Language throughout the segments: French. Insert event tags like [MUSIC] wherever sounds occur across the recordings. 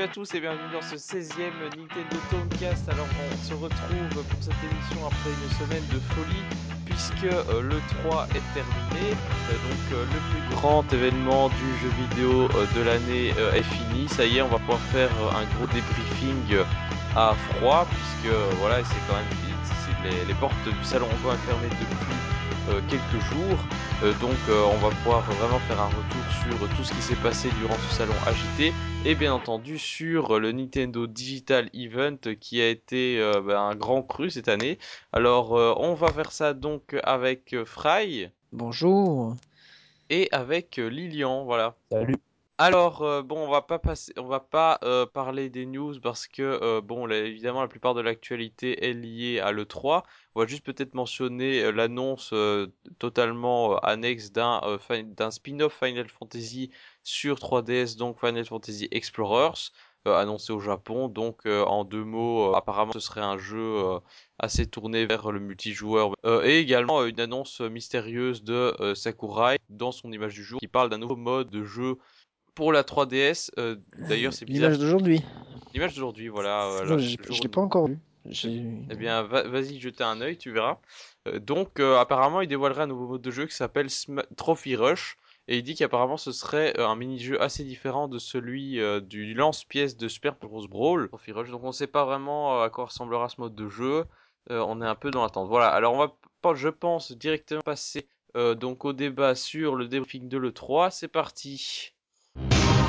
salut à tous et bienvenue dans ce 16e Nintendo Tomcast. Alors on se retrouve pour cette émission après une semaine de folie puisque euh, le 3 est terminé. Euh, donc euh, le plus grand événement du jeu vidéo de l'année est fini. Ça y est, on va pouvoir faire un gros débriefing à froid puisque voilà, c'est quand même les, portes du salon ont quand même fermé depuis quelques jours. Euh, donc euh, on va pouvoir vraiment faire un retour sur tout ce qui s'est passé durant ce salon agité et bien entendu sur le Nintendo Digital Event qui a été ben, un grand cru cette année. Alors on va faire ça donc avec Fry. Bonjour. Et avec Lilian, voilà. Salut. Alors euh, bon, on va pas passer, on va pas euh, parler des news parce que euh, bon, évidemment la plupart de l'actualité est liée à le 3. On va juste peut-être mentionner l'annonce totalement annexe d'un spin-off Final Fantasy sur 3DS, donc Final Fantasy Explorers. annoncé au Japon, donc en deux mots, apparemment ce serait un jeu assez tourné vers le multijoueur, et également une annonce mystérieuse de Sakurai dans son image du jour qui parle d'un nouveau mode de jeu pour la 3DS. Euh, d'ailleurs, c'est bizarre. L'image d'aujourd'hui. L'image d'aujourd'hui, voilà. Euh, je l'ai pas encore vu. Eh bien, vas-y jeter un œil, tu verras. Euh, donc, apparemment, il dévoilerait un nouveau mode de jeu qui s'appelle Trophy Rush. Et il dit qu'apparemment ce serait un mini-jeu assez différent de celui du lance-pièce de Super Bros. Brawl. Donc on ne sait pas vraiment à quoi ressemblera ce mode de jeu. on est un peu dans l'attente. Voilà, alors on va, je pense, directement passer donc au débat sur le débriefing de l'E3. C'est parti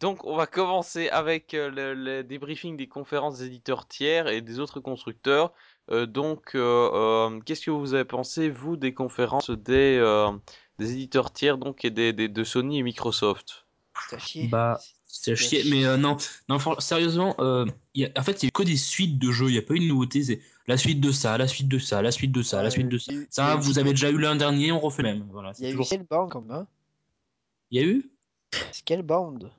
Donc, on va commencer avec euh, le, débriefing des conférences des éditeurs tiers et des autres constructeurs. Euh, donc, euh, qu'est-ce que vous avez pensé, vous, des conférences des, des éditeurs tiers donc, et des, de Sony et Microsoft? C'est à chier. Bah, c'est à chier, mais non, non sérieusement, y a, en fait, il n'y a que des suites de jeux, il n'y a pas une nouveauté, c'est la suite de ça, la suite de ça, la suite de ça, la suite de ça. Ça, vous avez déjà eu l'un dernier, on refait le même. Voilà, il y a eu Scalebound quand même. Il y a eu? Scalebound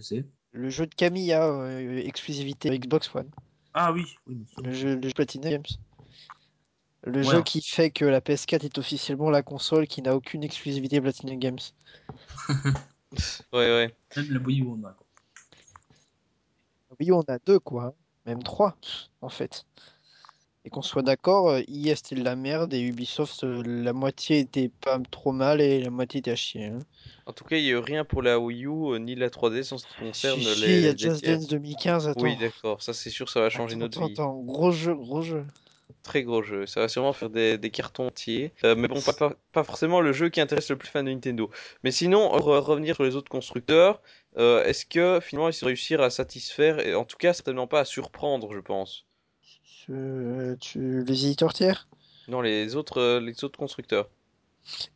c'est? Le jeu de Camilla, euh, exclusivité Xbox One. Ah oui, le, jeu, le Platinum Games. Le jeu qui fait que la PS4 est officiellement la console qui n'a aucune exclusivité Platinum Games. [LAUGHS] ouais, ouais. Même le Wii U, on a. On a deux, quoi. Hein. Même trois, en fait. Et qu'on soit d'accord, IS euh, c'était de la merde et Ubisoft, euh, la moitié était pas trop mal et la moitié était à chier. Hein. En tout cas, il n'y a eu rien pour la Wii U euh, ni la 3DS en ce qui concerne les. Il y a Just Dance 2015, attends. Oui, d'accord, ça c'est sûr, ça va changer notre vie. Attends, gros jeu, gros jeu. Très gros jeu, ça va sûrement faire des, cartons entiers. mais bon, pas, pas, forcément le jeu qui intéresse le plus fan de Nintendo. Mais sinon, revenir sur les autres constructeurs, est-ce que finalement ils réussir à satisfaire, et en tout cas certainement pas à surprendre, je pense? Tu, les éditeurs tiers? Non, les autres, euh, les autres constructeurs.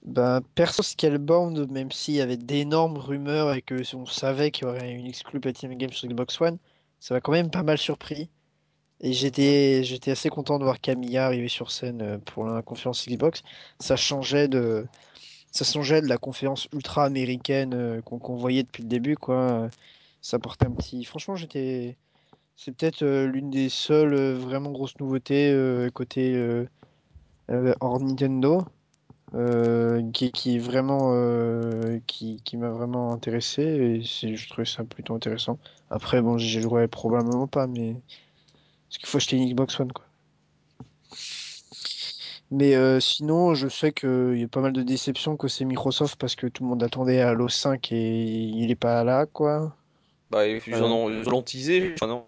Bah, perso, Scalebound, même s'il y avait d'énormes rumeurs et que on savait qu'il y aurait une exclu Platinum Games sur Xbox One, ça m'a quand même pas mal surpris. Et j'étais, j'étais assez content de voir Camilla arriver sur scène euh, pour la conférence Xbox. Ça changeait de, ça changeait de la conférence ultra américaine euh, qu'on voyait depuis le début, quoi. Ça portait un petit. Franchement, j'étais, c'est peut-être l'une des seules vraiment grosses nouveautés côté hors Nintendo. qui m'a vraiment intéressé et je trouvais ça plutôt intéressant après bon j'y jouerai probablement pas mais parce qu'il faut acheter une Xbox One quoi mais sinon je sais qu'il y a pas mal de déceptions que c'est Microsoft parce que tout le monde attendait Halo 5 et il est pas là quoi bah, ils l'ont teasé, non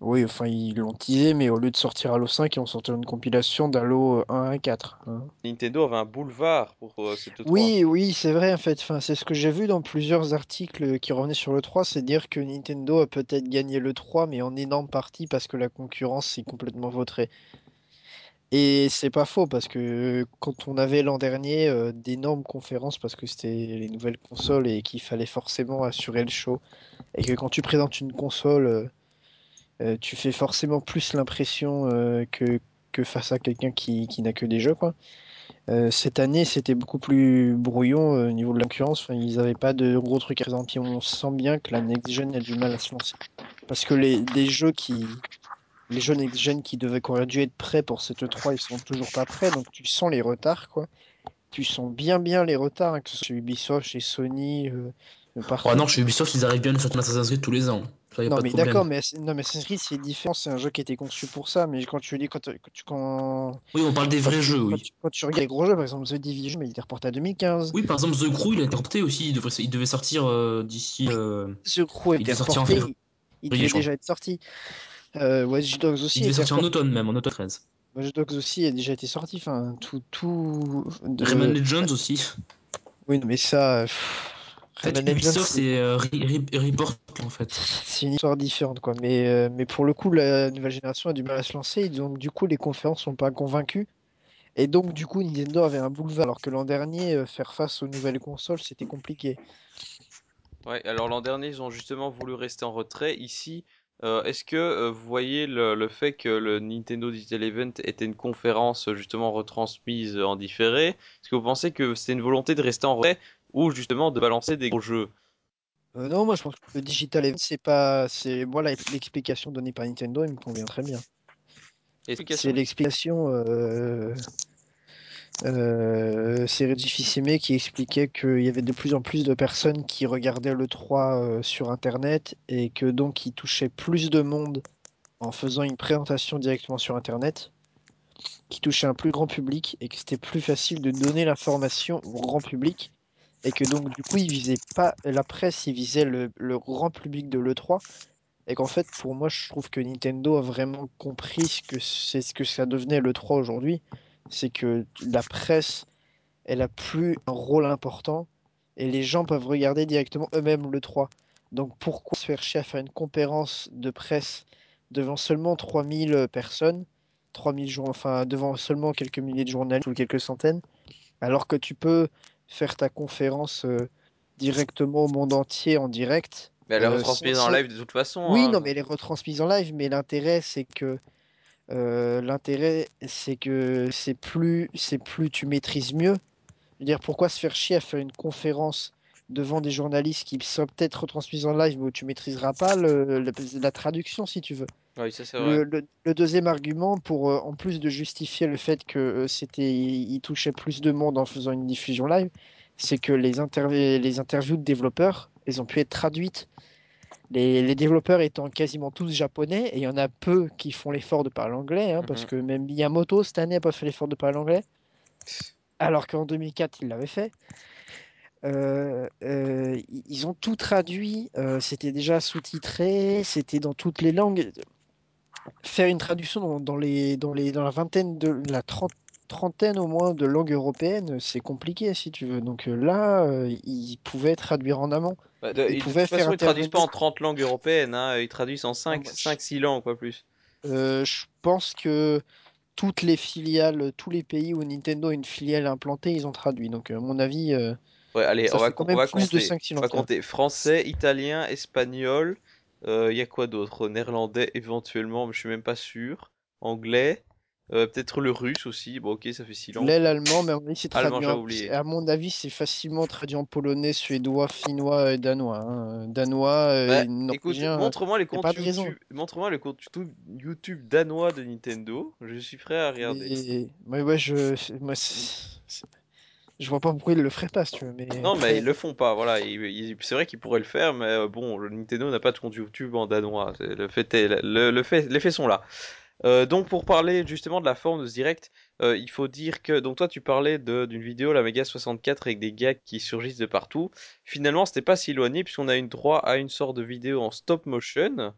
Oui, enfin, ils l'ont teasé, mais au lieu de sortir Halo 5, ils ont sorti une compilation d'Halo 1 à 4. Nintendo avait un boulevard pour euh, cette 3. Oui, oui, c'est vrai, en fait. Enfin, c'est ce que j'ai vu dans plusieurs articles qui revenaient sur le 3, c'est dire que Nintendo a peut-être gagné le 3, mais en énorme partie parce que la concurrence est complètement vautrée. Et c'est pas faux parce que quand on avait l'an dernier euh, d'énormes conférences parce que c'était les nouvelles consoles et qu'il fallait forcément assurer le show et que quand tu présentes une console, euh, euh, tu fais forcément plus l'impression que que face à quelqu'un qui, qui n'a que des jeux, quoi. Cette année, c'était beaucoup plus brouillon au niveau de l'incurrence. Enfin, ils n'avaient pas de gros trucs à présenter. On sent bien que la next-gen a du mal à se lancer. Parce que les, les jeux qui. Les jeux next-gen qui devaient aurait dû être prêts pour cette 3 ils sont toujours pas prêts. Donc tu sens les retards, quoi. Tu sens bien bien les retards, hein, que ce soit chez Ubisoft, chez Sony, euh, partout. Oh non, chez Ubisoft, ils arrivent bien à sortir Assassin's Creed tous les ans non, mais d'accord, mais, non, mais Assassin's Creed, c'est différent. C'est un jeu qui a été conçu pour ça. Mais quand tu dis, quand, tu, quand... Oui, on parle des vrais jeux, oui. Quand tu, regardes les gros jeux, par exemple The Division, mais il était reporté à 2015. Oui, par exemple, The Crew, il a été reporté aussi. Il devait, il devait sortir euh, d'ici. Euh... The Crew, il, il était reporté. En il, devait déjà être sorti. Euh, Watch Dogs aussi. Il devait sortir en automne, même, en automne 13. Watch Dogs aussi a déjà été sorti. Enfin, tout. tout de... Rayman Legends aussi. Oui, mais ça. En fait, Ubisoft, c'est euh, Report en fait. C'est une histoire différente, quoi. Mais, euh, mais pour le coup, la nouvelle génération a du mal à se lancer. Donc, du coup, les conférences sont pas convaincus. Et donc, du coup, Nintendo avait un boulevard. Alors que l'an dernier, euh, faire face aux nouvelles consoles, c'était compliqué. Ouais, alors l'an dernier, ils ont justement voulu rester en retrait. Ici, est-ce que vous voyez le, le, fait que le Nintendo Digital Event était une conférence justement retransmise en différé? Est-ce que vous pensez que c'est une volonté de rester en retrait ou justement de balancer des gros jeux? Euh, Non, moi je pense que le Digital Event, c'est pas. c'est Moi, l'explication donnée par Nintendo, il me convient très bien. C'est l'explication. Euh... Euh, c'est Reggie qui expliquait qu'il y avait de plus en plus de personnes qui regardaient le 3 euh, sur internet et que donc il touchait plus de monde en faisant une présentation directement sur internet, qui touchait un plus grand public et que c'était plus facile de donner l'information au grand public et que donc du coup il visait pas la presse, il visait le, grand public de l'E3 et qu'en fait pour moi je trouve que Nintendo a vraiment compris ce que c'est ce que ça devenait l'E3 aujourd'hui, c'est que la presse elle a plus un rôle important et les gens peuvent regarder directement eux-mêmes l'E3. Donc pourquoi se faire chier à faire une conférence de presse devant seulement 3000 personnes, 3000 jours, enfin devant seulement quelques milliers de journalistes ou quelques centaines, alors que tu peux faire ta conférence euh, directement au monde entier en direct. Mais elle est euh, retransmise en live de toute façon. Oui, hein. non, mais elle est retransmise en live, mais l'intérêt c'est que l'intérêt c'est que c'est plus c'est plus tu maîtrises mieux. Je veux dire, pourquoi se faire chier à faire une conférence devant des journalistes qui sont peut-être retransmises en live, mais où tu maîtriseras pas le, la traduction si tu veux? Oui, ça c'est vrai. Le, deuxième argument, pour en plus de justifier le fait que c'était, il touchait plus de monde en faisant une diffusion live, c'est que les, les interviews de développeurs, elles ont pu être traduites. Les, développeurs étant quasiment tous japonais, et il y en a peu qui font l'effort de parler anglais, hein, parce mhm. que même Miyamoto, cette année, n'a pas fait l'effort de parler anglais, alors qu'en 2004, il l'avait fait. Euh, euh, ils ont tout traduit, euh, c'était déjà sous-titré, c'était dans toutes les langues. Faire une traduction dans, les, dans, les, dans la vingtaine de la trentaine au moins de langues européennes, c'est compliqué si tu veux. Donc là, ils pouvaient traduire en amont. Bah, ils façon, traduisent pas en 30 langues européennes, hein. ils traduisent en 5, 5 6 langues, quoi plus. Euh, je pense que toutes les filiales, tous les pays où Nintendo a une filiale implantée, ils ont traduit. Donc à mon avis, ouais, allez, on va, on va, compter, on va compter français, italien, espagnol. Il y a quoi d'autre? Néerlandais éventuellement, mais je suis même pas sûr. Anglais. Euh, peut-être le russe aussi. Bon, ok, ça fait six langues. L'allemand, mais c'est traduit. En... À mon avis, c'est facilement traduit en polonais, suédois, finnois et danois. Hein. Danois, euh, bah, écoute, montre-moi les comptes YouTube. Montre-moi le compte YouTube danois de Nintendo. Je suis prêt à regarder. Mais... ouais, je. Moi, je vois pas pourquoi ils le feraient pas, si tu veux. Mais... Non, mais ils le font pas. Voilà, c'est vrai qu'ils pourraient le faire, mais euh, bon, le Nintendo n'a pas de compte YouTube en danois. Le fait le, le fait... les faits sont là. Euh, donc pour parler justement de la forme de ce direct, euh, il faut dire que donc toi tu parlais d'une vidéo la Mega 64 avec des gags qui surgissent de partout. Finalement c'était pas si éloigné puisqu'on a eu droit à une sorte de vidéo en stop motion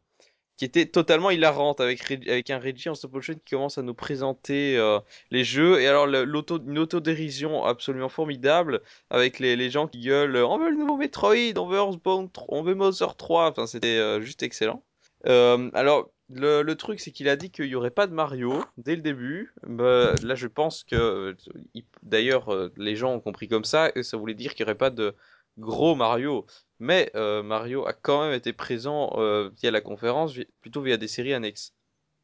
qui était totalement hilarante avec avec un Reggie en stop motion qui commence à nous présenter euh, les jeux et alors l'auto une autodérision absolument formidable avec les, les gens qui gueulent on veut le nouveau Metroid, on veut Earthbound, on veut Mother 3, enfin c'était juste excellent. Alors le, truc, c'est qu'il a dit qu'il n'y aurait pas de Mario dès le début. Bah, là, je pense que, d'ailleurs, euh, les gens ont compris comme ça, et ça voulait dire qu'il n'y aurait pas de gros Mario. Mais euh, Mario a quand même été présent euh, via la conférence, plutôt via des séries annexes.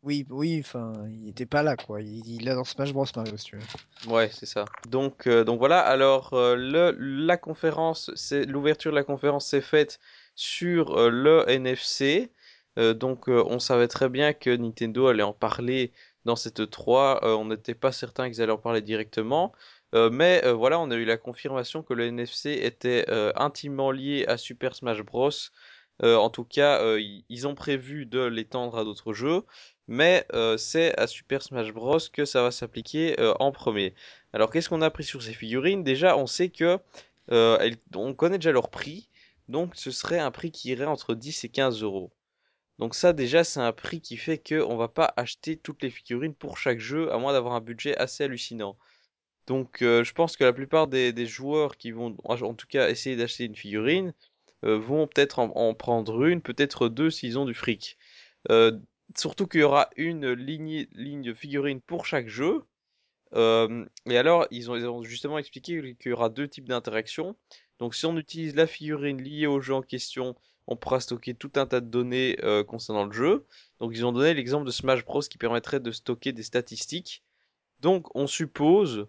Oui, oui, enfin, il était pas là, quoi. Il, il est dans Smash Bros. Mario, si tu veux. Ouais, c'est ça. Donc, euh, donc voilà. Alors, euh, le, la conférence, c'est l'ouverture de la conférence s'est faite sur euh, le NFC. Donc, on savait très bien que Nintendo allait en parler dans cette 3. on n'était pas certain qu'ils allaient en parler directement. mais voilà, on a eu la confirmation que le NFC était intimement lié à Super Smash Bros. en tout cas, ils ont prévu de l'étendre à d'autres jeux mais euh, c'est à Super Smash Bros que ça va s'appliquer euh, en premier. Alors qu'est-ce qu'on a appris sur ces figurines? Déjà, on sait que euh, on connaît déjà leur prix, donc ce serait un prix qui irait entre 10 et 15 euros. Donc ça déjà c'est un prix qui fait qu'on va pas acheter toutes les figurines pour chaque jeu à moins d'avoir un budget assez hallucinant. Donc je pense que la plupart des, joueurs qui vont en tout cas essayer d'acheter une figurine vont peut-être en, en, prendre une, peut-être deux s'ils ont du fric. Surtout qu'il y aura une ligne, ligne figurine pour chaque jeu. Euh, et alors, ils ont, justement expliqué qu'il y aura deux types d'interactions. Donc, si on utilise la figurine liée au jeu en question, on pourra stocker tout un tas de données euh, concernant le jeu. Donc, ils ont donné l'exemple de Smash Bros qui permettrait de stocker des statistiques. Donc, on suppose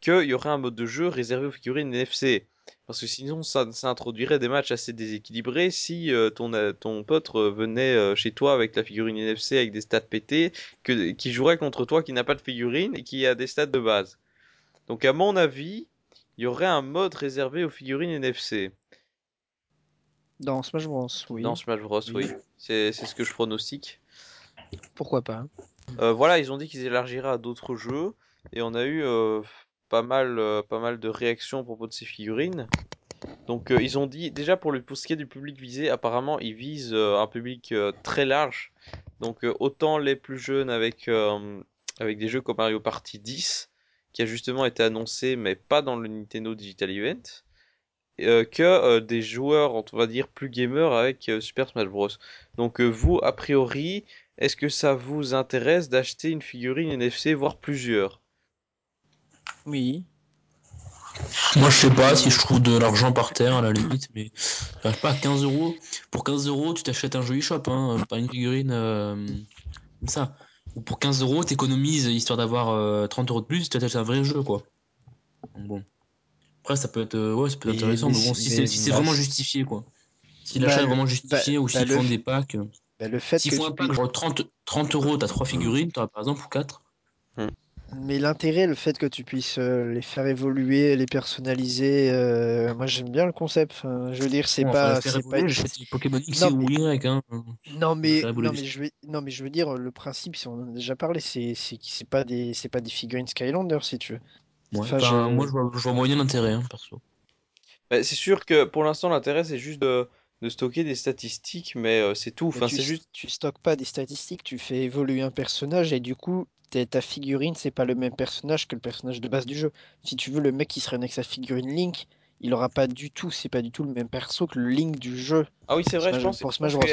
qu'il y aurait un mode de jeu réservé aux figurines NFC. Parce que sinon, ça, introduirait des matchs assez déséquilibrés si euh, ton, euh, ton pote venait chez toi avec la figurine NFC avec des stats pétés, que, qui jouerait contre toi qui n'a pas de figurine et qui a des stats de base. Donc à mon avis, il y aurait un mode réservé aux figurines NFC. Dans Smash Bros, oui. Dans Smash Bros, oui. C'est ce que je pronostique. Pourquoi pas Voilà, ils ont dit qu'ils élargiraient à d'autres jeux. Et on a eu pas mal, euh, pas mal de réactions à propos de ces figurines. Donc euh, ils ont dit déjà pour, le, pour ce qui est du public visé, apparemment ils visent euh, un public très large. Donc autant les plus jeunes avec avec des jeux comme Mario Party 10 qui a justement été annoncé mais pas dans le Nintendo Digital Event. Que des joueurs, on va dire, plus gamers avec Super Smash Bros. Donc vous, a priori, est-ce que ça vous intéresse d'acheter une figurine NFC, voire plusieurs? Oui. Moi, je sais pas si je trouve de l'argent par terre à la limite, mais je pas, 15 euros. Pour 15 euros, tu t'achètes un jeu eShop, hein, pas une figurine euh, comme ça. Ou pour 15 euros, t'économises histoire d'avoir 30 euh, euros de plus, tu t'achètes un vrai jeu, quoi. bon. Après, ça peut être, euh, ouais, ça peut être intéressant, mais, bon, si c'est vraiment justifié, quoi. Si l'achat bah, est vraiment justifié bah, ou s'ils bah, font des packs. le fait s'ils font un pack, genre 30, 30 euros, t'as 3 figurines, par exemple, ou 4. Mais l'intérêt, le fait que tu puisses euh, les faire évoluer, les personnaliser, euh, moi j'aime bien le concept. je veux dire, c'est pas, c'est pas. Pokémon X non, mais... ou Y, hein. Non mais, non mais je veux, non mais je veux dire, le principe, si on en a déjà parlé, c'est, c'est, c'est pas des, c'est pas des figurines Skylander, si tu veux. Enfin, Moi, je vois, je vois moyen d'intérêt, hein, perso. Bah, c'est sûr que pour l'instant, l'intérêt, c'est juste de de stocker des statistiques, mais euh, c'est tout. Enfin, c'est juste. Tu stockes pas des statistiques, tu fais évoluer un personnage et du coup, ta figurine, c'est pas le même personnage que le personnage de base du jeu. Si tu veux, le mec qui serait avec sa figurine Link, il aura pas du tout, c'est pas du tout le même perso que le Link du jeu. Ah oui, c'est vrai, je pense. Pour Smash Bros.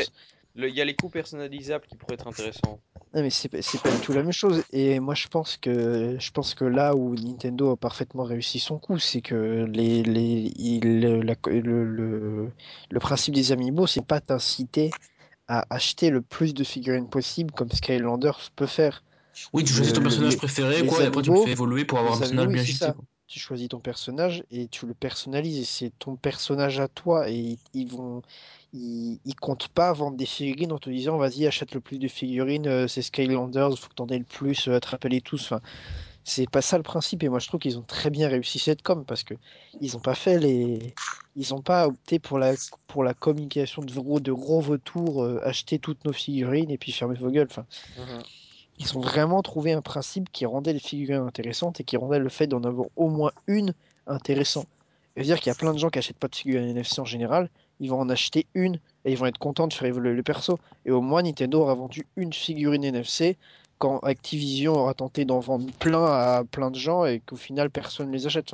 Il y a les coups personnalisables qui pourraient être intéressants. Non mais c'est pas du tout la même chose. Et moi je pense que je pense que là où Nintendo a parfaitement réussi son coup, c'est que les, les le, le, le, principe des amiibo, c'est pas t'inciter à acheter le plus de figurines possible comme Skylanders peut faire. Oui, tu choisis ton personnage préféré, quoi, et après tu le fais évoluer pour avoir un personnage bien justifié. Tu choisis ton personnage et tu le personnalises, et c'est ton personnage à toi, et ils vont. Ils, comptent pas vendre des figurines en te disant vas-y, achète le plus de figurines, euh, c'est Skylanders, faut que t'en aies le plus, euh, attrape-les tous. Enfin, c'est pas ça le principe, et moi je trouve qu'ils ont très bien réussi cette com parce que ils ont pas fait les. Ils ont pas opté pour la, pour la communication de gros, de gros vautours, euh, acheter toutes nos figurines et puis fermer vos gueules. Enfin, mhm ils ont vraiment trouvé un principe qui rendait les figurines intéressantes et qui rendait le fait d'en avoir au moins une intéressant. C'est-à-dire qu'il y a plein de gens qui achètent pas de figurines NFC en général, ils vont en acheter une et ils vont être contents de faire évoluer le perso. Et au moins Nintendo aura vendu une figurine NFC quand Activision aura tenté d'en vendre plein à plein de gens et qu'au final personne ne les achète.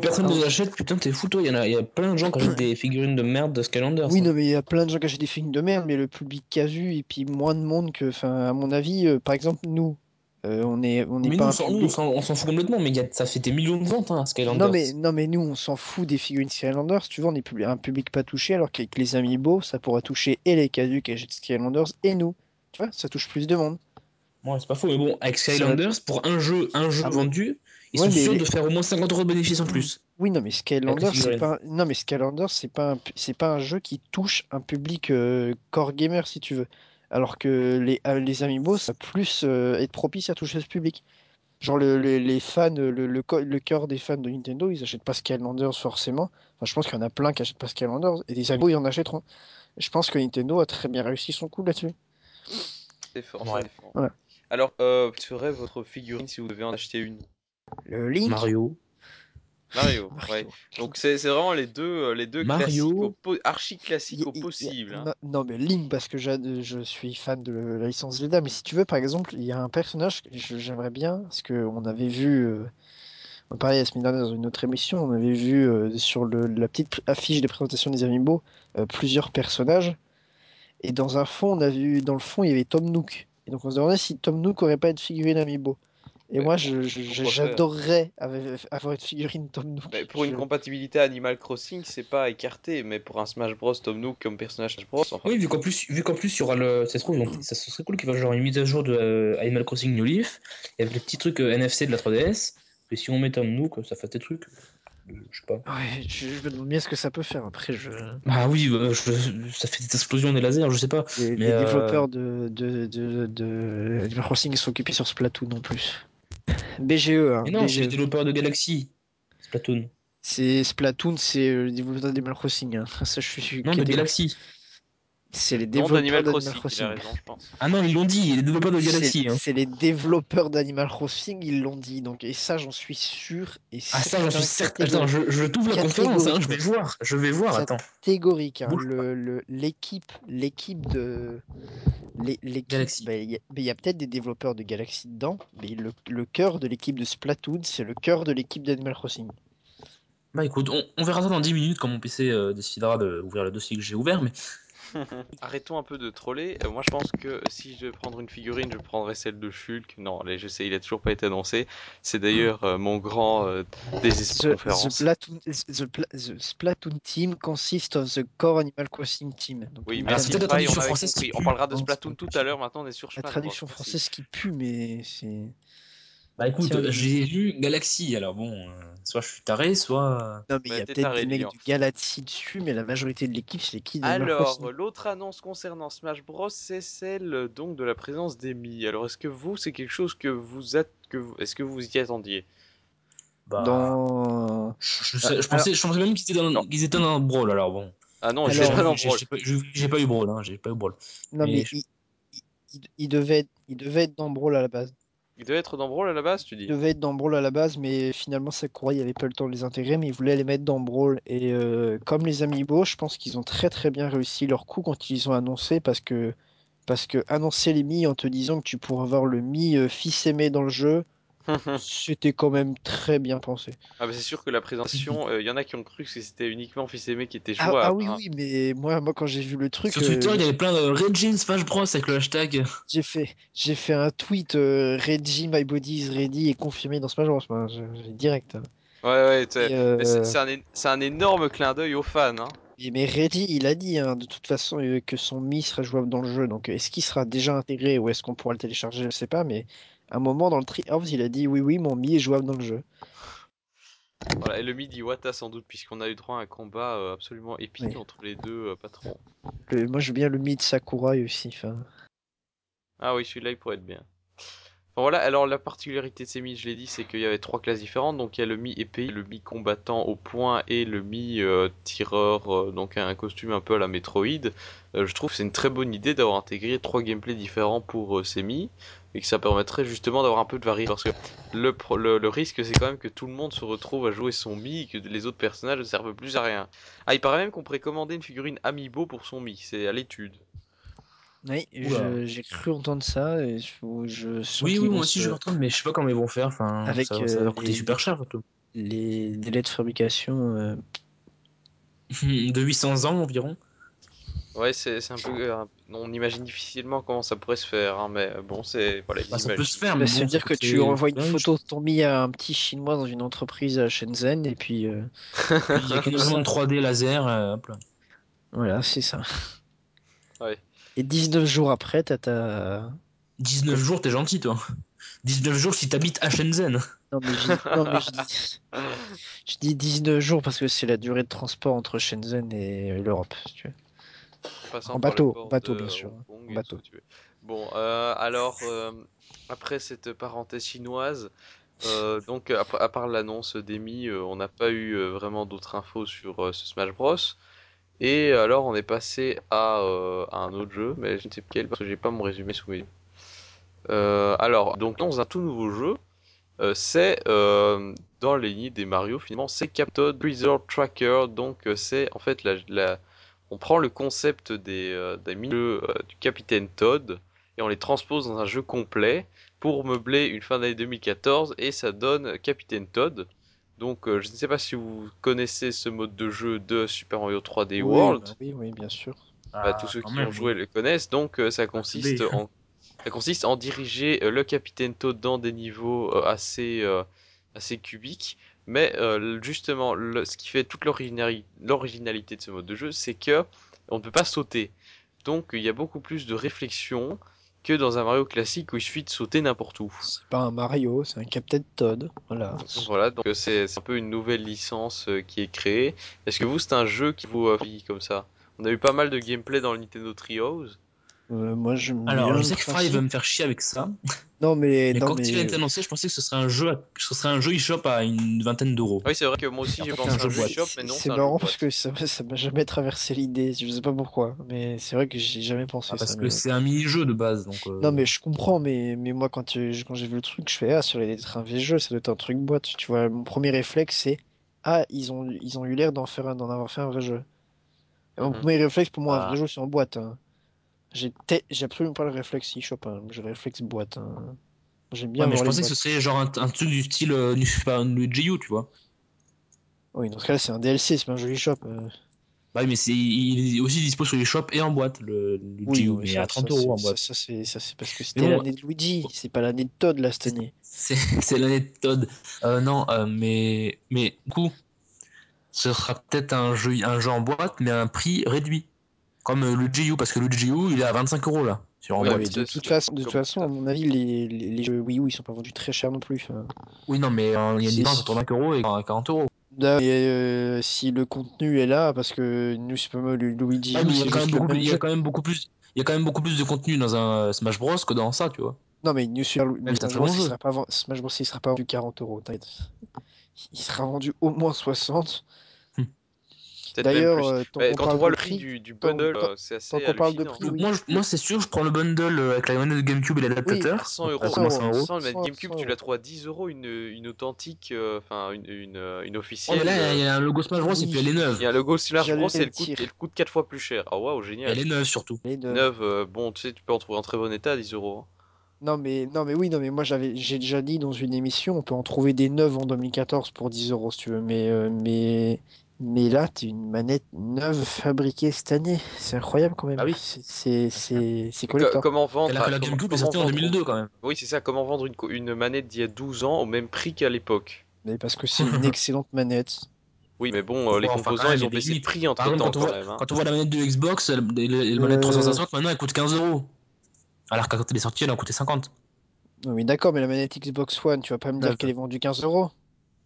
Personne ne les achète, putain, t'es fou, toi. Il y, a, il y a plein de gens qui achètent des figurines de merde de Skylanders. Oui, non, mais il y a plein de gens qui achètent des figurines de merde, mais le public casu, et puis moins de monde que. Enfin, à mon avis, euh, par exemple, nous, euh, on est, on est pas. Nous, on s'en fout complètement, mais y a, ça fait des millions de ventes, hein, Skylanders. Non mais, non, mais nous, on s'en fout des figurines Skylanders. Tu vois, on est un public pas touché, alors qu'avec les Amiibo, ça pourra toucher et les qui achètent Skylanders et nous. Tu vois, ça touche plus de monde. Ouais, c'est pas faux, mais bon, avec Skylanders, pour un jeu, un jeu ah vendu, ils sont sûrs de faire au moins 50 euros de bénéfices en plus. Oui, non, mais Skylanders, c'est pas, non, mais Skylanders, c'est pas, un... c'est pas un jeu qui touche un public euh, core gamer, si tu veux. Alors que les, euh, les Amiibo, ça plus euh, être propice à toucher ce public. Genre, le, les fans, le, le, cœur des fans de Nintendo, ils achètent pas Skylanders forcément. Enfin, je pense qu'il y en a plein qui achètent pas Skylanders, et des Amiibo, ils en achèteront. Je pense que Nintendo a très bien réussi son coup là-dessus. C'est fort, Voilà. Alors, euh, serait votre figurine si vous devez en acheter une Le Link Mario. Mario, ouais. Donc c'est vraiment les deux, euh, les deux Mario. archi classiques au possible. Hein. Non, mais Link parce que je suis fan de la licence Zelda, mais si tu veux, par exemple, il y a un personnage que j'aimerais bien, parce qu'on avait vu, euh, on parlait la semaine dernière dans une autre émission, on avait vu euh, sur le, la petite affiche de présentation des Amiibo plusieurs personnages, et dans un fond, on a vu, dans le fond, il y avait Tom Nook. Et donc on se demandait si Tom Nook aurait pas être figurine Amiibo. Et moi, j'adorerais avoir une figurine Tom Nook. pour une compatibilité Animal Crossing, c'est pas écarté, mais pour un Smash Bros Tom Nook comme personnage Smash Bros. Oui, vu qu'en plus, vu qu'en plus, il y aura le, ça se trouve, ça serait cool qu'il y ait genre une mise à jour de euh, Animal Crossing New Leaf, et avec les petits trucs euh, NFC de la 3DS. Et si on met Tom Nook, ça fait des trucs. Je sais pas. Ouais, je, me demande bien ce que ça peut faire. Après, je. Bah oui, ça fait des explosions des lasers, je sais pas. Les, mais les développeurs de, de, de, de Animal Crossing sont occupés sur Splatoon en plus. BGE. Hein, mais non, c'est les développeurs de Galaxy. Splatoon. C'est Splatoon, c'est le développeur d'Animal Crossing. Hein. [LAUGHS] Ça, je suis. Non, de Galaxy. C'est les développeurs d'Animal Crossing. Ah non, ils l'ont dit, les développeurs de Galaxy. Hein. C'est les développeurs d'Animal Crossing, ils l'ont dit. Donc, et ça, j'en suis sûr. Et ah, ça, j'en suis certain. Attends, je, je t'ouvre la conférence, hein, je vais voir. Je vais voir, attends. Catégorique. Hein, l'équipe l'équipe de. Galaxy. Bah, il y a, peut-être des développeurs de Galaxy dedans, mais le, le cœur de l'équipe de Splatoon, c'est le cœur de l'équipe d'Animal Crossing. Bah écoute, on, on, verra ça dans 10 minutes quand mon PC euh, décidera d'ouvrir le dossier que j'ai ouvert, mais [LAUGHS] Arrêtons un peu de troller. Euh, moi, je pense que si je vais prendre une figurine, je prendrai celle de Shulk. Non, allez, je sais, il a toujours pas été annoncé. C'est d'ailleurs euh, mon grand euh, désespoir the, Splatoon, team consists of the core Animal Crossing team. oui, mais c'est traduction française. On parlera de Splatoon tout à l'heure. Maintenant, on est sur. La traduction française qui pue, mais c'est. Bah écoute, j'ai lu Galaxy, alors bon, euh, soit je suis taré, soit. Non, mais il y a peut-être des mecs du Galaxy dessus, mais la majorité de l'équipe, c'est qui Alors, l'autre annonce concernant Smash Bros, c'est celle donc de la présence d'Emi. Alors, est-ce que vous, c'est quelque chose que vous êtes. Que vous... Est-ce que vous y attendiez? Bah... Dans. Je, je, pensais, je pensais même qu'ils étaient, dans... qu'ils étaient dans un brawl, alors bon. Ah non, j'ai pas, j'ai pas eu brawl, hein, j'ai pas eu brawl. Non, mais, il, il, il, devait il devait être dans brawl à la base. Il devait être dans Brawl à la base, tu dis devait être dans Brawl à la base, mais finalement Sakurai avait pas le temps de les intégrer, mais il voulait les mettre dans Brawl. Et euh, comme les Amiibo, je pense qu'ils ont très très bien réussi leur coup quand ils ont annoncé, parce que parce que annoncer les Mi en te disant que tu pourrais avoir le Mi euh, fils aimé dans le jeu, [LAUGHS] C'était quand même très bien pensé. Ah bah c'est sûr que la présentation, il [LAUGHS] euh, y en a qui ont cru que c'était uniquement Fils aimé qui était ah, jouable. Ah, oui, hein. oui, mais moi, moi quand j'ai vu le truc. Sur Twitter, il y avait plein de Regine Smash Bros avec le hashtag. J'ai fait, j'ai fait un tweet euh, Reggie My Body is ready et confirmé dans Smash Bros. Moi, direct. Hein. Ouais, ouais, euh, c'est un, un, énorme clin d'œil aux fans. Hein. Mais Reggie, il a dit hein, de toute façon que son Mi serait jouable dans le jeu. Donc est-ce qu'il sera déjà intégré ou est-ce qu'on pourra le télécharger Je sais pas, mais un moment dans le Treehouse, il a dit oui, oui, mon Mi est jouable dans le jeu. Voilà, et le Mi dit Wata sans doute, puisqu'on a eu droit à un combat euh, absolument épique entre les deux euh, patrons. moi, je veux bien le Mi de Sakurai aussi. Ah oui, celui-là, il pourrait être bien voilà, alors la particularité de ces je l'ai dit, c'est qu'il y avait trois classes différentes. Donc il y a le mi épée, le mi combattant au point et le mi euh, tireur, euh, donc un costume un peu à la Metroid. Euh, je trouve que c'est une très bonne idée d'avoir intégré trois gameplays différents pour ces mi et que ça permettrait justement d'avoir un peu de variété. Parce que le, le, risque, c'est quand même que tout le monde se retrouve à jouer son mi et que les autres personnages ne servent plus à rien. Ah, il paraît même qu'on pourrait commander une figurine Amiibo pour son mi, c'est à l'étude. Oui, j'ai cru entendre ça. Et je, oui, oui, moi aussi je l'entends, mais je sais pas comment ils vont faire. Enfin, Avec, ça, va euh, coûter super cher surtout. Les délais de fabrication. Euh, [LAUGHS] de 800 ans environ. Ouais, c'est un peu. Euh, on imagine difficilement comment ça pourrait se faire, hein, mais bon, c'est. Voilà, bah, ça peut se faire, mais. Ça veut dire que tu envoies une photo de ton mi à un petit chinois dans une entreprise à Shenzhen, et puis. Euh... [LAUGHS] Il y a 3D [LAUGHS] laser, hop là. Voilà, c'est ça. Ouais. Et 19 jours après, t'as ta. 19 jours, t'es gentil, toi. 19 jours si t'habites à Shenzhen. Non, mais, non, mais je, dis... je dis 19 jours parce que c'est la durée de transport entre Shenzhen et l'Europe. tu veux. En bateau, bateau bien sûr. En bateau. Bon, euh, alors, euh, après cette parenthèse chinoise, euh, donc à, à part l'annonce d'Emi, on n'a pas eu vraiment d'autres infos sur ce Smash Bros. Et alors on est passé à, à, un autre jeu, mais je ne sais plus quel parce que j'ai pas mon résumé sous mes yeux. alors, donc dans un tout nouveau jeu, c'est dans les lignes des Mario finalement, c'est Captain Resort Tracker, donc c'est en fait on prend le concept des, des milieux du Capitaine Todd et on les transpose dans un jeu complet pour meubler une fin d'année 2014 et ça donne Capitaine Todd. Donc euh, je ne sais pas si vous connaissez ce mode de jeu de Super Mario 3D World. Bah oui, oui, bien sûr. Bah, ah, tous ceux qui ont joué le connaissent. Donc euh, ça consiste en ça consiste en diriger euh, le Capitaine Todd dans des niveaux assez assez cubiques. Mais justement, ce qui fait toute l'originalité de ce mode de jeu, c'est que on ne peut pas sauter. Donc il y a beaucoup plus de réflexion que dans un Mario classique où il suffit de sauter n'importe où. C'est pas un Mario, c'est un Captain Todd. Voilà. Voilà, donc euh, c'est un peu une nouvelle licence euh, qui est créée. Est-ce que vous, c'est un jeu qui vous vie comme ça? On a eu pas mal de gameplay dans le Nintendo Trios. Euh, moi, je Alors, je sais que Fry va me faire chier avec ça. Non, mais, quand il a été annoncé, je pensais que ce serait un jeu, ce serait un jeu eShop à une vingtaine d'euros. Oui, c'est vrai que moi aussi j'ai pensé à un jeu eShop, mais non. C'est marrant parce que ça, ça m'a jamais traversé l'idée. Je sais pas pourquoi, mais c'est vrai que j'ai jamais pensé ah, parce ça. Parce que c'est un mini-jeu de base, donc. Euh. Non, mais je comprends, mais, mais moi quand, quand j'ai vu le truc, je fais ah sur les trains jeux, ça doit être un truc boîte. Tu vois, mon premier réflexe c'est ah ils ont ils ont eu l'air d'en faire d'en avoir fait un vrai jeu. mon mhm. premier réflexe pour moi un ah. vrai jeu c'est en boîte. Hein. J'ai absolument pas le réflexe eShop, hein. j'ai le réflexe boîte. Hein. J'aime bien. mais je pensais que ce serait genre un, truc du style euh, GU, tu vois. Oui, dans ce cas-là, c'est un DLC, c'est pas un jeu eShop. Euh. Bah oui, mais c'est, il est aussi dispo sur eShop et en boîte, le, le oui, GU, mais à 30 euros en boîte. Ça, c'est, ça, c'est parce que c'était l'année de Luigi, c'est pas l'année de Todd là cette année. [LAUGHS] C'est, l'année de Todd. Euh, non, euh, mais, mais du coup, ce sera peut-être un jeu, un jeu en boîte, mais à un prix réduit. Comme euh, le GU, parce que le GU, il est à 25 euros là. Sur de, toute façon, de toute façon, à mon avis, les, les, jeux Wii U, ils sont pas vendus très cher non plus. Oui, non, mais euh, il y a une différence entre 20 euros et 40 euros. Euh, si le contenu est là, parce que nous, c'est pas mal, Luigi. Ah, il y, a quand même beaucoup plus. Il y a quand même beaucoup plus de contenu dans un Smash Bros que dans ça, tu vois. Non, mais New Super Smash Bros, il sera pas, Smash Bros, il sera pas vendu 40 euros. Il sera vendu au moins 60. D'ailleurs, euh, quand on voit le prix du, du bundle, euh, c'est assez on parle de prix, Moi, moi c'est sûr, je prends le bundle euh, avec la manette de GameCube et l'adaptateur. 100 euros. 100 euros. 100 la GameCube, tu la trouves à 10 euros, une, une authentique, enfin, une, une, une, officielle. Oh, là, il y a un logo Smash Bros et puis elle est neuve. Il y a un logo Smash Bros et elle coûte, elle coûte 4 fois plus cher. Ah, waouh, génial. Elle est neuve surtout. Neuve, bon, tu sais, tu peux en trouver en très bon état à 10 euros. Hein. Non mais non mais oui non mais moi j'avais j'ai déjà dit dans une émission on peut en trouver des neuves en 2014 pour 10 euros si tu veux mais mais mais là, tu une manette neuve fabriquée cette année. C'est incroyable quand même. Ah oui. C'est c'est collector. Comment vendre la GameCube est sortie en 2002 quand même. Oui, c'est ça. Comment vendre une, une manette d'il y a 12 ans au même prix qu'à l'époque? Mais parce que c'est [LAUGHS] une excellente manette. Oui, mais bon, euh, les composants, ils ont baissé de prix entre temps quand, même. Hein. Quand on voit la manette de Xbox, la, manette 360, maintenant, elle coûte 15 euros. Alors que quand elle est sortie, elle a coûté 50. Oui, d'accord, mais la manette Xbox One, tu vas pas me dire qu'elle est vendue 15 euros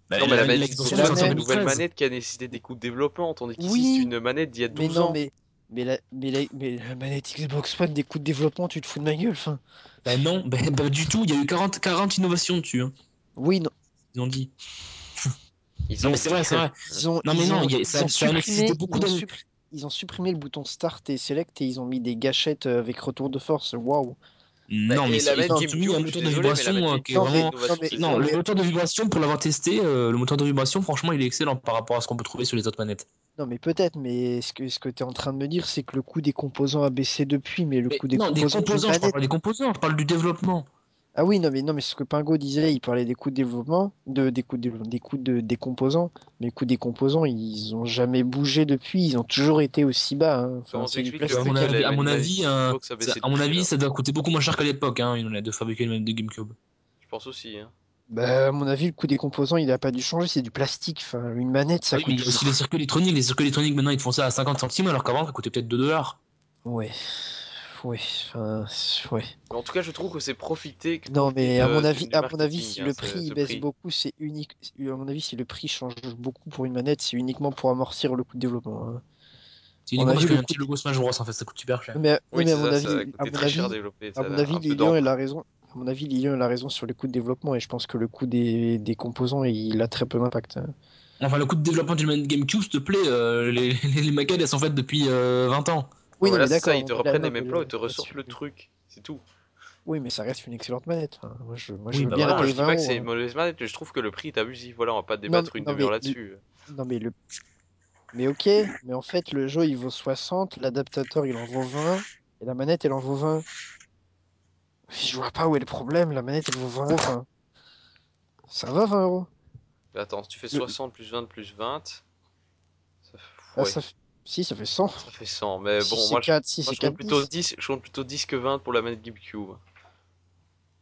bah, non, mais la, manette, c'est une nouvelle manette qui a nécessité des coûts de développement, tandis qu'ici oui, c'est une manette d'il y a 12 mais non, ans. Mais, mais, la, mais, la, mais la manette Xbox One, des coûts de développement, tu te fous de ma gueule, fin. Bah non, bah, bah, du tout, il y a eu 40, 40 innovations dessus. Hein. Oui, non. Ils ont dit. Ils non, mais c'est vrai, c'est vrai. Ils ont, non, mais non, ont, ça, ça a nécessité beaucoup de. Ils ont supprimé le bouton Start et Select et ils ont mis des gâchettes euh, avec retour de force. Waouh! Non, mais même GameCube, un moteur de vibration qui est vraiment. Non, le moteur de vibration, pour l'avoir testé, euh, le moteur de vibration, franchement, il est excellent par rapport à ce qu'on peut trouver sur les autres manettes. Non, mais peut-être, mais ce que, ce que tu es en train de me dire, c'est que le coût des composants a baissé depuis, mais le coût des non, composants. Des composants, je parle pas des composants, je parle du développement. Ah oui, non, mais, non, mais ce que Pingo disait, il parlait des coûts de développement, de, des coûts, de, des coûts de, des composants. Mais les coûts des composants, ils ont jamais bougé depuis, ils ont toujours été aussi bas. Hein. Enfin, à mon avis, à mon avis, à mon avis ça doit coûter beaucoup moins cher qu'à l'époque, hein, de fabriquer une manette de GameCube. Je pense aussi. Hein. Bah, à mon avis, le coût des composants, il n'a pas dû changer, c'est du plastique. Enfin, une manette, ça oui, coûte. Mais aussi les circuits électroniques. Les circuits électroniques, maintenant, ils font ça à 50 centimes, alors qu'avant, ça coûtait peut-être 2 dollars. Ouais. Ouais, enfin, ouais. En tout cas, je trouve que c'est profiter. Non, mais à mon avis, à mon avis, si le prix baisse beaucoup, c'est unique. À mon avis, si le prix change beaucoup pour une manette, c'est uniquement pour amortir le coût de développement. Hein. C'est uniquement parce qu'il y a un petit logo Smash Bros. En fait, ça coûte super cher. Mais, oui, à mon avis, à mon avis, à mon avis, Lilian a raison. À mon avis, Lilian a raison sur le coût de développement et je pense que le coût des, des composants, il a très peu d'impact. Hein. Enfin, le coût de développement d'une manette GameCube, s'il te plaît, euh, les, [LAUGHS] les, maquettes, elles sont faites depuis 20 euh, ans. Oui, mais d'accord. Ils te reprennent les mêmes plans et te ressortent le truc. C'est tout. Oui, mais ça reste une excellente manette. moi, je, moi, je bah bien la je dis pas que c'est une hein. mauvaise manette, je trouve que le prix est abusif. Voilà, on va pas débattre une demi-heure là-dessus. Non, mais le. Mais ok, mais en fait, le jeu il vaut 60, l'adaptateur il en vaut 20, et la manette elle en vaut 20. Je vois pas où est le problème, la manette elle vaut 20. Ça va 20 euros. Attends, si tu fais 60 plus 20 plus 20. Ça fait... Ah, ça fait... Si, ça fait 100. Ça fait 100, mais bon, moi, 4, je, moi, je, compte plutôt 10, je compte plutôt 10 que 20 pour la manette GameCube.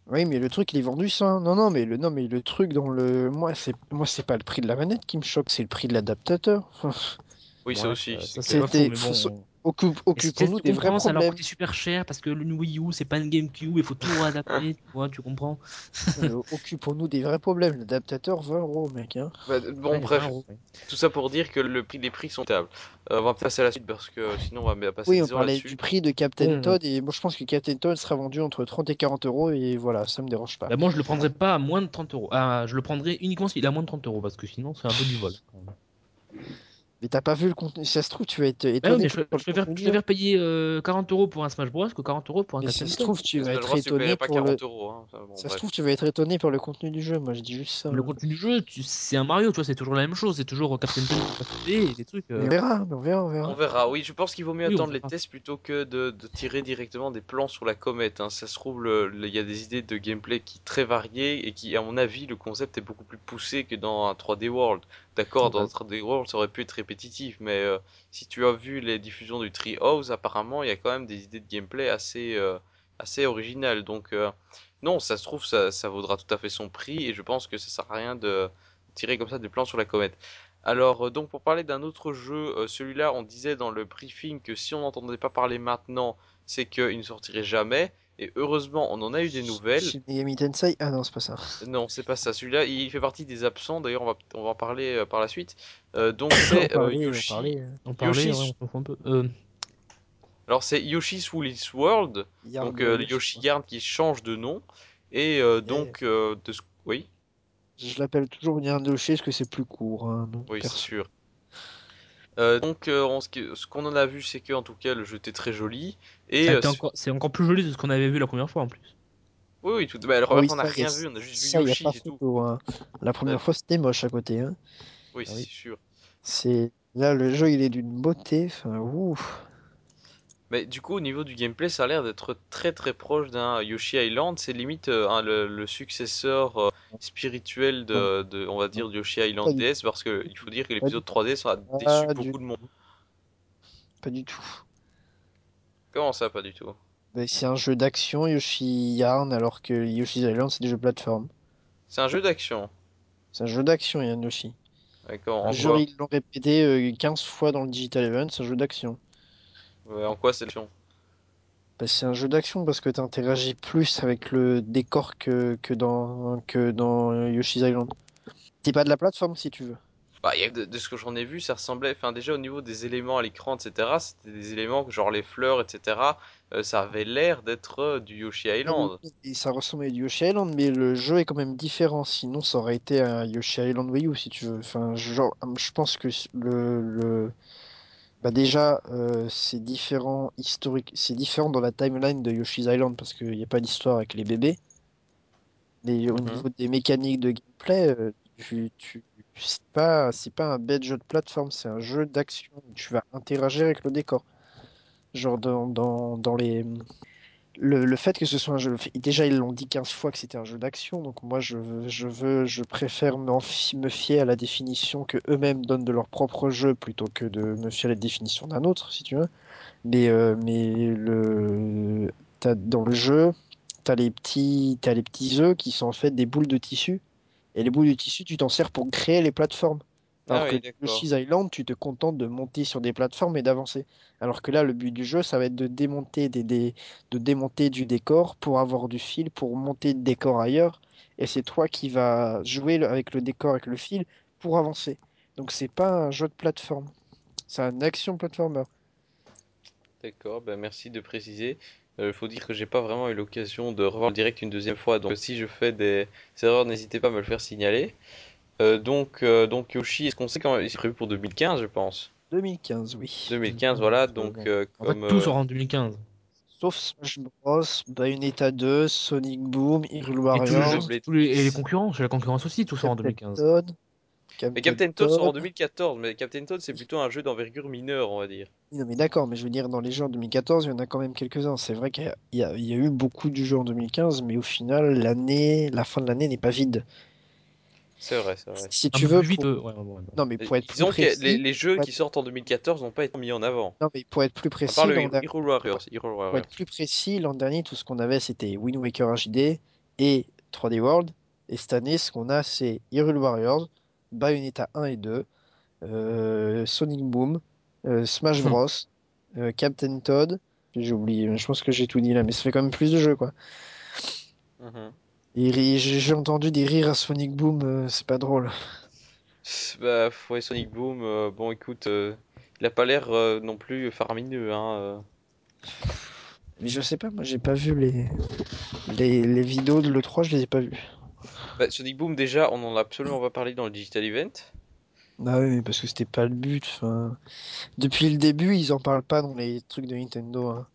Oui, mais le truc, il est vendu ça. Non, non, mais le, non, mais le truc dans le. Moi, c'est moi c'est pas le prix de la manette qui me choque, c'est le prix de l'adaptateur. oui, ça aussi. C'était. Occupons-nous des vrais problèmes. Ça leur coûtait super cher parce que le Wii U, c'est pas une GameCube, il faut tout adapter, [LAUGHS] tu vois, tu comprends? Occupons-nous des vrais problèmes. L'adaptateur, 20 euros, mec. Hein. Bah, bon, bref. Tout ça pour dire que le prix des prix sont tables. Euh, on va passer à la suite parce que sinon on va passer Oui, on parlait du prix de Captain Todd et moi je pense que Captain Todd sera vendu entre 30 et 40 euros et voilà, ça me dérange pas. Bah, moi je le prendrais pas à moins de 30 euros. Ah, je le prendrais uniquement s'il est à moins de 30 euros parce que sinon c'est un peu du vol. Mais t'as pas vu le contenu, ça se trouve, tu vas être étonné. je, préfère, payer 40 euros pour un Smash Bros que 40 euros pour un Ça se trouve, tu vas être étonné pour le... Hein. ça se trouve, tu vas être étonné par le contenu du jeu. Moi, je dis juste ça. Le contenu du jeu, c'est un Mario, tu vois, c'est toujours la même chose. C'est toujours Captain Toad et des trucs. Euh. On verra, on verra, on verra. On verra. Oui, je pense qu'il vaut mieux attendre les tests plutôt que de, tirer directement des plans sur la comète. Hein. Ça se trouve, il y a des idées de gameplay qui très variées et qui, à mon avis, le concept est beaucoup plus poussé que dans un 3D World. D'accord, dans des World, ça aurait pu être répétitif, mais euh, si tu as vu les diffusions du Treehouse, apparemment, il y a quand même des idées de gameplay assez, euh, assez originales. Donc, euh, non, ça se trouve, ça, ça, vaudra tout à fait son prix, et je pense que ça sert à rien de tirer comme ça des plans sur la comète. Alors, donc, pour parler d'un autre jeu, celui-là, on disait dans le briefing que si on n'entendait pas parler maintenant, c'est qu'il ne sortirait jamais. Et heureusement, on en a eu des nouvelles. Megami Tensei Ah non, c'est pas ça. Non, c'est pas ça. Celui-là, il fait partie des absents. D'ailleurs, on va, on va en parler euh, par la suite. Euh, donc, c'est euh, Yoshi. On parlait, on un peu. Euh. Alors, c'est Yoshi's Woolly's World. donc, Yoshi Yarn qui change de nom. Et donc, de... oui. Je l'appelle toujours Yarn Yoshi parce que c'est plus court. Hein, oui, c'est sûr. Euh, donc, euh, ce qu'on en a vu, c'est que en tout cas, le jeu était très joli. Et euh, c'est encore, plus joli de ce qu'on avait vu la première fois en plus. Oui, oui, tout. Bah, alors, on n'a rien vu, on a juste vu Yoshi et tout. Hein. La première fois, c'était moche à côté. Hein. Oui, ah c'est sûr. C'est là, le jeu, il est d'une beauté. Enfin, ouf. Mais du coup, au niveau du gameplay, ça a l'air d'être très très proche d'un Yoshi Island. C'est limite euh, le, successeur euh, spirituel de, on va dire, de Yoshi Island DS, parce qu'il faut dire que l'épisode 3D a déçu beaucoup de monde. Pas du tout. Comment ça, pas du tout? C'est un jeu d'action, Yoshi Yarn, alors que Yoshi's Island, c'est des jeux de plateforme. C'est un jeu d'action? C'est un jeu d'action, Yann Yoshi. D'accord. jeu, ils l'ont répété 15 euh, fois dans le Digital Event, c'est un jeu d'action en quoi c'est l'action? Bah, C'est un jeu d'action parce que tu interagis plus avec le décor que, que, dans, que dans Yoshi's Island. T'es pas de la plateforme si tu veux. Bah, de, ce que j'en ai vu, ça ressemblait, enfin déjà au niveau des éléments à l'écran, etc. C'était des éléments genre les fleurs, etc. Euh, ça avait l'air d'être euh, du Yoshi Island. Et ça ressemblait à du Yoshi Island, mais le jeu est quand même différent. Sinon, ça aurait été un Yoshi Island Wii U si tu veux. Enfin, genre, je pense que le, le bah déjà, euh, c'est différent historique, c'est différent dans la timeline de Yoshi's Island parce qu'il n'y a pas d'histoire avec les bébés. Mais au mhm. niveau des mécaniques de gameplay, tu, tu c'est pas, un bête jeu de plateforme, c'est un jeu d'action tu vas interagir avec le décor. Genre dans, dans, les, le, fait que ce soit un jeu. Déjà, ils l'ont dit 15 fois que c'était un jeu d'action, donc moi, je, veux, je préfère me fier à la définition que eux-mêmes donnent de leur propre jeu plutôt que de me fier à la définition d'un autre, si tu veux. Mais, euh, le, dans le jeu, tu as, les petits, as les petits œufs qui sont en fait des boules de tissu. Et les boules de tissu, tu t'en sers pour créer les plateformes. Alors Ah que oui, d'accord. Yoshi's Island, tu te contentes de monter sur des plateformes et d'avancer. Alors que là, le but du jeu, ça va être de démonter des, des- de démonter du décor pour avoir du fil, pour monter le décor ailleurs. Et c'est toi qui vas jouer le- avec le décor, avec le fil, pour avancer. Donc c'est pas un jeu de plateforme. C'est un action platformer. D'accord, ben merci de préciser. Il faut dire que j'ai pas vraiment eu l'occasion de revoir le direct une deuxième fois, donc si je fais des erreurs, n'hésitez pas à me le faire signaler. Euh, donc, euh, donc Yoshi, est-ce qu'on sait quand c'est prévu pour 2015, je pense? 2015, oui. 2015, voilà, donc euh, En fait, comme tout euh, sort en 2015. Sauf Smash Bros, Bayonetta 2, Sonic Boom, Hyrule Et tous les Warriors, tous les, et concurrents, la concurrence aussi, tout sort en Captain 2015. Mais Captain Toad sort en Toad. 2014, mais Captain Toad c'est plutôt un jeu d'envergure mineure, on va dire. Non mais d'accord, mais je veux dire, dans les jeux en 2014, il y en a quand même quelques-uns. C'est vrai qu'il y a, y eu beaucoup de jeux en 2015, mais au final, l'année, la fin de l'année n'est pas vide. C'est vrai, c'est vrai. Si Un tu veux, vite. pour... euh, ouais, ouais, non mais pour être plus Disons que précis, les, les jeux qui sortent en 2014 n'ont pas été mis en avant. non mais pour être plus précis, Warriors, pour être plus précis, l'an dernier, tout ce qu'on avait, c'était Wind Waker HD et 3D World. Et cette année, ce qu'on a, c'est Hyrule Warriors, Bayonetta 1 et 2, euh, Sonic Boom, euh, Smash Hmm. Bros, euh, Captain Toad. J'ai oublié, je pense que j'ai tout dit là, mais ça fait quand même plus de jeux, quoi. Mhm. J'ai entendu des rires à Sonic Boom, c'est pas drôle. Bah, ouais, Sonic Boom, bon écoute, il a pas l'air non plus faramineux, hein. Mais je sais pas, moi j'ai pas vu les... les les vidéos de l'E3, je les ai pas vues. Bah, Sonic Boom, déjà, on en a absolument pas parlé dans le Digital Event. Ah oui, mais parce que c'était pas le but. Depuis le début, ils en parlent pas dans les trucs de Nintendo. hein.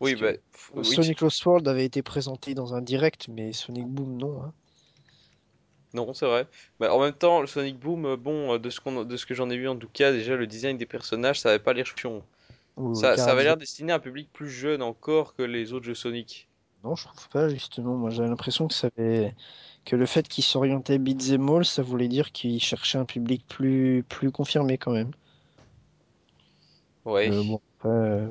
Oui, bah, oui, Sonic Lost World avait été présenté dans un direct, mais Sonic Boom, non. hein. non, c'est vrai. Bah, en même temps, le Sonic Boom, euh, bon, euh, de ce qu'on, de ce que j'en ai vu en tout cas, déjà, le design des personnages, ça avait pas l'air chiant. Ça, ça avait l'air destiné à un public plus jeune encore que les autres jeux Sonic. Non, je trouve pas, justement. Moi, j'avais l'impression que ça avait... que le fait qu'ils s'orientaient beat'em all, ça voulait dire qu'ils cherchaient un public plus, plus confirmé quand même. Ouais. Euh, bon, après, euh,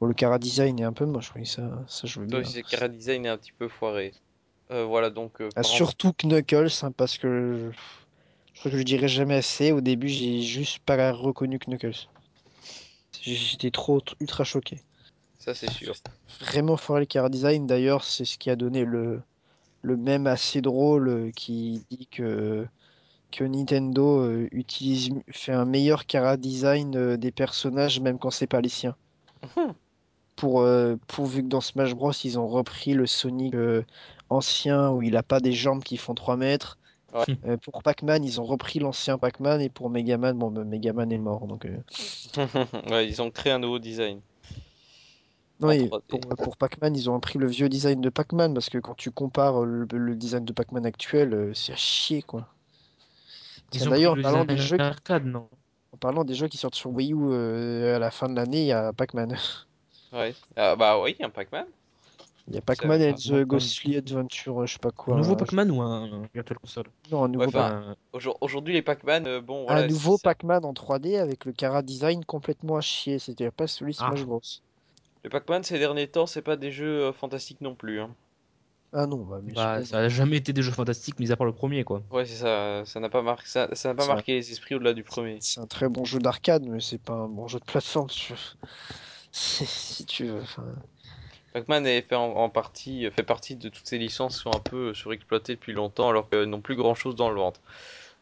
bon, le Cara Design est un peu moche, oui, ça, ça je veux Toi bien. aussi, le Cara Design est un petit peu foiré. Euh, voilà, donc, euh, Ah, par surtout Knuckles, hein, parce que je crois que je dirais jamais assez. Au début, j'ai juste pas reconnu Knuckles. J'étais trop trop- ultra choqué. Ça c'est sûr. Vraiment fort le Cara Design, d'ailleurs, c'est ce qui a donné le, le mème assez drôle euh, qui dit que, que Nintendo euh, utilise, fait un meilleur Cara Design euh, des personnages, même quand c'est pas les siens. Pour, euh, pourvu que dans Smash Bros, ils ont repris le Sonic ancien où il a pas des jambes qui font 3 mètres. Ouais. Euh, pour Pac-Man, ils ont repris l'ancien Pac-Man et pour Megaman, bon, Megaman est mort. Donc, euh, [LAUGHS] Ouais, ils ont créé un nouveau design. Non, et 3D. pour, pour Pac-Man, ils ont pris le vieux design de Pac-Man parce que quand tu compares le, le design de Pac-Man actuel, euh, c'est à chier quoi. D'ailleurs, en parlant des jeux, qui- arcade, non? en parlant des jeux qui sortent sur Wii U euh, à la fin de l'année, il y a Pac-Man. [LAUGHS] Ouais. Ah, bah oui, un Pac-Man. Il y a Pac-Man pas. the Ghostly Adventure, je sais pas Un quoi. nouveau un- Pac-Man ou un, Virtual Console? Non, un nouveau Ouais, enfin, Pac- Aujourd- Aujourd'hui, les Pac-Man, euh, bon, un nouveau Pac-Man en 3D avec le Cara Design complètement à chier. C'était pas celui Ah. Smash Bros. Le Pac-Man, ces derniers temps, c'est pas des jeux euh, fantastiques non plus. hein. Ah non, bah, sûr bah, ça non. a jamais été des jeux fantastiques, mis à part le premier, quoi. Ouais, c'est ça. Ça n'a pas marqué, ça, ça n'a pas marqué les esprits au-delà du premier. C'est un très bon jeu d'arcade, mais c'est pas un bon jeu de plateforme. si tu veux. Si tu veux. enfin. Pac-Man est fait en, en partie, fait partie de toutes ces licences qui sont un peu euh, surexploitées depuis longtemps, alors qu'elles n'ont plus grand-chose dans le ventre.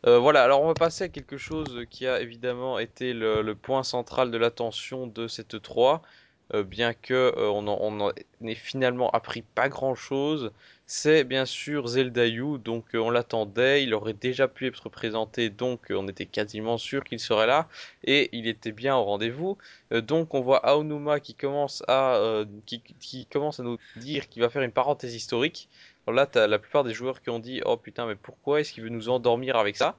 Euh, voilà, alors on va passer à quelque chose qui a évidemment été le, le point central de l'attention de cette 3, euh, bien que euh, on en, on en ait finalement appris pas grand-chose. C'est bien sûr Zelda U, donc euh, on l'attendait, il aurait déjà pu être présenté, donc euh, on était quasiment sûr qu'il serait là, et il était bien au rendez-vous. Euh, donc on voit Aonuma qui commence à euh, qui, qui commence à nous dire qu'il va faire une parenthèse historique. Alors là, t'as la plupart des joueurs qui ont dit oh putain mais pourquoi est-ce qu'il veut nous endormir avec ça?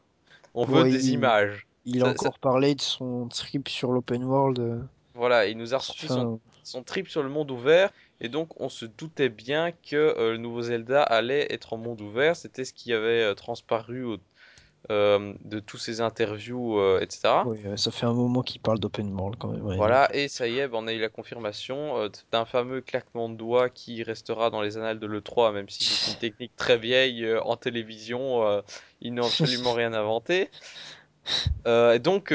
On veut des il- images. Il a Ça- encore parlé de son trip sur l'open world. Voilà, il nous a ressorti son, Enfin, son trip sur le monde ouvert et donc on se doutait bien que euh, le nouveau Zelda allait être en monde ouvert. C'était ce qui avait euh, transparu au- euh, de tous ces interviews, etc. Oui, ça fait un moment qu'il parle d'open world quand même. Voilà, et ça y est, ben, on a eu la confirmation d'un fameux claquement de doigts qui restera dans les annales de l'E3, même si c'est une [LAUGHS] technique très vieille en télévision, ils n'ont absolument [LAUGHS] rien inventé. Et donc,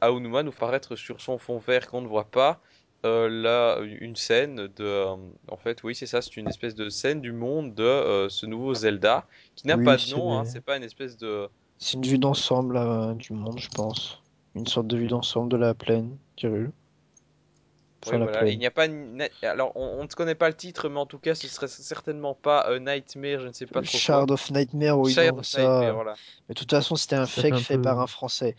Aonuma nous paraître sur son fond vert qu'on ne voit pas, euh, là une scène de euh, en fait oui c'est ça c'est une espèce de scène du monde de euh, ce nouveau Zelda qui n'a pas de nom hein, c'est pas une espèce de c'est une vue d'ensemble du monde je pense. Une sorte de vue d'ensemble de la plaine Kirul il n'y a pas alors on, ne connaît pas le titre mais en tout cas ce serait certainement pas Nightmare je ne sais pas trop Shard of Nightmare oui Shard ça... Nightmare, voilà. mais de toute façon c'était un fake fait par un français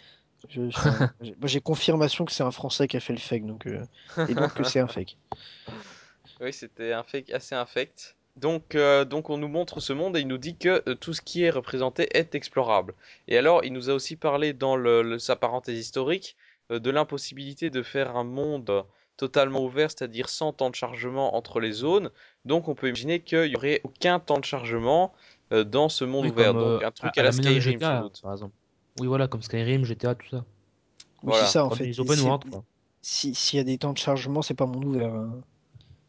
[LAUGHS] j'ai confirmation que c'est un Français qui a fait le fake, donc, euh, et donc que c'est un fake. [LAUGHS] Oui, c'était un fake assez infect. Donc, euh, donc on nous montre ce monde et il nous dit que euh, tout ce qui est représenté est explorable. Et alors, il nous a aussi parlé dans le, sa parenthèse historique de l'impossibilité de faire un monde totalement ouvert, c'est-à-dire sans temps de chargement entre les zones. Donc on peut imaginer qu'il n'y aurait aucun temps de chargement dans ce monde ouvert. donc un truc à, la, Skyrim, par exemple. Oui, voilà, comme Skyrim, GTA, tout ça. Oui, c'est ça en fait. S'il y a des temps de chargement, c'est pas mon ouvert. Hein.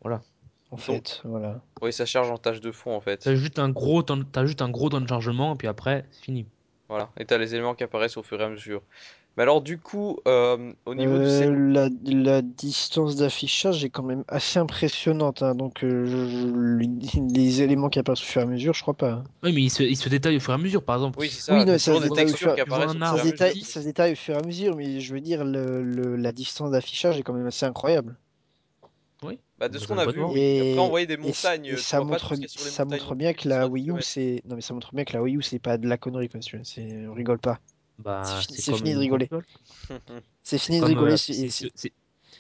Voilà. En fait, voilà. Oui, ça charge en tâche de fond en fait. T'as juste un gros temps, as juste un gros temps de chargement, et puis après, c'est fini. Voilà. Et t'as les éléments qui apparaissent au fur et à mesure. Mais alors du coup, euh, au niveau du euh, la, la, distance d'affichage est quand même assez impressionnante. Hein. donc euh, les éléments qui apparaissent au fur et à mesure, je crois pas. Hein. Oui, mais ils se, se détaillent au fur et à mesure, par exemple. Oui, c'est ça. Oui, ça, se détaille au fur et à mesure, mais je veux dire, le, la distance d'affichage est quand même assez incroyable. Oui. Bah, de ce qu'on a vu, et... après envoyer des montagnes. ça montre, ça montre bien que la Wii U, c'est non mais ça montre bien que la Wii U, c'est pas de la connerie, quoi. C'est, on rigole pas. Bah, c'est fini, de rigoler. [LAUGHS] c'est fini de rigoler.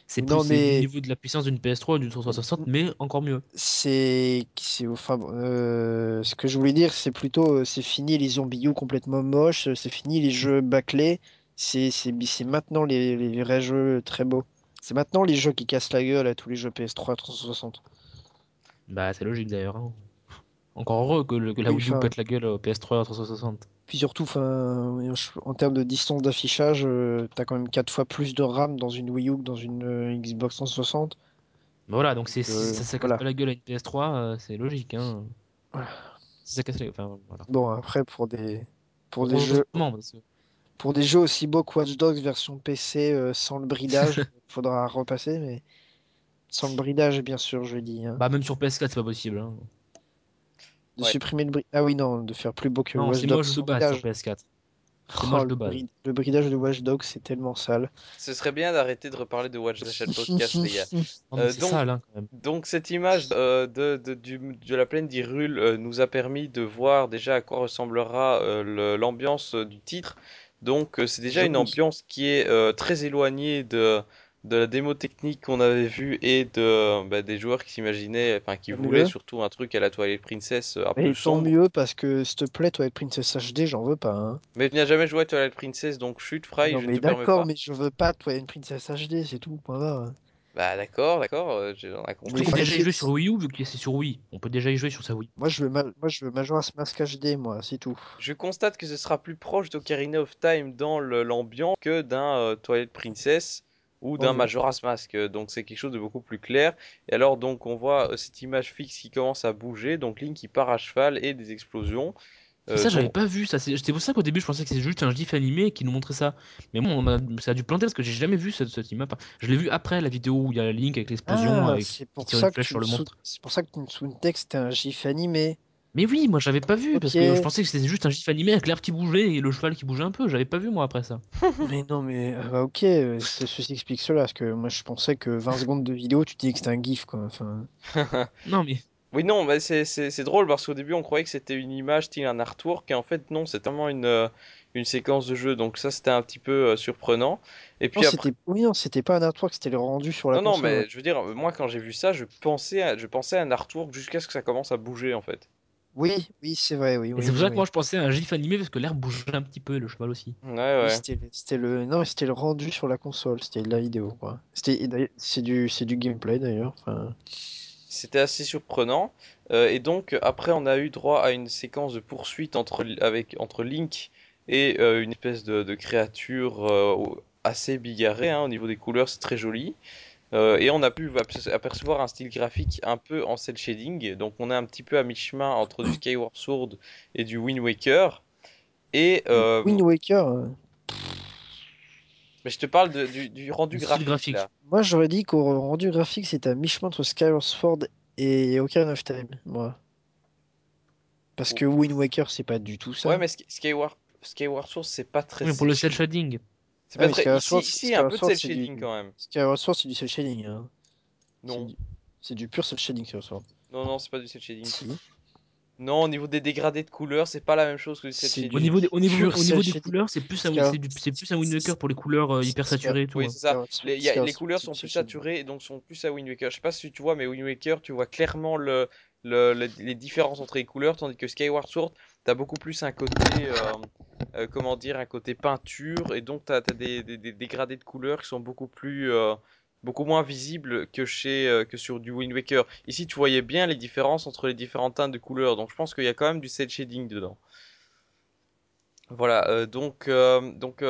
C'est plus mais... niveau de la puissance d'une PS3 ou d'une 360, mais encore mieux. C'est, enfin, euh, ce que je voulais dire, c'est plutôt, euh, c'est fini les zombies complètement moches, c'est fini les jeux bâclés, c'est, maintenant les, les, vrais jeux très beaux. C'est maintenant les jeux qui cassent la gueule à tous les jeux PS3 360. Bah, c'est logique d'ailleurs. Hein. Encore heureux que, que la Wii U pète la gueule au PS3 360. Puis surtout, en termes de distance d'affichage, euh, t'as quand même 4 fois plus de RAM dans une Wii U que dans une euh, Xbox 360. Voilà, donc c'est, si ça, casse pas la gueule à une PS3, euh, c'est logique. Hein. ça casse enfin, voilà. Bon, après, pour des, pour des jeux. Pour des jeux aussi beaux que Watch Dogs version PC sans le bridage, [LAUGHS] faudra repasser, mais sans le bridage, bien sûr, je dis. Hein. Bah, même sur PS4, c'est pas possible. Hein. De supprimer le bridage. Ah oui, non, de faire plus beau que non, Watch Dogs. C'est moche de base sur PS4. C'est moche oh, de base. Le bridage de Watch Dogs, c'est tellement sale. Ce serait bien d'arrêter de reparler de Watch Dogs podcast, les gars. [LAUGHS] Euh, donc, sale, hein, quand même. donc, cette image euh, de, de, de, la plaine d'Irul euh, nous a permis de voir déjà à quoi ressemblera l'ambiance du titre. Donc, c'est déjà une ambiance qui est très éloignée de de la démo technique qu'on avait vue et de bah, des joueurs qui s'imaginaient, enfin qui voulaient surtout un truc à la Twilight Princess euh, un peu sombre. mieux parce que s'il te plaît Twilight Princess HD, j'en veux pas. Hein. Mais tu n'as jamais joué à Twilight Princess donc chute Fry, non, je mais d'accord, mais je veux pas Twilight Princess HD, c'est tout. Point barre. Bah d'accord, d'accord, euh, On peut déjà y jouer sur Wii U vu que c'est sur Wii. On peut déjà y jouer sur sa Wii. Moi je veux, ma... moi, je veux Majora's Mask HD, moi, c'est tout. Je constate que ce sera plus proche d'Ocarina of Time dans l'ambiance que d'un euh, Twilight Princess ou d'un Majora's Mask. Donc c'est quelque chose de beaucoup plus clair. Et alors donc on voit euh, cette image fixe qui commence à bouger, donc Link qui part à cheval et des explosions. Euh, ça j'avais pas vu ça. C'était pour ça qu'au début je pensais que c'était juste un gif animé qui nous montrait ça. Mais bon, ça a dû planter parce que j'ai jamais vu cette, cette image. Je l'ai vu après la vidéo où il y a Link avec l'explosion. Ah, c'est pour, ça que C'est pour ça que Text c'était un gif animé. Mais oui, moi j'avais pas vu parce que je pensais que c'était juste un gif animé avec l'air qui bougeait et le cheval qui bougeait un peu. J'avais pas vu moi après ça. [LAUGHS] mais non, mais euh, bah, ok, euh, ceci explique cela parce que moi je pensais que 20 [LAUGHS] secondes de vidéo, tu dis que c'était un gif quoi. Enfin... [LAUGHS] non, mais. Oui, non, mais c'est drôle parce qu'au début on croyait que c'était une image, style un artwork, et en fait non, c'est tellement une, euh, une séquence de jeu, donc ça c'était un petit peu surprenant. Et puis après... Oui, non, c'était pas un artwork, c'était le rendu sur la Non, non, mais je veux dire, moi quand j'ai vu ça, je pensais à, je pensais à un artwork jusqu'à ce que ça commence à bouger en fait. Oui, oui, c'est vrai. Oui, c'est pour ça que moi je pensais à un gif animé parce que l'air bougeait un petit peu et le cheval aussi. Ouais, ouais. c'était le non, c'était le rendu sur la console, c'était la vidéo quoi. C'était c'est du c'est du gameplay d'ailleurs. Enfin... C'était assez surprenant euh, et donc après on a eu droit à une séquence de poursuite entre avec entre Link et une espèce de, créature assez bigarrée hein, au niveau des couleurs, c'est très joli. Et on a pu apercevoir un style graphique un peu en cel shading, donc on est un petit peu à mi-chemin entre du Skyward Sword et du Wind Waker. Et Wind Waker, mais je te parle du, rendu graphique. Moi, j'aurais dit qu'au rendu graphique, c'était à mi-chemin entre Skyward Sword et Ocarina of Time. Moi. Parce que Wind Waker, c'est pas du tout ça. Ouais, mais Skyward, Skyward Sword, c'est pas très. Mais pour le cel shading. C'est pas très. Ici, ici un peu de cel shading quand même. Skyward Sword, c'est du cel shading. Hein. Non. C'est du... pur cel shading, Skyward Sword. Non, non, c'est pas du cel shading. Non, au niveau des dégradés de couleurs, c'est pas la même chose que le shading. Au niveau des, au niveau, au niveau des couleurs, c'est plus, un, c'est plus un Wind Waker pour les couleurs euh, hyper saturées tout. Oui, hein. c'est ça. Les, y a, les couleurs sont plus saturées et donc sont plus à Wind Waker. Je sais pas si tu vois, mais Wind Waker, tu vois clairement le, le, les différences entre les couleurs, tandis que Skyward Sword, t'as beaucoup plus un côté, euh, euh, comment dire, un côté peinture et donc t'as as des, des, dégradés de couleurs qui sont beaucoup plus beaucoup moins visible que chez euh, que sur du Wind Waker. Ici, tu voyais bien les différences entre les différentes teintes de couleurs, donc je pense qu'il y a quand même du cel shading dedans. Voilà, euh, donc euh, donc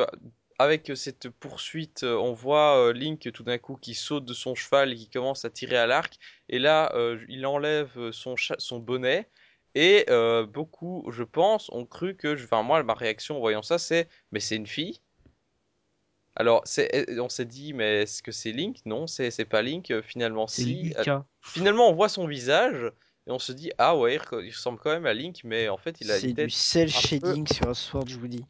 avec cette poursuite, on voit Link tout d'un coup qui saute de son cheval et qui commence à tirer à l'arc. Et là, il enlève son, son bonnet. Et beaucoup, je pense, ont cru que, enfin moi, ma réaction en voyant ça, c'est, mais c'est une fille? Alors, on s'est dit, mais est-ce que c'est Link? Non, c'est pas Link. Euh, finalement, si. Euh, finalement, on voit son visage et on se dit, ah ouais, il ressemble quand même à Link, mais en fait, il a C'est du cel shading sur sur Sword, je vous dis.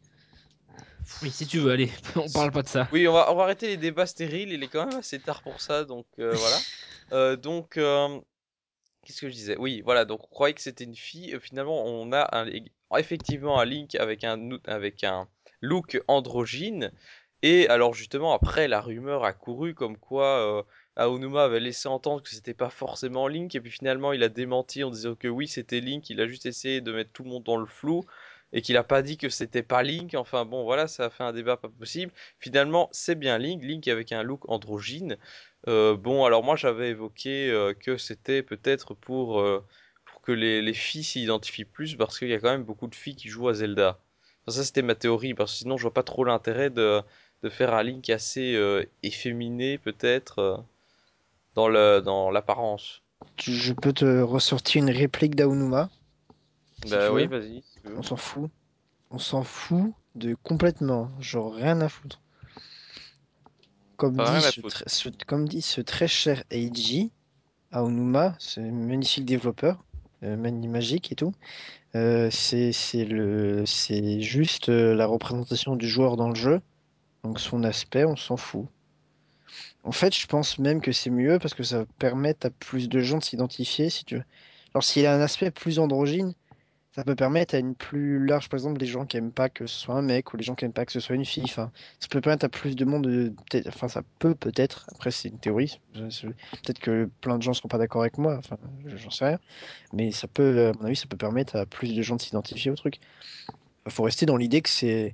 Oui, si tu veux, allez, [LAUGHS] on parle pas de ça. Oui, on va, on va arrêter les débats stériles. Il est quand même assez tard pour ça, donc euh, [LAUGHS] voilà. donc, qu'est-ce que je disais? Oui, voilà. Donc, on croyait que c'était une fille. Finalement, on a un, effectivement un Link avec un avec un look androgyne et alors justement après la rumeur a couru comme quoi euh, Aonuma avait laissé entendre que c'était pas forcément Link et puis finalement il a démenti en disant que oui c'était Link, il a juste essayé de mettre tout le monde dans le flou et qu'il a pas dit que c'était pas Link. Enfin bon voilà ça a fait un débat pas possible. Finalement c'est bien Link, Link avec un look androgyne. Euh, bon alors moi j'avais évoqué euh, que c'était peut-être pour, euh, pour que les, les filles s'identifient plus parce qu'il y a quand même beaucoup de filles qui jouent à Zelda. Enfin, ça c'était ma théorie parce que sinon je vois pas trop l'intérêt de de faire un Link assez efféminé peut-être dans le dans l'apparence. Je peux te ressortir une réplique d'Aonuma. bah oui, vas-y. On s'en fout. On s'en fout de complètement. Genre rien à foutre. Comme, dit ce, comme dit ce très cher Eiji, Aonuma, un magnifique développeur, euh, magique et tout. Euh, c'est le c'est juste la représentation du joueur dans le jeu donc son aspect, on s'en fout. En fait, je pense même que c'est mieux parce que ça va permettre à plus de gens de s'identifier, si tu veux. Alors, s'il a un aspect plus androgyne, ça peut permettre à une plus large, par exemple, des gens qui aiment pas que ce soit un mec ou les gens qui aiment pas que ce soit une fille. Enfin, ça peut permettre à plus de monde de. Enfin, ça peut peut-être. Après, c'est une théorie. Peut-être que plein de gens seront pas d'accord avec moi. Enfin, j'en sais rien. Mais ça peut, à mon avis, ça peut permettre à plus de gens de s'identifier au truc. Il faut rester dans l'idée que c'est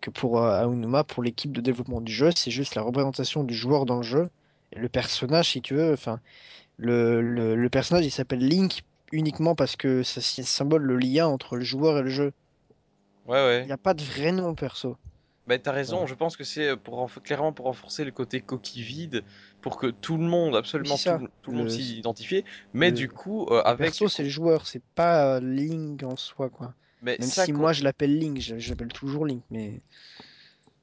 que pour euh, Aonuma, pour l'équipe de développement du jeu, c'est juste la représentation du joueur dans le jeu. Et le personnage, si tu veux, enfin, le, le, personnage, il s'appelle Link uniquement parce que ça symbole le lien entre le joueur et le jeu. Ouais, ouais. Il n'y a pas de vrai nom perso. Bah, t'as raison, je pense que c'est pour clairement pour renforcer le côté coquille vide, pour que tout le monde, absolument tout, le monde s'y identifie. Mais du coup, euh, avec. perso, c'est le joueur, c'est pas Link en soi, quoi. Mais Même si moi je l'appelle Link, j'appelle toujours Link, mais.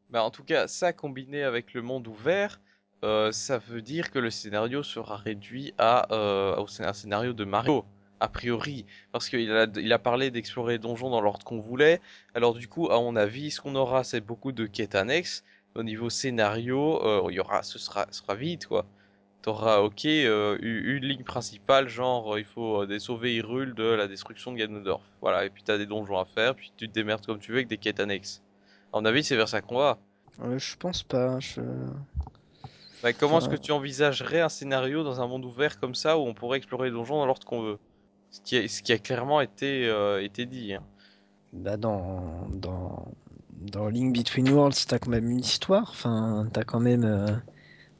Bah en tout cas, ça combiné avec le monde ouvert, euh, ça veut dire que le scénario sera réduit à euh, un scénario de Mario, a priori, parce qu'il a, il a parlé d'explorer les donjons dans l'ordre qu'on voulait. Alors du coup, à mon avis, ce qu'on aura, c'est beaucoup de quêtes annexes. Au niveau scénario, euh, il y aura, ce sera, ce sera vite quoi. T'auras ok euh, une ligne principale genre euh, il faut euh, sauver Hyrule de la destruction de Ganondorf. Voilà et puis t'as des donjons à faire puis tu te démerdes comme tu veux avec des quêtes annexes. À mon avis c'est vers ça qu'on va. Je pense pas je... Bah, comment est-ce que tu envisagerais un scénario dans un monde ouvert comme ça où on pourrait explorer les donjons dans l'ordre qu'on veut? Ce qui, a, clairement été, été dit hein. bah dans Link Between Worlds t'as quand même une histoire enfin t'as quand même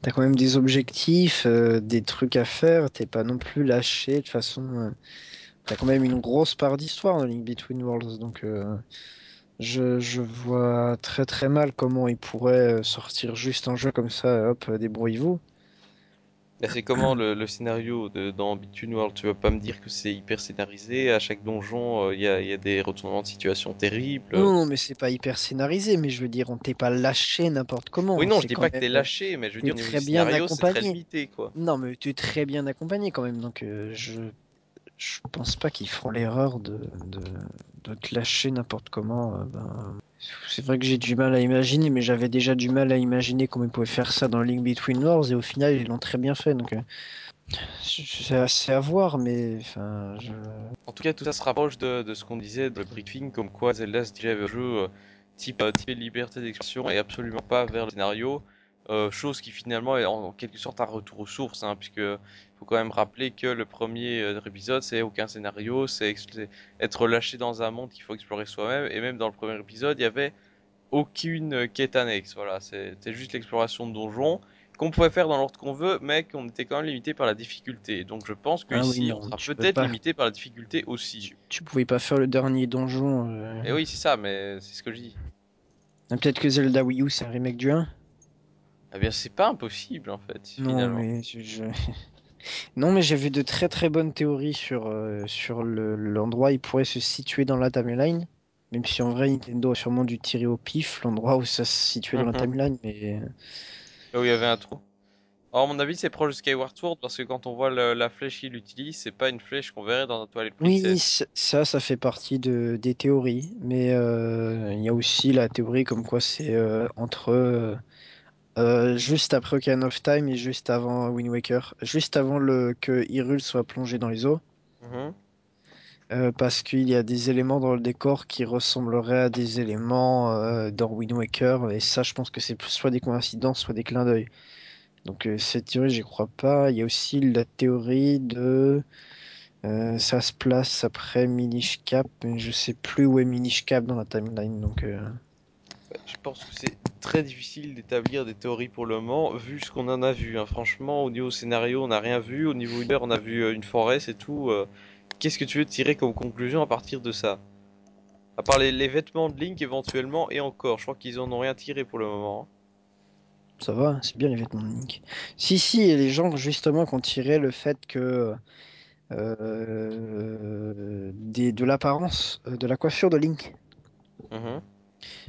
t'as quand même des objectifs, euh, des trucs à faire, t'es pas non plus lâché de façon. Euh, t'as quand même une grosse part d'histoire dans Link Between Worlds, donc euh, Je, je vois très très mal comment ils pourraient sortir juste un jeu comme ça, hop, débrouillez-vous. C'est comment le, le scénario de, dans Between World Tu vas pas me dire que c'est hyper scénarisé, à chaque donjon il y, a, y, a, des retournements de situation terribles. Non, mais c'est pas hyper scénarisé, mais je veux dire, on t'est pas lâché n'importe comment. Oui, non, je dis pas que t'es lâché, mais je veux dire, très bien scénario, c'est très limité, quoi. Non, mais tu es très bien accompagné quand même, donc euh, je je pense pas qu'ils feront l'erreur de, de, de, te lâcher n'importe comment. Euh, ben... C'est vrai que j'ai du mal à imaginer, mais j'avais déjà du mal à imaginer comment ils pouvaient faire ça dans Link Between Wars, et au final, ils l'ont très bien fait. Donc, euh, c'est assez à voir, mais enfin. En tout cas, tout ça se rapproche de, ce qu'on disait de briefing, comme quoi Zelda se dirigeait vers un jeu euh, type, euh, type liberté d'expression et absolument pas vers le scénario. Euh, chose qui finalement est en, en, quelque sorte un retour aux sources, hein, puisque faut quand même rappeler que le premier euh, épisode c'est aucun scénario, c'est être lâché dans un monde qu'il faut explorer soi-même, et même dans le premier épisode il y avait aucune quête annexe, voilà, c'était juste l'exploration de donjons qu'on pouvait faire dans l'ordre qu'on veut, mais qu'on était quand même limité par la difficulté. Donc je pense que ah ici oui, non, on sera peut-être limité par la difficulté aussi. Tu, tu, pouvais pas faire le dernier donjon. Euh... Et oui c'est ça, mais c'est ce que je dis. Peut-être que Zelda Wii U c'est un remake du 1 eh bien, c'est pas impossible en fait. Non, finalement. mais je... je... [LAUGHS] non, mais j'ai vu de très très bonnes théories sur, euh, sur l'endroit le, où il pourrait se situer dans la timeline. Même si en vrai, Nintendo a sûrement dû tirer au pif l'endroit où ça se situait mm -hmm. dans la timeline. Mais... Là où il y avait un trou. Alors, à mon avis, c'est proche de Skyward Sword parce que quand on voit le, la flèche qu'il utilise, c'est pas une flèche qu'on verrait dans la toilette. Oui, ça, ça fait partie de, des théories. Mais euh, il y a aussi la théorie comme quoi c'est euh, entre. Euh, juste après Ocarina of Time et juste avant Wind Waker, juste avant le, que Hyrule soit plongé dans les eaux. -hmm. euh, parce qu'il y a des éléments dans le décor qui ressembleraient à des éléments euh, dans Wind Waker, et ça, je pense que c'est soit des coïncidences, soit des clins d'œil. Donc, euh, cette théorie, j'y crois pas. Il y a aussi la théorie de. Euh, ça se place après Minish Cap, mais je sais plus où est Minish Cap dans la timeline, donc. Je pense que c'est très difficile d'établir des théories pour le moment, vu ce qu'on en a vu. Hein. Franchement, au niveau scénario, on n'a rien vu. Au niveau univers, on a vu euh, une forêt, c'est tout. Euh, Qu'est-ce que tu veux tirer comme conclusion à partir de ça? À part les, les, vêtements de Link éventuellement, et encore, je crois qu'ils en ont rien tiré pour le moment. Hein. Ça va, c'est bien les vêtements de Link. Si, si, et les gens justement qui ont tiré le fait que. Euh, des, de l'apparence, de la coiffure de Link. Mm -hmm.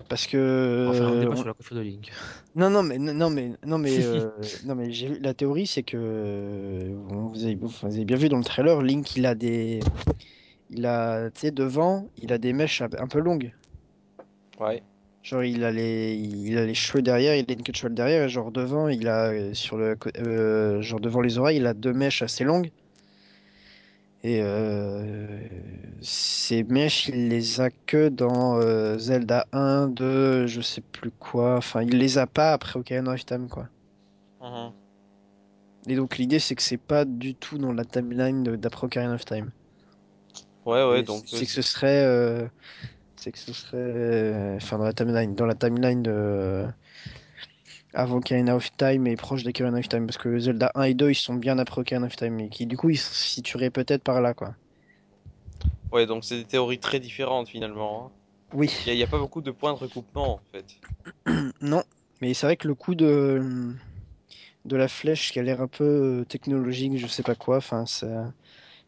Parce que. Enfin, un débat on... sur la coiffure de Link. Non, non, mais non, mais non, mais [LAUGHS] euh, non, mais j'ai la théorie, c'est que vous avez, vous avez, bien vu dans le trailer, Link, il a des, il a, tu sais, devant, il a des mèches un peu longues. Ouais. Genre, il a les, il a les cheveux derrière, il a une queue de cheval derrière, et genre devant, il a sur le, euh, genre devant les oreilles, il a deux mèches assez longues. Et euh, ces mèches, il les a que dans euh, Zelda 1, 2, je sais plus quoi. Enfin, il les a pas après Ocarina of Time, quoi. -hmm. Et donc l'idée, c'est que c'est pas du tout dans la timeline d'après Ocarina of Time. Ouais, ouais, donc. C'est que ce serait. Euh, c'est que ce serait. Enfin, dans la timeline. Dans la timeline de avant Ocarina of Time et proche d'Ocarina of Time parce que Zelda 1 et 2 ils sont bien après Ocarina of Time et qui du coup ils se situeraient peut-être par là quoi. Ouais donc c'est des théories très différentes finalement. Hein. Oui. Il n'y a, a, pas beaucoup de points de recoupement en fait. [CLEARS THROAT] non mais c'est vrai que le coup de de la flèche qui a l'air un peu technologique je sais pas quoi enfin ça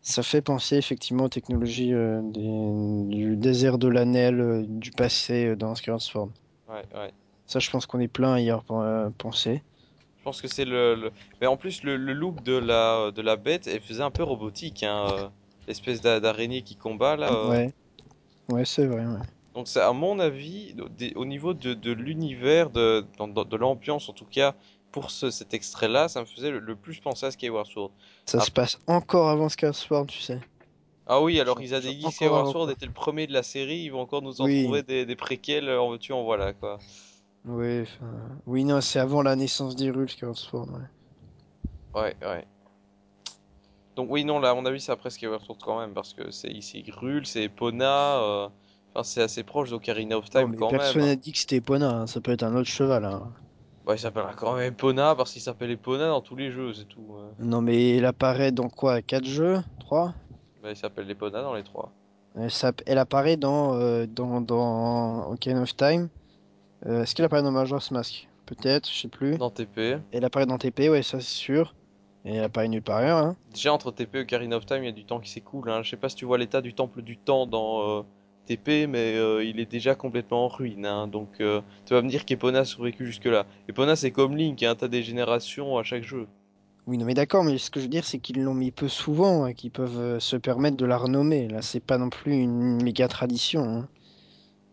ça fait penser effectivement aux technologies euh, des, du désert de l'Anel euh, du passé euh, dans Skyward Sword. Ouais ouais. Ça, je pense qu'on est plein à y euh, pensé. Je pense que c'est le, le, Mais en plus, le, le, look de la, de la bête, elle faisait un peu robotique. Hein, L'espèce d'araignée qui combat, là. Euh... Ouais. Ouais, c'est vrai, ouais. Donc, c'est à mon avis, au niveau de, de l'univers, de, de, de l'ambiance en tout cas, pour ce, cet extrait-là, ça me faisait le, le, plus penser à Skyward Sword. Ça Après... se passe encore avant Skyward Sword, tu sais. Ah oui, alors ils que Skyward Sword était le premier de la série, ils vont encore nous en oui. trouver des, des préquels, en veux-tu, en voilà, quoi. Oui, oui, non, c'est avant la naissance d'Hyrule, Skyward ouais. Ouais, ouais. Donc oui, non, là, à mon avis, c'est après Skyward Sword quand même, parce que c'est ici Hyrule, c'est Epona, euh... enfin, c'est assez proche d'Ocarina of Time non, quand personne même. Personne n'a dit que c'était Epona, hein. ça peut être un autre cheval. Hein. Bah, il s'appellera quand même Epona, parce qu'il s'appelle Epona dans tous les jeux, c'est tout. Non, mais il apparaît dans quoi 4 jeux? 3 Bah, il s'appelle Epona dans les 3. Elle, elle apparaît dans, euh, dans, dans Ocarina of Time. Euh, Est-ce qu'elle apparaît dans Majora's Mask Peut-être, je sais plus. Dans TP. Elle apparaît dans TP, ouais, ça c'est sûr. Et elle apparaît nulle part ailleurs. Hein. Déjà, entre TP et Ocarina of Time, il y a du temps qui s'écoule. Hein. Je sais pas si tu vois l'état du temple du temps dans euh, TP, mais euh, il est déjà complètement en ruine. Hein. Donc, euh, tu vas me dire qu'Epona a survécu jusque-là. Epona, c'est comme Link, hein. t'as des générations à chaque jeu. Oui, non, mais d'accord, mais ce que je veux dire, c'est qu'ils l'ont mis peu souvent, hein, qu'ils peuvent se permettre de la renommer. Là, c'est pas non plus une méga tradition.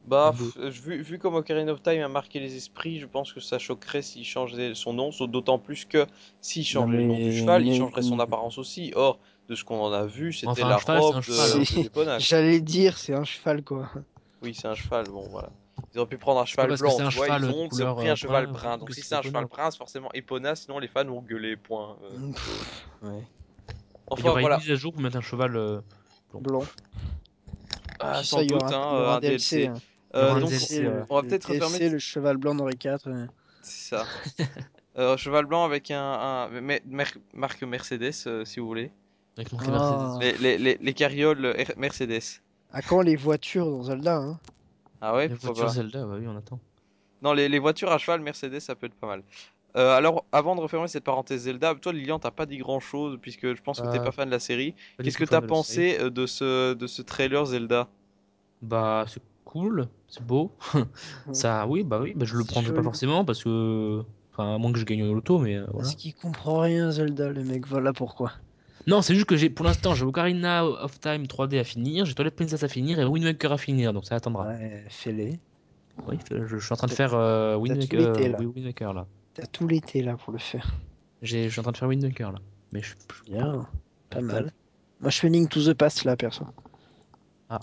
Hein. Bah, vu, vu comme Ocarina of Time a marqué les esprits, je pense que ça choquerait s'il changeait son nom, d'autant plus que s'il changeait le nom du cheval, il changerait son apparence aussi. Or, de ce qu'on en a vu, c'était la robe de, [LAUGHS] J'allais dire, c'est un cheval, quoi. Oui, c'est un cheval, bon, voilà. Ils auraient pu prendre un cheval blanc, tu vois, ils ont, ils ont pris un euh, cheval brun. Donc si c'est un cheval brun, c'est forcément Epona, sinon les fans vont gueuler, point. Euh. ouais. Enfin, il y voilà. une mise à jour pour mettre un cheval euh, blanc. Ah, sans doute, hein, un DLC. Hein. Donc, on va peut-être refermer. le cheval blanc d'Henri IV. C'est ça. [LAUGHS] euh, cheval blanc avec un, un... marque Mercedes, si vous voulez. Avec marque Mercedes. Les, les, les, les carrioles Mercedes. À quand les voitures dans Zelda hein ah ouais Les voitures Zelda, bah oui, on attend. Non, les, les, voitures à cheval Mercedes, ça peut être pas mal. Euh, alors, avant de refermer cette parenthèse Zelda, toi Lilian, t'as pas dit grand chose puisque je pense que t'es euh, pas fan de la série. Qu'est-ce que t'as pensé euh, de ce, de ce trailer Zelda? Bah, c'est cool, c'est beau. [LAUGHS] ça, oui, bah oui, bah, je le prendrai pas forcément parce que. Enfin, à moins que je gagne l'auto, mais voilà. Parce qu'il comprend rien, Zelda, le mec, voilà pourquoi. Non, c'est juste que j'ai, pour l'instant, j'ai Ocarina of Time 3D à finir, j'ai Twilight Princess à finir et Wind Waker à finir, donc ça attendra. Ouais, fais-les. Oui, je, suis en train de faire euh, Wind, Waker, là. T'as tout l'été là pour le faire. je suis en train de faire Wind Waker là. Mais je, Bien, pas mal. Moi je fais Link to the Past là, perso. Ah.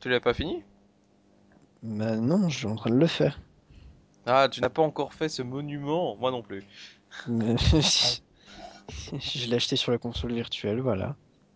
Tu l'as pas fini? Bah non, je suis en train de le faire. Ah, tu n'as pas encore fait ce monument Moi non plus. [LAUGHS] je l'ai acheté sur la console virtuelle, voilà.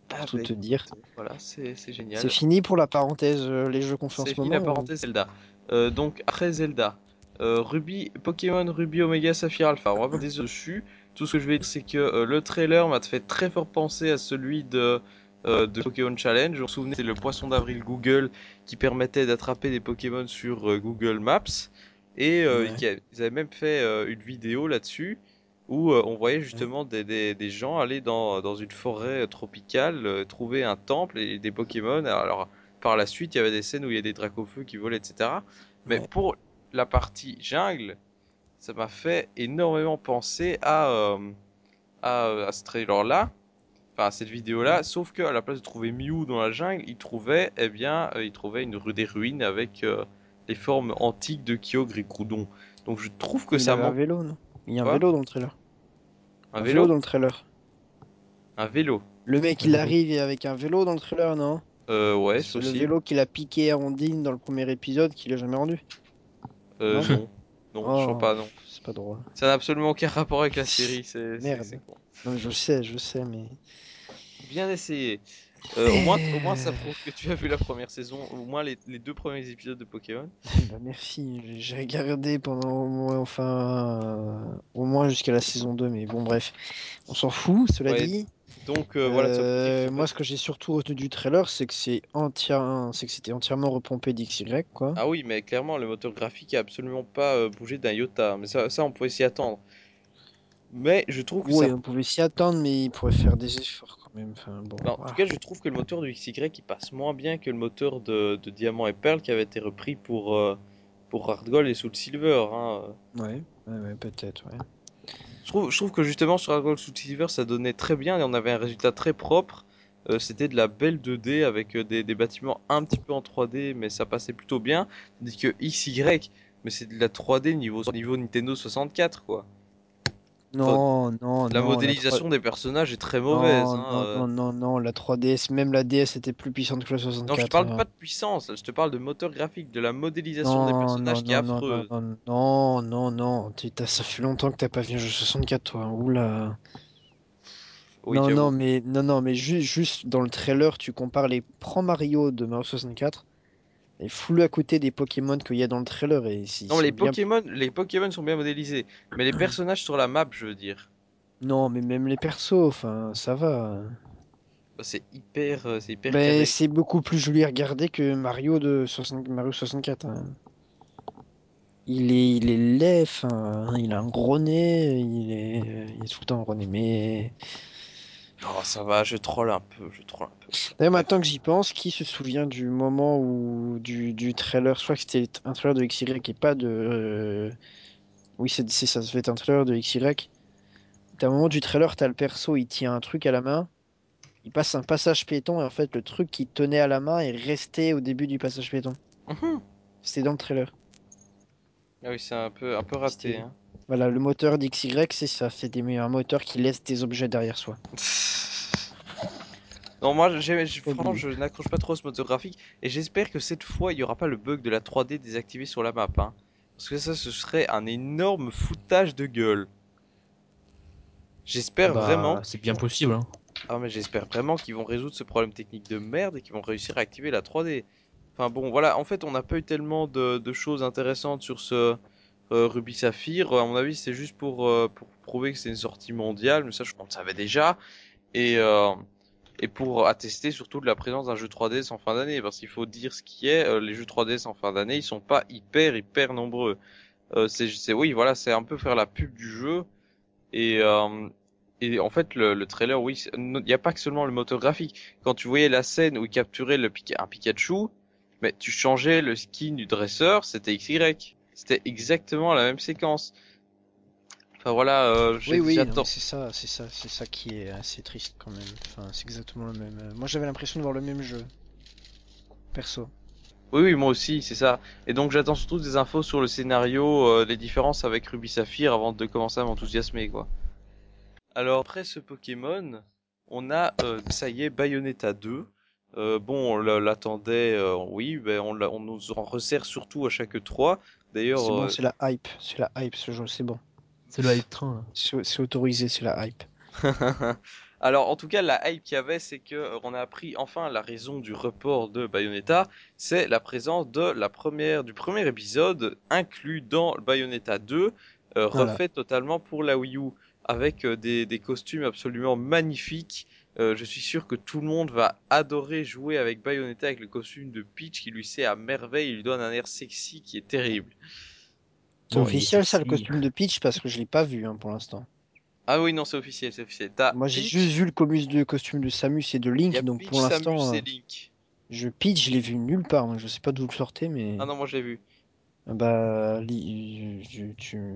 Pour ah, tout bah, te dire. Voilà, c'est génial. C'est fini pour la parenthèse, euh, les jeux qu'on fait en ce moment. C'est fini la parenthèse Zelda. Euh, donc, après Zelda, euh, Ruby, Pokémon Ruby Omega Saphir Alpha, on va pas dessus. Tout ce que je vais dire, c'est que le trailer m'a fait très fort penser à celui de, de Pokémon Challenge. Vous vous souvenez, c'est le poisson d'avril Google qui permettait d'attraper des Pokémon sur Google Maps. Et ils avaient même fait une vidéo là-dessus où euh, on voyait justement des, des, gens aller dans, dans une forêt tropicale, euh, trouver un temple et des Pokémon. Alors, par la suite, il y avait des scènes où il y a des dracofeux qui volaient, etc. Mais pour la partie jungle, ça m'a fait énormément penser à, euh, à, ce trailer-là, enfin à cette vidéo-là, sauf qu'à la place de trouver Mew dans la jungle, il trouvait, eh bien, il trouvait une rue des ruines avec les formes antiques de Kyogre et Groudon. Donc je trouve que ça manque. un vélo, non? Il y a un vélo dans le trailer. Un, vélo, dans le trailer. Un vélo. Le mec, il arrive avec un vélo dans le trailer, non? Euh, ouais, c'est le vélo qu'il a piqué à Ondine dans le premier épisode qu'il a jamais rendu. Euh, non? Non, je crois oh, pas, non. C'est pas drôle. Ça n'a absolument aucun rapport avec la série, c'est. Merde. Non, je sais, je sais, mais. Bien essayé. Euh, au, moins, au moins, ça prouve que tu as vu la première saison, au moins les, les deux premiers épisodes de Pokémon. bah merci, j'ai regardé pendant au moins, enfin, euh, au moins jusqu'à la saison 2, mais bon, bref, on s'en fout, cela dit. Donc euh, voilà. moi, ce que j'ai surtout retenu du trailer, c'est que c'est entièrement, c'est que c'était entièrement repompé d'XY, quoi. Ah oui, mais clairement, le moteur graphique a absolument pas bougé d'un iota, mais ça, ça, on pouvait s'y attendre. Mais je trouve que oui, on pouvait s'y attendre, mais il pourrait faire des efforts quand même. Enfin, bon, en tout cas, je trouve que le moteur du XY il passe moins bien que le moteur de, de Diamant et Perle qui avait été repris pour, euh, pour Hard Gold et Soul Silver. Hein. Ouais, ouais, peut-être, ouais. Je trouve, je trouve que justement sur Hard Gold Soul Silver ça donnait très bien et on avait un résultat très propre. Euh, c'était de la belle 2D avec euh, des, des, bâtiments un petit peu en 3D, mais ça passait plutôt bien. Tandis que XY, mais c'est de la 3D niveau, niveau Nintendo 64 quoi. Non, non, La modélisation des personnages est très mauvaise. Non, hein, non, non, non, la 3DS, même la DS était plus puissante que la 64. Non, je te parle hein. pas de puissance, je te parle de moteur graphique, de la modélisation des personnages qui est affreuse. Non, non, non, ça fait longtemps que t'as pas vu un jeu 64, toi. Oula. non, non, mais, non, non, mais juste, juste dans le trailer, tu compares les Prends Mario de Mario 64 et fous-le à côté des Pokémon qu'il y a dans le trailer. Et non, les Pokémon, les Pokémon sont bien modélisés. Mais les personnages sur la map, je veux dire. Non, mais même les persos, enfin, ça va. Bah, c'est hyper, euh, c'est hyper. Mais c'est beaucoup plus joli à regarder que Mario de Mario 64. Hein. Il est, il est laid, il a un gros nez, il est, il est tout le temps gros nez, mais. Oh, ça va, je troll un peu, je troll un peu. D'ailleurs, maintenant que j'y pense, qui se souvient du moment où du, du trailer, je crois que c'était un trailer de XY et pas de. Euh, oui, c'est ça, ça fait être un trailer de XY. T'as un moment du trailer, t'as le perso, il tient un truc à la main, il passe un passage piéton et en fait, le truc qu'il tenait à la main est resté au début du passage piéton. Mhm. C'était dans le trailer. Ah oui, c'est un peu, un peu raté. Hein. Voilà, le moteur d'XY, c'est ça. C'est un moteur qui laisse des objets derrière soi. [LAUGHS] non, moi, franchement, je n'accroche pas trop ce moteur graphique. Et j'espère que cette fois, il n'y aura pas le bug de la 3D désactivé sur la map. Hein. Parce que ça, ce serait un énorme foutage de gueule. J'espère bah, vraiment. C'est bien possible. Hein. Ah, mais j'espère vraiment qu'ils vont résoudre ce problème technique de merde et qu'ils vont réussir à activer la 3D. Enfin bon, voilà, en fait, on n'a pas eu tellement de, choses intéressantes sur ce euh, Ruby Saphir. À mon avis, c'est juste pour, euh, pour prouver que c'est une sortie mondiale, mais ça, je pense le savait déjà. Et, euh, et pour attester surtout de la présence d'un jeu 3DS en fin d'année, parce qu'il faut dire ce qui est, les jeux 3DS en fin d'année, ils sont pas hyper, hyper nombreux. c'est, oui, voilà, c'est un peu faire la pub du jeu. Et, et en fait, le, trailer, oui, il n'y a pas que seulement le moteur graphique. Quand tu voyais la scène où il capturait le, un Pikachu, mais tu changeais le skin du dresseur, c'était XY. C'était exactement la même séquence. Enfin voilà, euh, oui, oui, c'est ça, c'est ça, c'est ça qui est assez triste quand même. Enfin, c'est exactement le même. Euh, moi, j'avais l'impression de voir le même jeu, perso. Oui, oui, moi aussi, c'est ça. Et donc, j'attends surtout des infos sur le scénario, euh, les différences avec Ruby Saphir avant de commencer à m'enthousiasmer, quoi. Alors, après ce Pokémon, on a, euh, ça y est, Bayonetta 2. Euh, bon, on l'attendait, euh, oui, ben on, on, nous en resserre surtout à chaque 3. D'ailleurs, c'est bon, euh, c'est la hype, c'est la hype ce jeu, c'est bon. C'est le hype train. C'est autorisé, c'est la hype. [LAUGHS] Alors, en tout cas, la hype qu'il y avait, c'est que on a appris enfin la raison du report de Bayonetta, c'est la présence de la première, du premier épisode inclus dans Bayonetta 2, refait totalement pour la Wii U, avec des, des costumes absolument magnifiques euh, je suis sûr que tout le monde va adorer jouer avec Bayonetta avec le costume de Peach qui lui sait à merveille, il lui donne un air sexy qui est terrible. C'est officiel ça le costume de Peach parce que je l'ai pas vu hein, pour l'instant. Ah oui non c'est officiel c'est officiel. Moi j'ai juste vu le costume de costume de Samus et de Link donc pour l'instant. Euh, je Peach je l'ai vu nulle part je sais pas d'où le sortait mais. Ah non moi je l'ai vu. Bah tu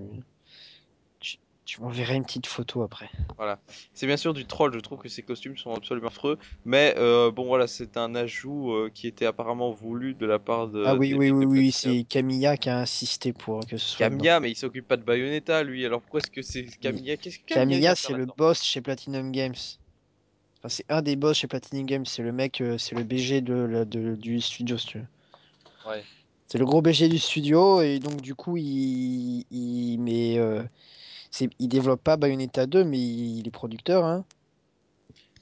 tu m'enverras une petite photo après. Voilà. C'est bien sûr du troll, je trouve que ces costumes sont absolument affreux. Mais euh, bon voilà, c'est un ajout euh, qui était apparemment voulu de la part de... Ah oui, oui, oui, oui, c'est Camilla qui a insisté pour que ce soit... Camilla, mais il s'occupe pas de Bayonetta, lui. Alors pourquoi est-ce que c'est Camilla? Qu'est-ce que Camilla, c'est le boss chez Platinum Games. Enfin, c'est un des boss chez Platinum Games. C'est le mec, euh, c'est le BG de, de, du studio, si tu veux. Ouais. C'est le gros BG du studio et donc du coup il, il met il développe pas Bayonetta 2, mais il est producteur. Hein.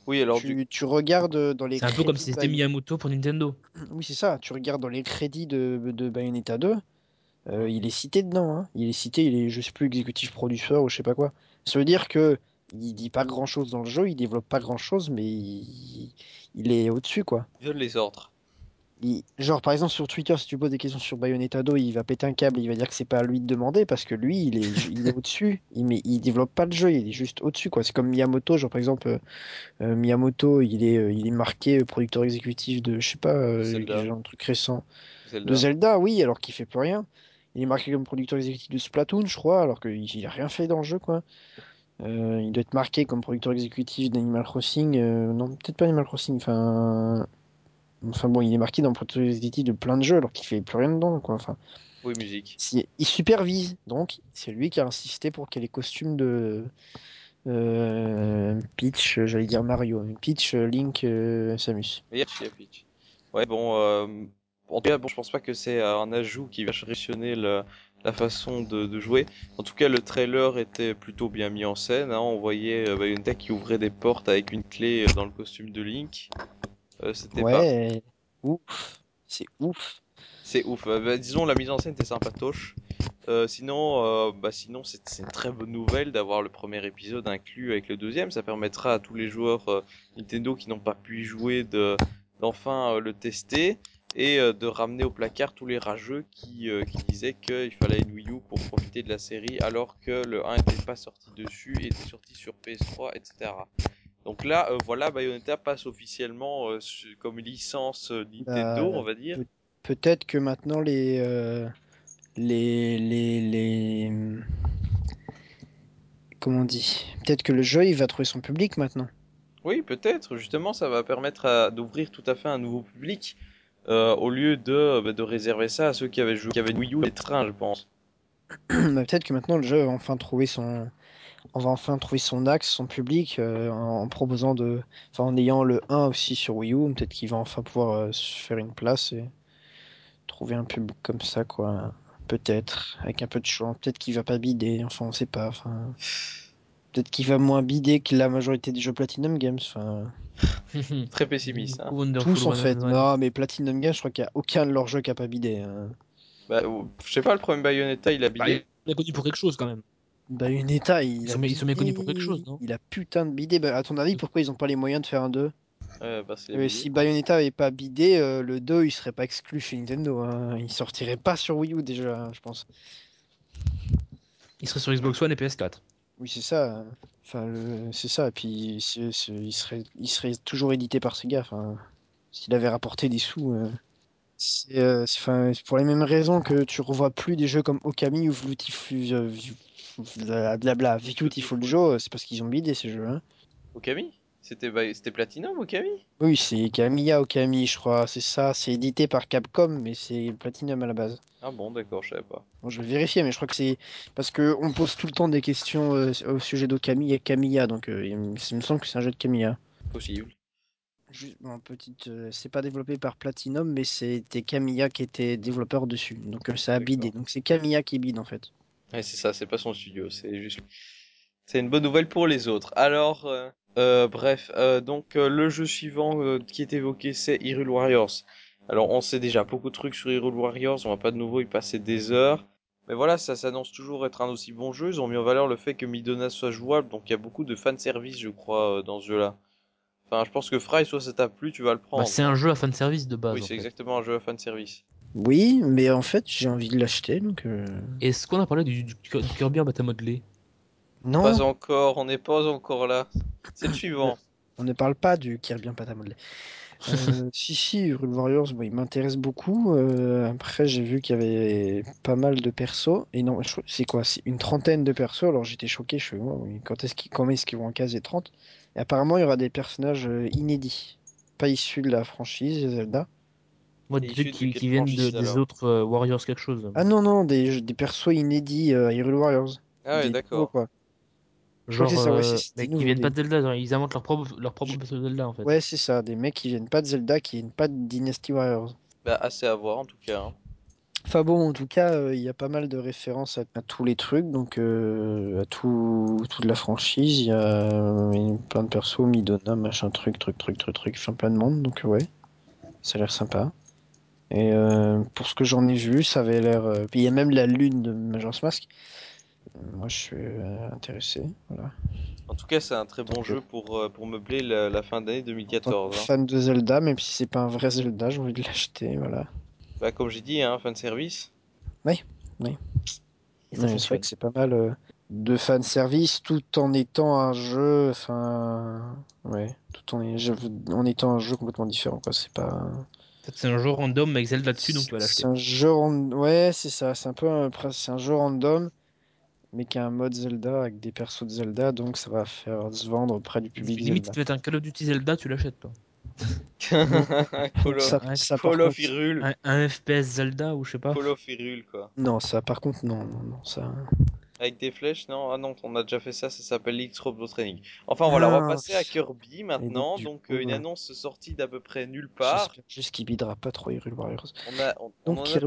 Oui, alors tu, tu regardes dans les. C'est un peu comme si c'était Miyamoto pour Nintendo. [CLEARS THROAT] Oui, c'est ça. Tu regardes dans les crédits de, de Bayonetta 2, euh, il est cité dedans. Hein. Il est cité, il est, je sais plus, exécutif producteur ou je sais pas quoi. Ça veut dire que il dit pas grand chose dans le jeu, il développe pas grand chose, mais il, il est au-dessus, quoi. Il donne les ordres genre, par exemple, sur Twitter, si tu poses des questions sur Bayonetta 2, il va péter un câble, il va dire que c'est pas à lui de demander parce que lui, il est, il est au-dessus. [LAUGHS] Il, mais, il développe pas le jeu, il est juste au-dessus, quoi. C'est comme Miyamoto, genre, par exemple, euh, euh, Miyamoto, il est, euh, il est marqué producteur exécutif de, je sais pas, un truc récent. De Zelda, oui, alors qu'il fait plus rien. Il est marqué comme producteur exécutif de Splatoon, je crois, alors qu'il a rien fait dans le jeu, quoi. il doit être marqué comme producteur exécutif d'Animal Crossing. non, peut-être pas Animal Crossing, enfin. Enfin bon, il est marqué dans le de plein de jeux alors qu'il fait plus rien dedans, quoi. Enfin, oui, musique. il supervise, donc c'est lui qui a insisté pour qu'il y ait les costumes de euh, Peach, j'allais dire Mario, Peach, Link, euh, Samus. Peach. Ouais, bon, euh, en tout cas, bon, je pense pas que c'est un ajout qui va révolutionner la façon de, jouer. En tout cas, le trailer était plutôt bien mis en scène. Hein. On voyait Bayonetta qui ouvrait des portes avec une clé dans le costume de Link. Euh, c'était ouais, ouf, c'est ouf. C'est ouf. Bah, disons, la mise en scène était sympatoche. Euh, sinon, euh, bah sinon c'est une très bonne nouvelle d'avoir le premier épisode inclus avec le deuxième. Ça permettra à tous les joueurs euh, Nintendo qui n'ont pas pu y jouer de d'enfin le tester et de ramener au placard tous les rageux qui, qui disaient qu'il fallait une Wii U pour profiter de la série alors que le 1 n'était pas sorti dessus et était sorti sur PS3, etc. Donc là, voilà, Bayonetta passe officiellement comme licence Nintendo, bah, on va dire. Peut-être que maintenant les les, les, les... Comment on dit Peut-être que le jeu, il va trouver son public maintenant. Oui, peut-être. Justement, ça va permettre d'ouvrir tout à fait un nouveau public. Euh, au lieu de, bah, de réserver ça à ceux qui avaient joué, qui avaient Wii U et trains, je pense. [CLEARS THROAT] Bah, peut-être que maintenant le jeu va enfin trouver son, on va enfin trouver son axe, son public, euh, en, proposant de, enfin en ayant le 1 aussi sur Wii U, peut-être qu'il va enfin pouvoir euh, se faire une place et trouver un public comme ça, quoi. Peut-être, avec un peu de chance. Peut-être qu'il va pas bider, enfin on sait pas. Enfin, peut-être qu'il va moins bider que la majorité des jeux Platinum Games. Enfin, [LAUGHS] Très pessimiste. Hein. Tous en fait. Non, mais Platinum Games, je crois qu'il n'y a aucun de leurs jeux qui a pas bidé. Hein. Bah, je sais pas, le premier Bayonetta, il a bidé. Bah, il est connu pour quelque chose quand même. Bayonetta, il, ils, sont, ils sont méconnus pour quelque chose, non Il a putain de bidé. Bah, à ton avis, pourquoi ils ont pas les moyens de faire un 2 bah, euh, si Bayonetta avait pas bidé, euh, le 2 il serait pas exclu chez Nintendo. Hein. Il sortirait pas sur Wii U déjà, je pense. Il serait sur Xbox One et PS4. Oui, c'est ça. Enfin, c'est ça. Et puis, il, serait, il serait toujours édité par Sega. Enfin, s'il avait rapporté des sous. Euh, c'est pour les mêmes raisons que tu revois plus des jeux comme Okami ou Beautiful, blabla, Beautiful Joe, c'est parce qu'ils ont bidé ces jeux. Hein. Okami? C'était c'était Platinum Okami? Oui, c'est Kamiya Okami, je crois. C'est ça. C'est édité par Capcom, mais c'est Platinum à la base. Ah bon, d'accord, je savais pas. Bon, je vais vérifier, mais je crois que c'est parce que on pose tout le temps des questions euh, au sujet d'Okami et Kamiya, donc euh, il, me semble que c'est un jeu de Kamiya. Possible. Juste, petite, euh, c'est pas développé par Platinum, mais c'était Kamiya qui était développeur dessus. Donc ça a bidé. Donc c'est Kamiya qui bide en fait. Ouais, c'est ça. C'est pas son studio. C'est juste. C'est une bonne nouvelle pour les autres. Alors. Euh, bref, euh, donc euh, le jeu suivant qui est évoqué, c'est Hyrule Warriors. Alors on sait déjà beaucoup de trucs sur Hyrule Warriors, on va pas de nouveau y passer des heures. Mais voilà, ça s'annonce toujours être un aussi bon jeu. Ils ont mis en valeur le fait que Midona soit jouable, donc il y a beaucoup de fanservice, je crois, dans ce jeu-là. Enfin, je pense que Fry, soit ça t'a plu, tu vas le prendre. Bah, c'est un jeu à fanservice de base. Oui, c'est exactement un jeu à fanservice. Oui, mais en fait, j'ai envie de l'acheter, donc... Est-ce qu'on a parlé du, du, du Kirby en modelé non. Pas encore, on n'est pas encore là. C'est le suivant. [LAUGHS] On ne parle pas du Kirby en pâte à modeler. Euh, [LAUGHS] si, si, Hyrule Warriors, il m'intéresse beaucoup. Euh, après, j'ai vu qu'il y avait pas mal de persos. Et non, c'est quoi? C'est une trentaine de persos. Alors j'étais choqué. Je suis, quand est-ce qu'ils est qu'ils vont en caser 30 Et apparemment, il y aura des personnages euh, inédits. Pas issus de la franchise Zelda. Moi, des trucs qui, viennent des autres Warriors quelque chose. Ah non, non, des, des persos inédits à Hyrule Warriors. Ah ouais, d'accord. Genre, euh, qui viennent pas de Zelda, ils inventent leur propre, leur propre de Zelda en fait. Ouais, c'est ça, des mecs qui viennent pas de Zelda, qui viennent pas de Dynasty Warriors. Bah, assez à voir en tout cas. Hein. Enfin bon, en tout cas, euh, il y a pas mal de références à, tous les trucs, donc euh, à tout, toute la franchise. Il y a plein de persos, Midona, machin, truc, truc, truc, truc, truc, enfin plein de monde, donc ouais, ça a l'air sympa. Et pour ce que j'en ai vu, ça avait l'air. Puis il y a même la lune de Majora's Mask. Moi, je suis euh, intéressé. Voilà. En tout cas, c'est un très bon jeu pour, euh, pour meubler la, fin d'année 2014. Hein. Fan de Zelda, même si c'est pas un vrai Zelda, j'ai envie de l'acheter. Voilà. Bah, comme j'ai dit, hein, fan service. Oui, oui. c'est vrai que c'est pas mal euh, de fan service tout en étant un jeu. Enfin, ouais, tout en, en étant un jeu complètement différent. Quoi. C'est pas. C'est un jeu random avec Zelda dessus, donc tu vas l'acheter. C'est un jeu Ouais, c'est ça. C'est un peu un... c'est un jeu random mais qui a un mode Zelda avec des persos de Zelda, donc ça va faire se vendre auprès du public. Limite, si tu fais un Call of Duty Zelda, tu l'achètes pas. [LAUGHS] Call of, ça, Call of Hyrule. Un, FPS Zelda ou je sais pas. Call of Hyrule quoi. Non, ça par contre, non, non, non, ça. Avec des flèches, non? Ah non, on a déjà fait ça, ça s'appelle X-Robo Training. Enfin voilà, on va passer à Kirby maintenant. Donc, euh, une annonce sortie d'à peu près nulle part. Juste qu'il bidera pas trop Hyrule Warriors. On a, on, donc, a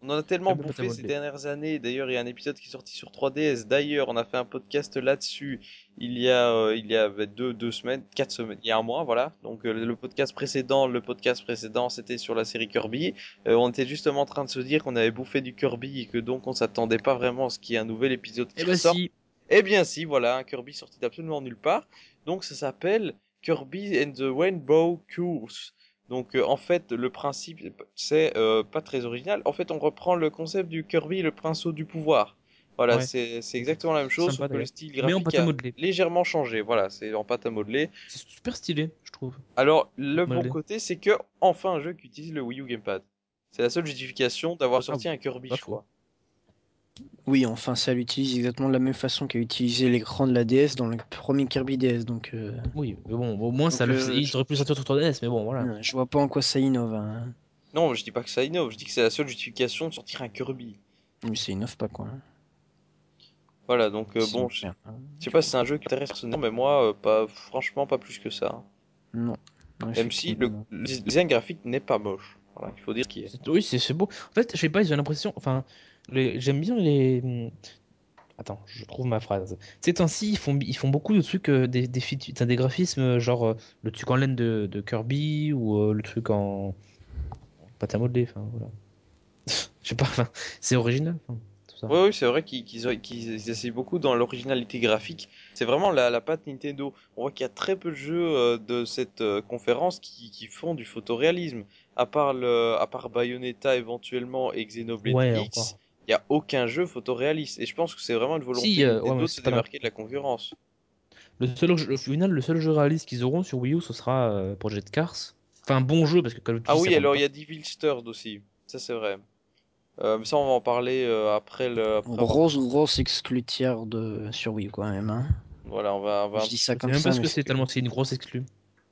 On en a tellement bouffé ces dernières années. D'ailleurs, il y a un épisode qui est sorti sur 3DS. D'ailleurs, on a fait un podcast là-dessus. Il y a, euh, il y a deux, deux semaines, quatre semaines, il y a un mois, voilà. Donc euh, le podcast précédent, le podcast précédent, c'était sur la série Kirby. Euh, on était justement en train de se dire qu'on avait bouffé du Kirby et que donc on s'attendait pas vraiment à ce qu'il y ait un nouvel épisode qui eh ben Si. Eh bien si, voilà, un Kirby sorti d'absolument nulle part. Donc ça s'appelle Kirby and the Rainbow Course. Donc euh, en fait, le principe, c'est euh, pas très original. En fait, on reprend le concept du Kirby, le pinceau du pouvoir. Voilà, c'est exactement la même chose, sauf que le style graphique a légèrement changé. Voilà, c'est en pâte à modeler. C'est super stylé, je trouve. Alors, le bon côté, c'est que enfin un jeu qui utilise le Wii U Gamepad. C'est la seule justification d'avoir ah, sorti un Kirby, je crois. Oui, enfin, ça l'utilise exactement de la même façon qu'a utilisé l'écran de la DS dans le premier Kirby DS. Donc, euh, Oui, mais bon, au moins, ça le... Euh, il aurait pu sortir sur 3DS, mais bon, voilà. Je vois pas en quoi ça innove. Hein. Non, je dis pas que ça innove, je dis que c'est la seule justification de sortir un Kirby. Mais ça innove pas, quoi. Voilà, donc euh, bon, je... sais pas si c'est un jeu qui intéresse personnellement, mais moi, pas, franchement, pas plus que ça. Non. Même si le, design graphique n'est pas moche. Voilà, il faut dire qu'il est. Oui, c'est beau. En fait, je sais pas, j'ai l'impression. Enfin, J'aime bien les. Hmm, attends, je trouve ma phrase. Ces temps-ci, ils font, ils font beaucoup de trucs, euh, des, des, des, graphismes, euh, genre euh, le truc en laine de, de Kirby ou le truc en. pâte à modeler, enfin voilà. [LAUGHS] Je sais pas, c'est original. Oui, oui c'est vrai qu'ils essayent beaucoup dans l'originalité graphique. C'est vraiment la, la patte Nintendo. On voit qu'il y a très peu de jeux de cette conférence qui, qui, font du photoréalisme. À part, le, à part Bayonetta éventuellement et Xenoblade X, il n'y a aucun jeu photoréaliste. Et je pense que c'est vraiment une volonté de euh, Nintendo de se démarquer de la concurrence. Le seul, au final, le seul jeu réaliste qu'ils auront sur Wii U, ce sera euh, Project Cars. Enfin, un bon jeu parce que Ah oui, alors il y a Devil Stars aussi. Ça, c'est vrai. Euh, mais ça, on va en parler euh, après le. grosse, grosse exclutière de... sur Wii U, quand même. Hein. Voilà, on va. On va... Je dis ça comme même ça. parce que c'est tellement c'est une grosse exclue.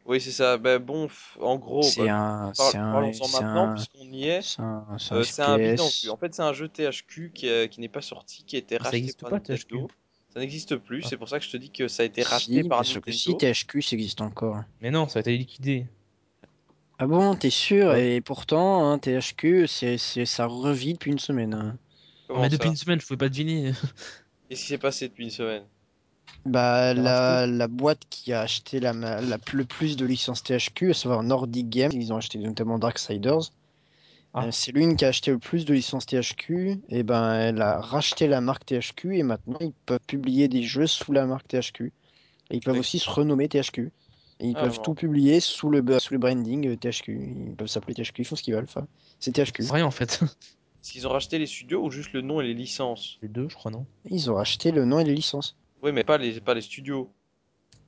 Oui, c'est ça. Ben bon, en gros, c'est bah, un, c'est un, maintenant puisqu'on y est. C'est un, c'est un, euh, En fait, c'est un jeu THQ qui, euh, qui n'est pas sorti, qui a été racheté par pas, Nintendo. Ça n'existe plus. Ah. C'est pour ça que je te dis que ça a été racheté par Nintendo. Que si THQ, ça existe encore. Mais non, ça a été liquidé. Ah bon, t'es sûr? Et pourtant, hein, THQ, c'est, ça revit depuis une semaine. Hein. Mais depuis une semaine, je pouvais pas deviner. Qu'est-ce qui s'est passé depuis une semaine? Bah, la, la, boîte qui a acheté la, la, le plus de licences THQ, à savoir Nordic Games, ils ont acheté notamment Darksiders. Ah. Euh, c'est l'une qui a acheté le plus de licences THQ, et ben elle a racheté la marque THQ et maintenant ils peuvent publier des jeux sous la marque THQ. Et ils peuvent aussi se renommer THQ. Et ils ah, peuvent tout publier sous le, sous le branding euh, THQ. Ils peuvent s'appeler THQ, ils font ce qu'ils veulent. Enfin, c'est THQ. C'est rien en fait. [LAUGHS] Est-ce qu'ils ont racheté les studios ou juste le nom et les licences? Les deux, je crois, non? Ils ont racheté le nom et les licences. Oui, mais pas les, pas les studios.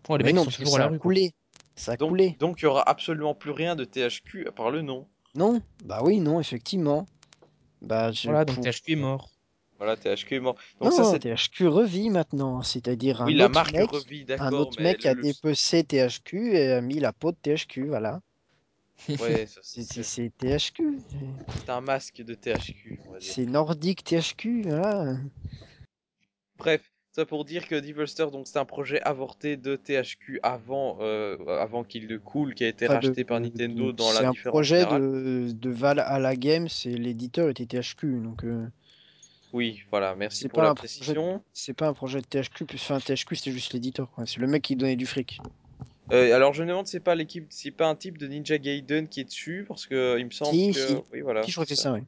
Oh, les mecs non, sont toujours ça a coulé. Ça a donc, coulé. Donc il y aura absolument plus rien de THQ à part le nom. Non, bah oui, non, effectivement. Bah, je... Voilà, donc THQ est mort. Voilà, THQ est mort. Donc non, ça, THQ revit maintenant, c'est-à-dire un oui, autre la marque mec, revit, un autre mec a dépecé THQ et a mis la peau de THQ, voilà. [LAUGHS] Ouais, c'est THQ. C'est un masque de THQ. C'est nordique THQ, voilà. Bref, ça pour dire que Devilster, donc c'est un projet avorté de THQ avant, euh, avant qu'il coule, qui a été racheté par Nintendo dans la C'est un projet de, de Val à la game, c'est l'éditeur était THQ, donc. Euh, oui, voilà, merci pour la précision. C'est pas un projet de THQ, plus enfin THQ c'était juste l'éditeur, c'est le mec qui donnait du fric. Euh, alors je me demande si c'est pas l'équipe, c'est pas un type de Ninja Gaiden qui est dessus, parce que il me semble que, oui voilà. je crois que c'est ça, oui.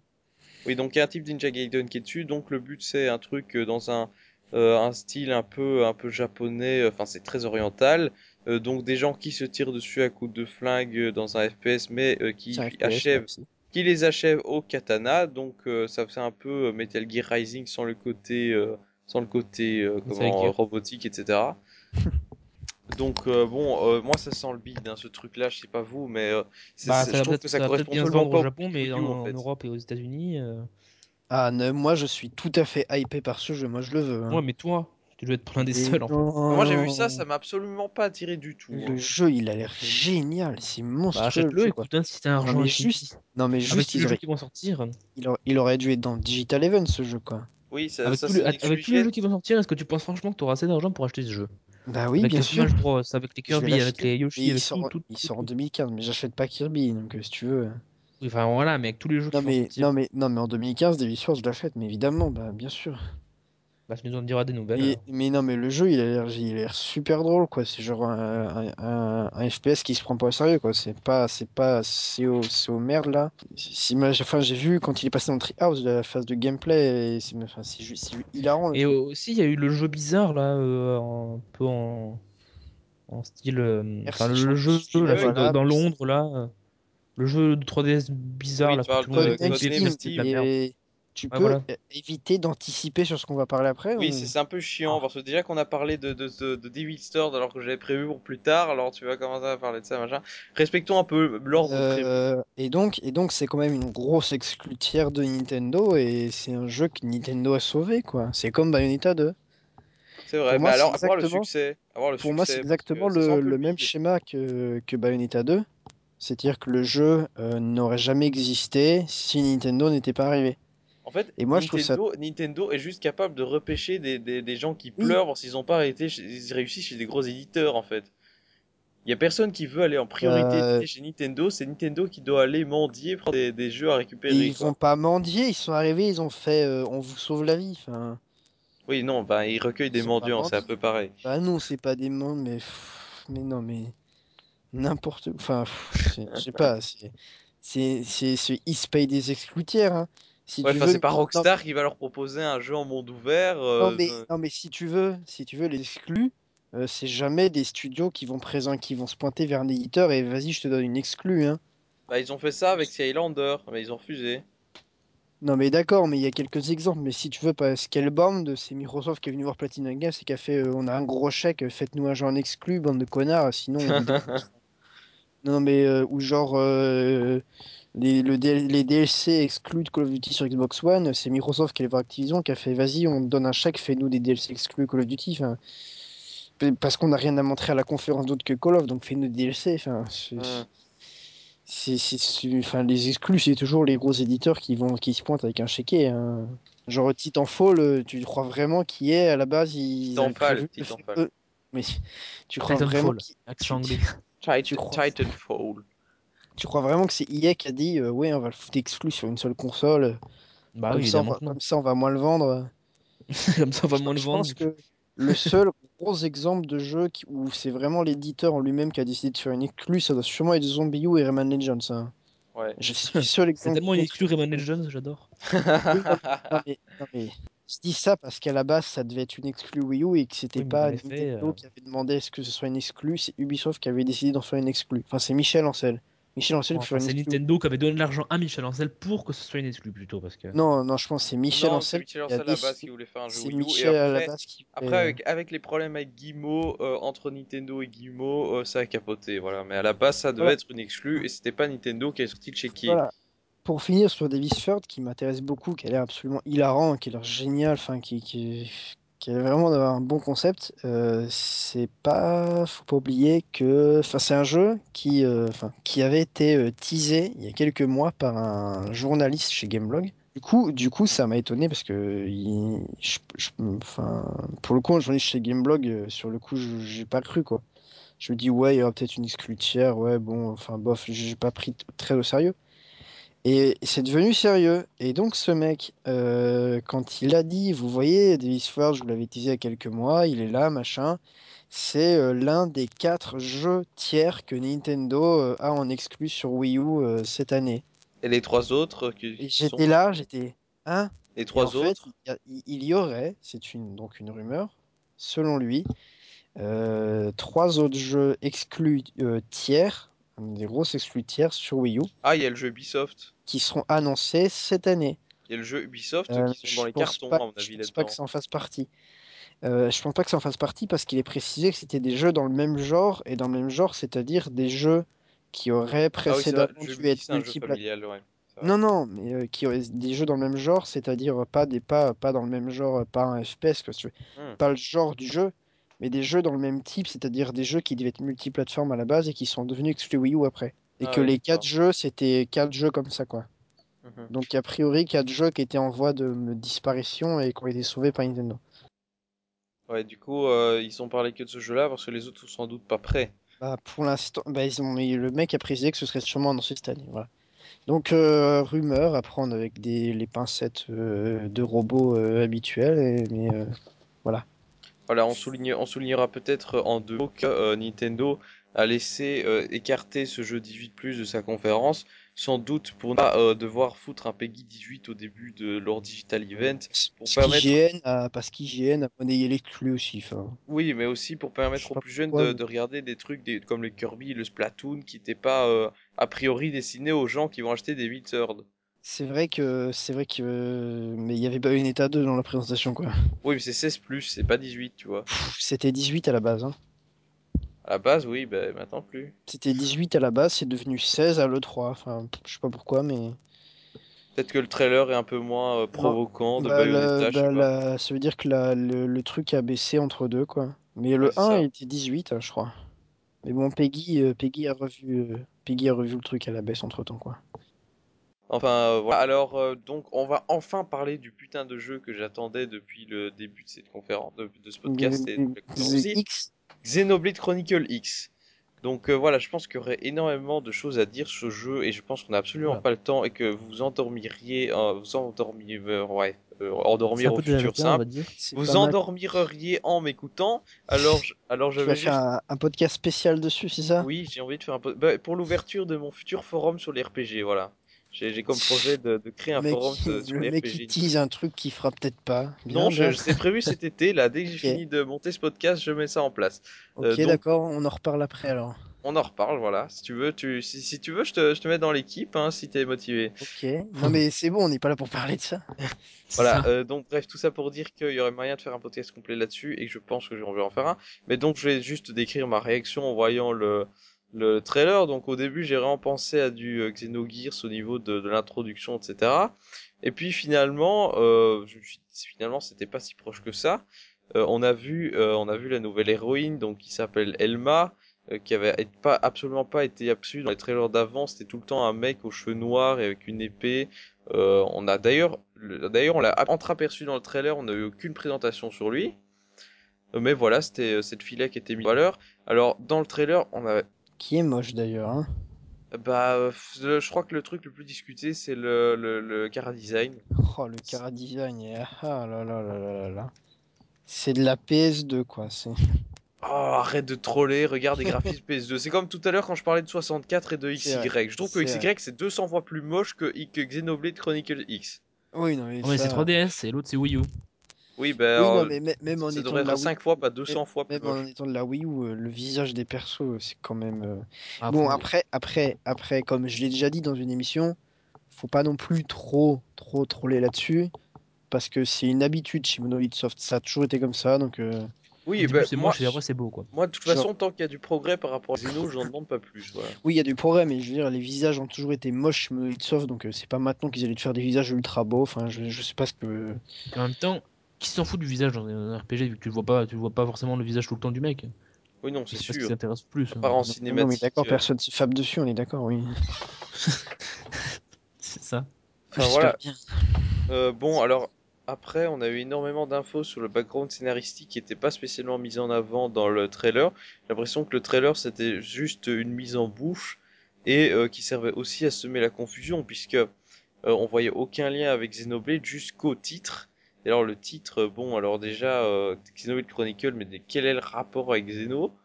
Oui, donc il y a un type de Ninja Gaiden qui est dessus, donc le but c'est un truc dans un euh, un style un peu un peu japonais, enfin c'est très oriental. Euh, donc des gens qui se tirent dessus à coups de flingue dans un FPS, mais euh, qui achèvent, qui les achèvent au katana. Donc ça fait un peu Metal Gear Rising sans le côté sans le côté comment, robotique, etc. [LAUGHS] Donc bon, moi ça sent le bide, hein, ce truc-là, je sais pas vous, mais bah, je trouve que ça, correspond pas au Japon, mais en, Europe et aux États-Unis. Ah, moi je suis tout à fait hypé par ce jeu, moi je le veux. Hein. Ouais, mais toi, tu dois être plein des seuls. En fait. Moi j'ai vu ça, ça m'a absolument pas attiré du tout. Le hein. jeu il a l'air génial, c'est monstrueux. Bah, achète-le, écoute, hein, si t'as un argent non, mais juste, non mais juste les jeux qui vont sortir. Il, aurait dû être dans Digital Event ce jeu quoi. Oui, ça, avec, ça, tous, avec tous les jeux qui vont sortir, est-ce que tu penses franchement que tu auras assez d'argent pour acheter ce jeu? Bah oui, bien sûr. avec les Kirby, avec les Yoshi, il, sort, il sort en 2015, mais j'achète pas Kirby, donc euh, si tu veux. Enfin voilà, mais avec tous les jeux Non qui mais, non mais, non mais en 2015, Davis Force, je l'achète, mais évidemment, bah, bien sûr. bah, tu nous en diras des nouvelles. Et- mais non, mais le jeu, il a l'air, il a l'air super drôle, quoi. C'est genre un, un- un- un FPS qui se prend pas au sérieux, quoi. C'est pas, c'est pas, c'est au, c'est au merde, là. Enfin, j'ai vu quand il est passé dans Treehouse, la phase de gameplay, et c'est, enfin, c'est juste, hilarant. Et aussi, il y a eu le jeu bizarre là, euh, un peu en, en style. euh, Merci, Enfin, le, jeu là, voilà, dans. Londres là. Le jeu de 3DS bizarre Oui, là, tu tout le monde Ouais, peux voilà. éviter d'anticiper sur ce qu'on va parler après Oui, ou- c'est un peu chiant parce que déjà qu'on a parlé de, de, de, de alors que j'avais prévu pour plus tard, alors tu vas commencer à parler de ça, machin. Respectons un peu l'ordre. Euh, et donc, et donc, c'est quand même une grosse exclue tiers de Nintendo et c'est un jeu que Nintendo a sauvé, quoi. C'est comme Bayonetta 2. C'est vrai, pour moi, alors, c'est avoir le exactement- succès. Avoir le Pour moi, c'est exactement le, même schéma que, que Bayonetta 2. C'est-à-dire que le jeu euh, n'aurait jamais existé si Nintendo n'était pas arrivé. En fait, Et moi, je trouve ça- Nintendo, Nintendo est juste capable de repêcher des, des, des gens qui pleurent qu'ils n'ont pas été, chez- ils réussissent chez des gros éditeurs en fait. Il y a personne qui veut aller en priorité Euh, chez Nintendo, c'est Nintendo qui doit aller mendier pour des, des jeux à Et récupérer. ils quoi. vont pas mendier, ils sont arrivés, ils ont fait euh, on vous sauve la vie. Oui, non, bah ils recueillent des Ils mendiants, c'est un peu pareil. bah non, c'est pas des mondes, mais mais non, mais n'importe Enfin, pff, [LAUGHS] c'est- je sais pas, c'est ils se payent des exclutières. Hein. Si Ouais, enfin c'est pas non, Rockstar qui va leur proposer un jeu en monde ouvert. non, euh, mais non mais si tu veux, si tu veux les exclus, euh, c'est jamais des studios qui vont présent, qui vont se pointer vers un éditeur et vas-y, je te donne une exclue. Hein. Bah ils ont fait ça avec Skylander, mais ils ont refusé. Non mais d'accord, mais il y a quelques exemples. Mais si tu veux, pas Scalebound, c'est Microsoft qui est venu voir Platinum Games et qui a fait euh, on a un gros chèque, faites-nous un jeu en exclu, bande de connards, sinon on. [LAUGHS] Non mais euh, ou genre euh, les, le DL les DLC exclus de Call of Duty sur Xbox One, c'est Microsoft qui est allé voir Activision qui a fait vas-y, on te donne un chèque, fais-nous des DLC exclus Call of Duty. Parce qu'on n'a rien à montrer à la conférence d'autre que Call of, donc fais-nous des DLC. Enfin, les exclus, c'est toujours les gros éditeurs qui vont, qui se pointent avec un chéquier. hein. Genre Titanfall, euh, tu crois vraiment qu'il est à la base, ils Titanfall, Titanfall. eux. Mais tu crois vraiment Titanfall, qu'il- accent tu- anglais. Titan- Tu crois- Titanfall. Tu crois vraiment que c'est EA qui a dit euh, ouais on va le foutre exclu sur une seule console Bah comme, oui, ça, va, comme ça on va moins le vendre [LAUGHS] Comme ça, on va Je, moins le je vendre. pense que le [LAUGHS] seul gros exemple de jeu qui- où c'est vraiment l'éditeur en lui-même qui a décidé de faire une exclu ça doit sûrement être Zombie U et Rayman Legends hein. Ouais. Je suis le seul C'est exemple tellement une exclu. Rayman Legends, j'adore. Mais, non, mais je dis ça parce qu'à la base ça devait être une exclu Wii U et que c'était Oui, pas Nintendo euh, qui avait demandé à ce que ce soit une exclu c'est Ubisoft qui avait décidé d'en faire une exclu enfin c'est Michel Ancel Michel Ancel qui fait Enfin, c'est Nintendo qui avait donné de l'argent à Michel Ancel pour que ce soit une exclu plutôt parce que. Non, non, je pense que c'est Michel non, c'est Ancel Michel qui Ancel à la base qui voulait faire un jeu C'est Wii U. Et Michel à la après, base qui après fait- avec, avec les problèmes avec Guillemot, euh, entre Nintendo et Guillemot, euh, ça a capoté. Voilà. Mais à la base, ça devait Voilà. être une exclu et c'était pas Nintendo qui a sorti le chéquier. Voilà. Pour finir sur Davis Ford, qui m'intéresse beaucoup, qui a l'air absolument hilarant, qui a l'air génial, enfin, qui, a vraiment d'avoir un bon concept, euh, c'est pas. Faut pas oublier que. Enfin, c'est un jeu qui, euh, qui avait été euh, teasé il y a quelques mois par un journaliste chez Gameblog. Du coup, du coup, ça m'a étonné parce que enfin, pour le coup, un journaliste chez Gameblog, euh, sur le coup, j'ai pas cru quoi. Je me dis, ouais, il y aura peut-être une exclutière, ouais, bon, enfin, bof, j'ai pas pris très au sérieux. Et c'est devenu sérieux. Et donc, ce mec, euh, quand il a dit, vous voyez, Davis Forge, je vous l'avais teasé il y a quelques mois, il est là, machin. C'est euh, l'un des quatre jeux tiers que Nintendo euh, a en exclu sur Wii U cette année. Et les trois autres qui, sont j'étais là, j'étais, hein? les trois autres? il y, a- il y aurait, c'est une, donc une rumeur, selon lui, trois autres jeux exclus tiers, des grosses exclus tiers sur Wii U, Ah, il y a le jeu Ubisoft. qui seront annoncés cette année. Il y a le jeu Ubisoft Euh, qui sont dans je les cartons, pas, à mon je avis, pense pas que ça en fasse partie. Euh, je pense pas que ça en fasse partie parce qu'il est précisé que c'était des jeux dans le même genre et dans le même genre, c'est-à-dire des jeux qui auraient Ah oui, précédemment dû Multi, être ouais. Non, non, mais euh, qui des jeux dans le même genre, c'est-à-dire pas des pas pas dans le même genre, pas un FPS, si tu veux. Hmm. Pas le genre du jeu, mais des jeux dans le même type, c'est-à-dire des jeux qui devaient être multiplateformes à la base et qui sont devenus exclus Wii U après. Et Ah que oui, les quatre jeux, c'était quatre jeux comme ça, quoi. Mhm. Donc a priori, quatre jeux qui étaient en voie de disparition et qui ont été sauvés par Nintendo. Ouais, du coup, euh, ils ont parlé que de ce jeu-là parce que les autres sont sans doute pas prêts. Bah, pour l'instant, bah, ils ont... mais le mec a précisé que ce serait sûrement annoncé cette année. Voilà. Donc, euh, rumeur à prendre avec des, les pincettes euh, de robots euh, habituels, et- mais voilà. Voilà, on, souligne, on soulignera peut-être en deux mots que euh, Nintendo a laissé euh, écarter ce jeu 18 de sa conférence, sans doute pour ne pas euh, devoir foutre un Peggy 18 au début de leur digital event, pour Parce permettre- qu'IGN a, parce qu'IGN a monnayé aussi. enfin. Oui, mais aussi pour permettre aux plus jeunes de, regarder des trucs des- comme le Kirby, le Splatoon, qui n'étaient pas a priori destinés aux gens qui vont acheter des Wizards. C'est vrai que c'est vrai que mais il y avait pas une état 2 dans la présentation quoi. Oui, mais c'est 16 plus, c'est pas 18, tu vois. Pff, C'était 18 à la base. Hein. À la base, oui, ben maintenant plus. C'était 18 à la base, c'est devenu 16 à l'E3. Enfin, je sais pas pourquoi, mais. Peut-être que le trailer est un peu moins euh, provoquant de Bah, Bayonetta, la- je sais bah, pas. la- Ça veut dire que la- le, le truc a baissé entre deux quoi. Mais le Ouais, c'est 1 ça. était 18, hein, je crois. Mais bon, Peggy, euh, Peggy a revu, euh, Peggy a revu le truc à la baisse entre temps quoi. Enfin, euh, voilà. Alors, euh, donc, on va enfin parler du putain de jeu que j'attendais depuis le début de cette conférence, de, de ce podcast et de la conférence aussi. The X. Xenoblade Chronicle X. Donc euh, voilà, je pense qu'il y aurait énormément de choses à dire sur ce jeu et je pense qu'on n'a absolument Voilà. pas le temps et que vous endormiriez, euh, vous endormiriez, euh, ouais, endormir au futur on va dire. Vous endormiriez en m'écoutant. Alors, je, alors je Tu vas vais faire juste, un, un podcast spécial dessus, c'est ça? Oui, j'ai envie de faire un peu, bah, pour l'ouverture de mon futur forum sur les RPG, voilà. J'ai comme projet de, de créer un Le forum qui- sur, sur le les mec RPG. qui tease un truc qui fera peut-être pas. Bien, Non, je, je- c'est prévu [LAUGHS] cet été. Là, dès que j'ai Ok. fini de monter ce podcast, je mets ça en place. Ok, euh, donc- d'accord, on en reparle après alors. On en reparle, voilà. Si tu veux, tu, si, si tu veux, je te, je te mets dans l'équipe, hein, si t'es motivé. Ok. Non mais c'est bon, on n'est pas là pour parler de ça. [LAUGHS] Voilà. ça. euh, donc bref, tout ça pour dire qu'il y aurait moyen de faire un podcast complet là-dessus et que je pense que j'ai envie d'en faire un. Mais donc je vais juste décrire ma réaction en voyant le le trailer. Donc au début, j'ai vraiment pensé à du euh, Xenogears au niveau de, de l'introduction, etc. Et puis finalement, euh, je finalement, c'était pas si proche que ça. Euh, on a vu, euh, on a vu la nouvelle héroïne, donc qui s'appelle Elma, euh, qui avait pas absolument pas été aperçue dans les trailers d'avant. C'était tout le temps un mec aux cheveux noirs et avec une épée. On a d'ailleurs, le- d'ailleurs, on l'a entreaperçu dans le trailer. On n'a eu aucune présentation sur lui. Mais voilà, c'était cette fille-là qui était mise en valeur. Alors dans le trailer, on a Qui est moche d'ailleurs. Hein. bah, euh, f- je crois que le truc le plus discuté, c'est le, le, le cara design. Oh le cara design. et- Ah là là là là là là. C'est de la PS2 quoi. C'est. Oh, arrête de troller, regarde les graphismes [LAUGHS] PS2. C'est comme tout à l'heure quand je parlais de 64 et de C'est XY. Je trouve que c'est XY c'est 200 fois plus moche que, que Xenoblade Chronicle X. Oui non mais. Ouais, ça- c'est 3DS et l'autre c'est Wii U. Oui, ben, Oui non mais mê- même en ça étant devrait de la être Wii, 5 fois, pas 200 fois même en étant de la Wii où euh, le visage des persos euh, c'est quand même. euh, Ah, Bon après après après comme je l'ai déjà dit dans une émission, faut pas non plus trop trop troller là-dessus parce que c'est une habitude chez Monolith Soft. Ça a toujours été comme ça donc. euh, au Oui, début, ben, c'est moi, moche et après c'est beau quoi. moi, de toute Genre- façon, tant qu'il y a du progrès par rapport à Xeno, j'en demande pas plus. Voilà. Oui, il y a du progrès, mais je veux dire, les visages ont toujours été moches chez Monolith Soft, donc euh, c'est pas maintenant qu'ils allaient te faire des visages ultra beaux. Enfin, je, je sais pas ce que. En même temps, qui s'en fout du visage dans un RPG vu que tu le vois pas, tu vois pas forcément le visage tout le temps du mec. Oui, non, c'est sûr. s'intéresse plus. hein. Par en Non, cinématique. mais d'accord, euh, personne se fable dessus, on est d'accord, oui. [LAUGHS] C'est ça. Enfin, voilà. bien. Euh, bon, alors après, on a eu énormément d'infos sur le background scénaristique qui n'était pas spécialement mis en avant dans le trailer. J'ai l'impression que le trailer c'était juste une mise en bouche et euh, qui servait aussi à semer la confusion puisque euh, on voyait aucun lien avec Xenoblade jusqu'au titre. Et alors le titre, euh, bon, alors déjà euh, Xenoblade Chronicle, mais quel est le rapport avec Xeno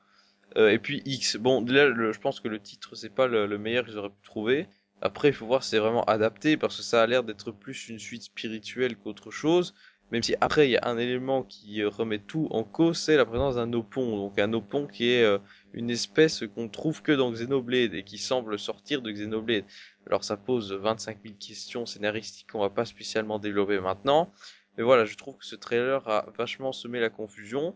Euh, Et puis X. Bon, là, je pense que le titre c'est pas le, le meilleur qu'ils auraient pu trouver. Après, il faut voir si c'est vraiment adapté parce que ça a l'air d'être plus une suite spirituelle qu'autre chose. Même si après, il y a un élément qui euh, remet tout en cause, c'est la présence d'un opon. Donc un opon qui est euh, une espèce qu'on trouve que dans Xenoblade et qui semble sortir de Xenoblade. Alors ça pose 25 000 questions scénaristiques qu'on va pas spécialement développer maintenant. Mais voilà, je trouve que ce trailer a vachement semé la confusion.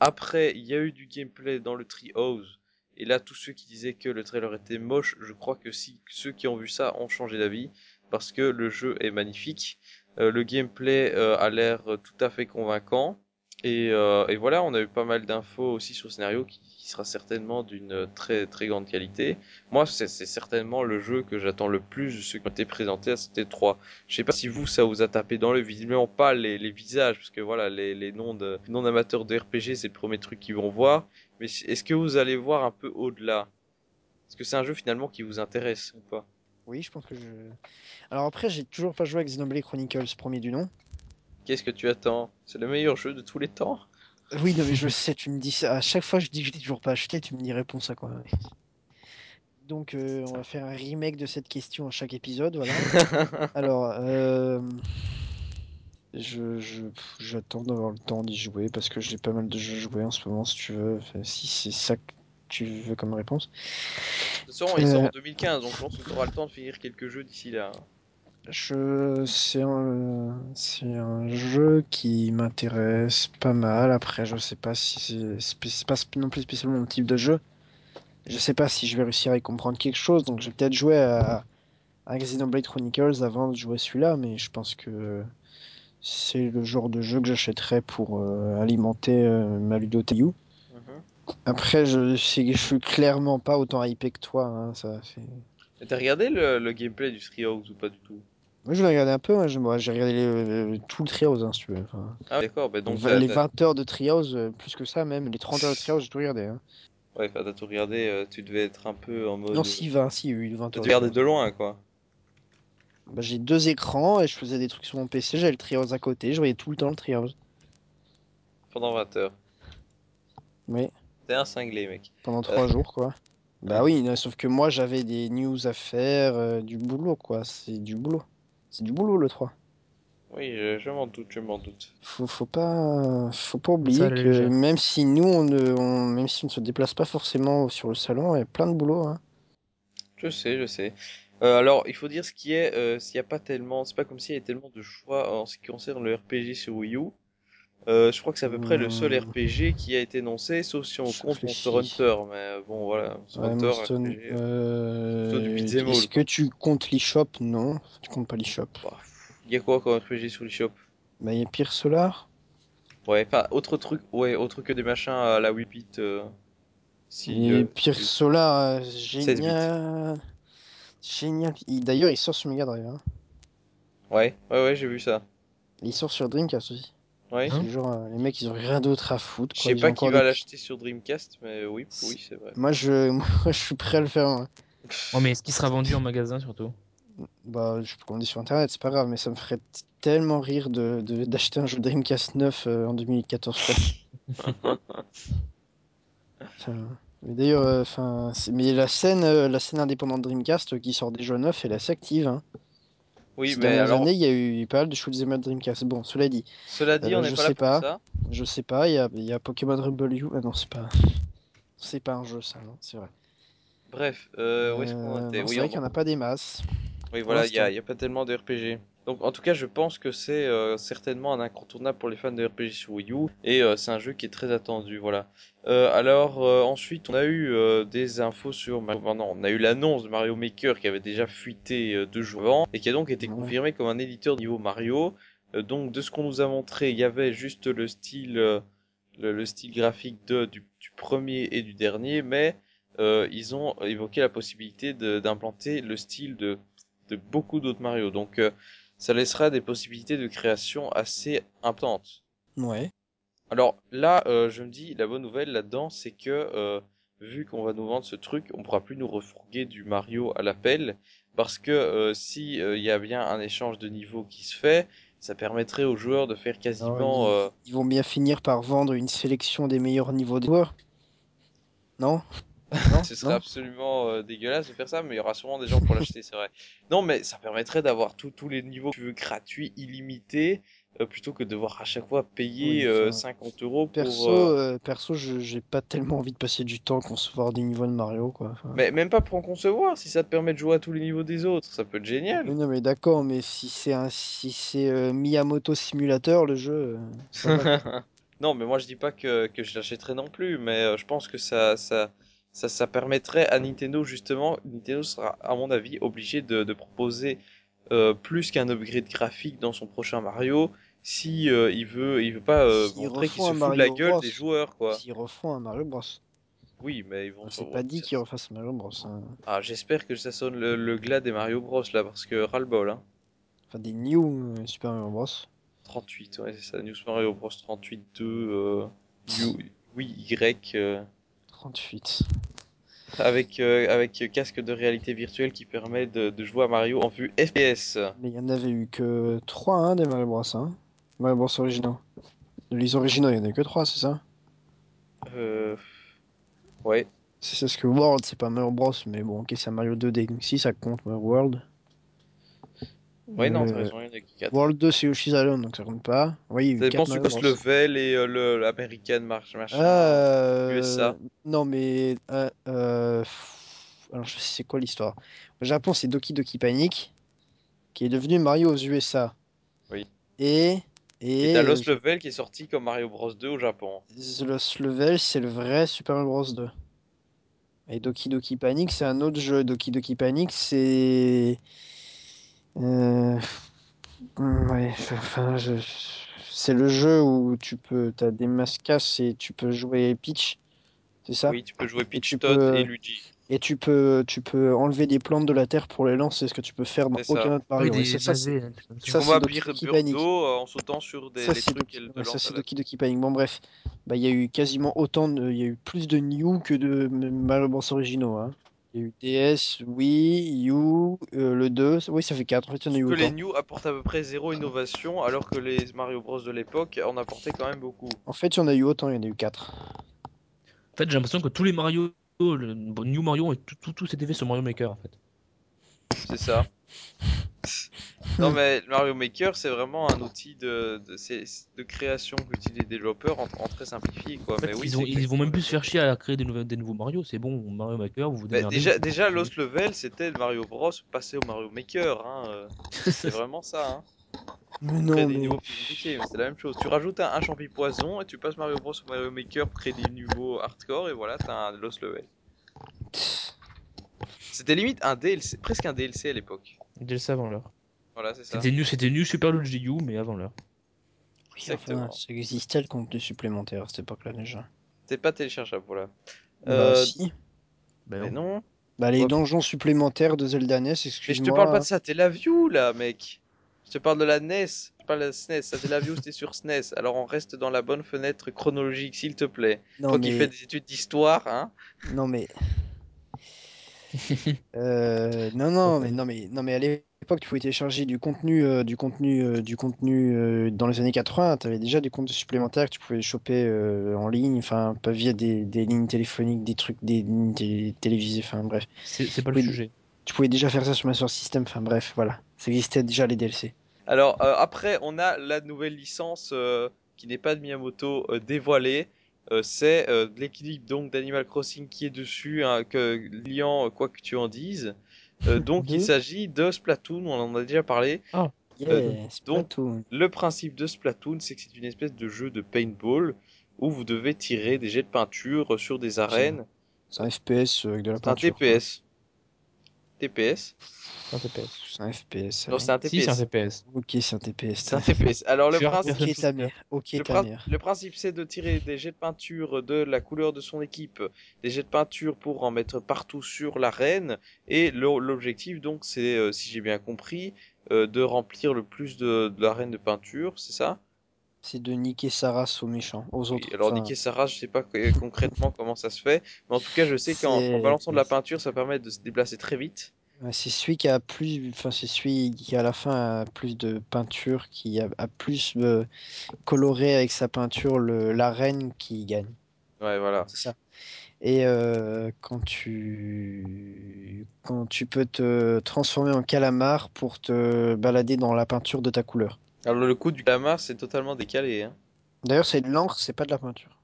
Après, il y a eu du gameplay dans le Treehouse. Et là, tous ceux qui disaient que le trailer était moche, je crois que si ceux qui ont vu ça ont changé d'avis, parce que le jeu est magnifique, euh, le gameplay euh, a l'air tout à fait convaincant, et, euh, et voilà, on a eu pas mal d'infos aussi sur le scénario qui, sera certainement d'une très très grande qualité. Moi, c'est certainement le jeu que j'attends le plus de ceux qui ont été présentés à cette E3. Je sais pas si vous, ça vous a tapé dans le visiblement pas les, visages, parce que voilà, les, les noms de non amateurs de RPG, c'est le premier truc qu'ils vont voir. Mais est-ce que vous allez voir un peu au-delà? Est-ce que c'est un jeu finalement qui vous intéresse ou pas? Oui, je pense que je. Alors après, j'ai toujours pas joué à Xenoblade Chronicles, premier du nom. Qu'est-ce que tu attends? C'est le meilleur jeu de tous les temps? Oui, non, mais je sais, tu me dis ça. À chaque fois, je dis que je l'ai toujours pas acheté, tu me dis réponse ça quoi. Donc, euh, on va faire un remake de cette question à chaque épisode, voilà. [LAUGHS] Alors, euh... je, je, j'attends d'avoir le temps d'y jouer parce que j'ai pas mal de jeux joués en ce moment, si tu veux. Enfin, si c'est ça que tu veux comme réponse. De toute façon, il sort en 2015, donc je pense que tu auras le temps de finir quelques jeux d'ici là. Je... C'est un... c'est un jeu qui m'intéresse pas mal. Après, je sais pas si c'est c'est pas non plus spécialement mon type de jeu. Je sais pas si je vais réussir à y comprendre quelque chose, donc je vais peut-être jouer à, à Xenoblade Chronicles avant de jouer celui-là, mais je pense que c'est le genre de jeu que j'achèterais pour euh, alimenter euh, ma ludothèque. Mhm. Après, je, sais- je suis clairement pas autant hypé que toi. hein, ça, c'est- Et T'as regardé le, le gameplay du Three Hawks ou pas du tout? Moi, je l'ai regardé un peu. hein, je- moi, j'ai regardé les- tout le Treehouse, hein, si tu veux. Enfin, Ah d'accord, bah donc les, t'as- les t'as- 20 heures de Treehouse, euh, plus que ça même. Les 30 heures de Treehouse, j'ai tout regardé. Hein. Ouais, t'as tout regardé, euh, tu devais être un peu en mode... Non, si, 20, si, oui, 20 T'as heures. dû regarder de loin, quoi. Bah, j'ai deux écrans et je faisais des trucs sur mon PC. J'avais le Treehouse à côté. Je voyais tout le temps le Treehouse. Pendant 20 heures. Oui, T'es un cinglé, mec. pendant 3 jours, quoi. Bah oui, sauf que moi, j'avais des news à faire, euh, du boulot, quoi. C'est du boulot. C'est du boulot, le 3. Oui, je, je m'en doute, je m'en doute. Faut, faut pas, faut pas oublier Ça, que même si nous, on ne, on- même si on ne se déplace pas forcément sur le salon, il y a plein de boulot. Hein. Je sais, je sais. Euh, alors, il faut dire ce qui est, euh, s'il n'y a pas tellement, c'est pas comme s'il y avait tellement de choix en ce qui concerne le RPG sur Wii U. Euh, je crois que c'est à peu près le seul Hmm. RPG qui a été énoncé, sauf si on Je compte réfléchis. Monster Hunter, mais bon voilà, Monster Ouais, Hunter, Monster- RPG, euh, Est-ce que tu comptes l'eShop? Non, tu comptes pas l'eShop. bah, il y a quoi comme RPG sur l'eShop? Bah, il y a Pire Solar. Ouais, enfin, autre truc, ouais, autre que des machins à la 8 bits. euh, si, Et euh, si- Solar, euh, 16 bits. génial. Génial. Il- D'ailleurs, il sort sur Mega Drive. Hein. Ouais, ouais, ouais, j'ai vu ça. Il sort sur Dreamcast aussi. Ouais. Hein C'est genre, euh, les mecs, ils ont rien d'autre à foutre. Je quoi. sais Ils pas ont qui encore va des- l'acheter sur Dreamcast, mais oui, oui, c'est vrai. Moi, je, [LAUGHS] moi, je suis prêt à le faire. moi. Oh, mais est-ce qu'il sera vendu en magasin surtout? Bah, je peux commander sur internet, c'est pas grave, mais ça me ferait t- tellement rire de, de- d'acheter un jeu Dreamcast 9 euh, en 2014. quoi. [LAUGHS] Enfin, mais d'ailleurs, euh, enfin, c'est- mais la scène, euh, la scène indépendante Dreamcast euh, qui sort des jeux neufs, elle est assez active. Hein. Oui, Ces mais dernières alors, années, il y a eu pas mal de shoot'em Dreamcast. Bon, cela dit, cela dit, Euh, on n'est je pas là sais pour pas. ça. je sais pas, il y a, y a Pokémon Rumble U. Ah non, c'est pas, c'est pas un jeu, ça, non, c'est vrai. Bref, euh, où est-ce qu'on Euh, était non, Oui, c'est vrai on- qu'il y en a pas des masses. oui, voilà, il y a, l'instant. il y a pas tellement de RPG. Donc, en tout cas, je pense que c'est euh, certainement un incontournable pour les fans de RPG sur Wii U, et euh, c'est un jeu qui est très attendu, voilà. Euh, alors, euh, ensuite, on a eu euh, des infos sur Mario... enfin, non, on a eu l'annonce de Mario Maker qui avait déjà fuité euh, deux jours avant, et qui a donc été confirmé comme un éditeur niveau Mario. Euh, donc, de ce qu'on nous a montré, il y avait juste le style, euh, le, le style graphique de, du, du premier et du dernier, mais euh, ils ont évoqué la possibilité d'implanter le style de, de beaucoup d'autres Mario. Donc, euh, ça laissera des possibilités de création assez importantes. Ouais. Alors là, euh, je me dis, la bonne nouvelle là-dedans, c'est que euh, vu qu'on va nous vendre ce truc, on pourra plus nous refourguer du Mario à l'appel, parce que euh, si il y a bien un échange de niveau qui se fait, ça permettrait aux joueurs de faire quasiment. Alors, euh, ils, ils vont bien finir par vendre une sélection des meilleurs niveaux de joueurs. Non? [LAUGHS] Ce serait Non absolument euh, dégueulasse de faire ça, mais il y aura sûrement des gens pour l'acheter, c'est vrai. Non, mais ça permettrait d'avoir tous tous les niveaux que tu veux gratuits, illimités, euh, plutôt que de devoir à chaque fois payer Oui, euh, enfin, 50 euros pour. Perso, perso je- j'ai pas tellement envie de passer du temps à concevoir des niveaux de Mario, quoi. Enfin, Mais même pas pour en concevoir, si ça te permet de jouer à tous les niveaux des autres, ça peut être génial. non, mais d'accord, mais si c'est un, si c'est euh, Miyamoto Simulator, le jeu, euh, ça va, quoi. [LAUGHS] Non, mais moi je dis pas que, que je l'achèterai non plus, mais euh, je pense que ça, ça, ça, ça permettrait à Nintendo justement, Nintendo sera à mon avis obligé de, de proposer euh, plus qu'un upgrade graphique dans son prochain Mario, si euh, il veut, il veut pas euh, montrer qu'il se fout de la gueule Bros. des joueurs, quoi. S'ils refont un Mario Bros. Oui, mais ils vont. C'est pas dit qu'ils refassent un Mario Bros. hein. Ah, j'espère que ça sonne le, le glas des Mario Bros là, parce que ras-le-bol, hein. Enfin, des New euh, Super Mario Bros. 38, ouais, c'est ça, New Super Mario Bros 38 2, euh, oui, Y. 38. avec, euh, avec casque de réalité virtuelle qui permet de, de jouer à Mario en vue FPS. Mais il y en avait eu que 3 hein, des Mario Bros. Hein. Mario Bros originaux. Les originaux, il y en a eu que 3, c'est ça? Euh... Ouais. C'est parce que World, c'est pas Mario Bros, mais bon, ok, c'est un Mario 2D, donc si ça compte, Mario World. Ouais, non, t'as raison, il y en a que 4. World 2, c'est Yoshi's Island, donc ça compte pas. Oui, Ça dépend ce Bros. level et euh, le l'American marche machin. Euh, USA. Non, mais. euh, euh, Alors, je sais c'est quoi l'histoire? Au Japon, c'est Doki Doki Panic, qui est devenu Mario aux USA. Oui. Et. Et Et. t'as Lost Level qui est sorti comme Mario Bros 2 au Japon. The Lost Level, c'est le vrai Super Mario Bros 2. Et Doki Doki Panic, c'est un autre jeu. Doki Doki Panic, c'est. Euh, Ouais, enfin, je... c'est le jeu où tu peux. T'as des mascasses et tu peux jouer Peach. C'est ça? Oui, tu peux jouer Et Peach, tu Todd peux- et Luigi. Et tu peux, tu peux enlever des plantes de la terre pour les lancer, ce que tu peux faire dans C'est ça. aucun autre Oui, Mario. des ça, ça, c'est- hein, des trucs comme Tu Ça, ça. c'est combats Doki Bir- Doki Panic. Birdo euh, en sautant sur des ça, les c'est trucs Doki... et te ouais, ça, c'est la- Doki Doki Panic. Bon, bref. Bah, il y a eu quasiment autant de... Il y a eu plus de New que de Mario Bros originaux. Hein. Il y a eu DS, Wii, U, euh, le 2. Oui, ça fait 4. En fait, il y en a eu que les. New apportent à peu près zéro innovation, alors que les Mario Bros de l'époque en apportaient quand même beaucoup. En fait, il y en a eu autant. Il y en a eu 4. En fait, j'ai l'impression que tous les Mario, le New Mario, et tout, tout, tout s'était fait sur Mario Maker en fait. C'est ça. Non mais le Mario Maker c'est vraiment un outil de, de, de création qu'utilisent les développeurs en, en très simplifié quoi. En fait, mais oui, ils, ont, ils vont même plus se faire chier à créer des, nouvelles, des nouveaux Mario. C'est bon, Mario Maker, vous vous déjà, déjà Lost Level c'était le Mario Bros passé au Mario Maker. Hein, euh, [LAUGHS] c'est vraiment ça. Hein. Mais non, des mais... niveaux plus compliqués, mais c'est la même chose. Tu rajoutes un, un champi poison et tu passes Mario Bros au Mario Maker pour créer des niveaux hardcore et voilà, t'as un Lost Level. C'était limite un DLC, presque un DLC à l'époque. DLC avant l'heure. Voilà, c'est ça. C'était New, c'était New Super Luigi U, mais avant l'heure. Oui, Exactement. enfin, ça existait le contenu supplémentaire à cette époque-là déjà. C'est pas téléchargeable, voilà. Bah Euh, si. Ben Mais non. non. Bah les Ouais. donjons supplémentaires de Zelda NES, Mais je excuse-moi. te parle pas de ça, t'es la view là, mec. Je te parle de la NES, je parle de la SNES, ça t'es la view, c'était sur SNES. Alors on reste dans la bonne fenêtre chronologique, s'il te plaît. Non Toi mais... qui fais des études d'histoire, hein. Non mais... [LAUGHS] Euh, non non mais non mais non mais à l'époque tu pouvais télécharger du contenu euh, du contenu euh, du contenu euh, dans les années 80 t'avais déjà du contenu supplémentaire que tu pouvais choper euh, en ligne enfin pas via des, des lignes téléphoniques des trucs des lignes télé- télévisées enfin bref. C'est pas le sujet. tu pouvais déjà faire ça sur Master System enfin bref voilà. Ça existait déjà les DLC Alors euh, après, on a la nouvelle licence euh, qui n'est pas de Miyamoto euh, dévoilée. Euh, c'est euh, l'équilibre donc d'Animal Crossing qui est dessus, hein, que liant euh, quoi que tu en dises. Euh, [LAUGHS] donc il s'agit de Splatoon, on en a déjà parlé. yeah Euh, donc- Splatoon. Le principe de Splatoon, c'est que c'est une espèce de jeu de paintball où vous devez tirer des jets de peinture sur des arènes. c'est un FPS avec de la C'est un peinture quoi. TPS. TPS C'est un TPS. c'est un FPS Non, c'est un Si, c'est un TPS. TPS. ok c'est un TPS C'est un TPS. Alors le principe, personne ok ta shooter. mère ok le, ta prin- mère le principe, c'est de tirer des jets de peinture de la couleur de son équipe, des jets de peinture pour en mettre partout sur l'arène. Et l'objectif, donc, c'est, euh, si j'ai bien compris, euh, de remplir le plus de, de l'arène de peinture, c'est ça? C'est de niquer sa race aux méchants aux Oui, autres alors Enfin, niquer sa race, je sais pas co- concrètement comment ça se fait, mais en tout cas, je sais qu'en balançant de la peinture, ça permet de se déplacer très vite. C'est celui qui a plus, enfin c'est celui qui à la fin a plus de peinture, qui a, a plus euh, coloré avec sa peinture le l'arène qui gagne. Ouais, voilà. C'est ça. Et euh, quand tu quand tu peux te transformer en calamar pour te balader dans la peinture de ta couleur. Alors le coup du calamar, c'est totalement décalé, hein. D'ailleurs, c'est de l'encre, c'est pas de la peinture.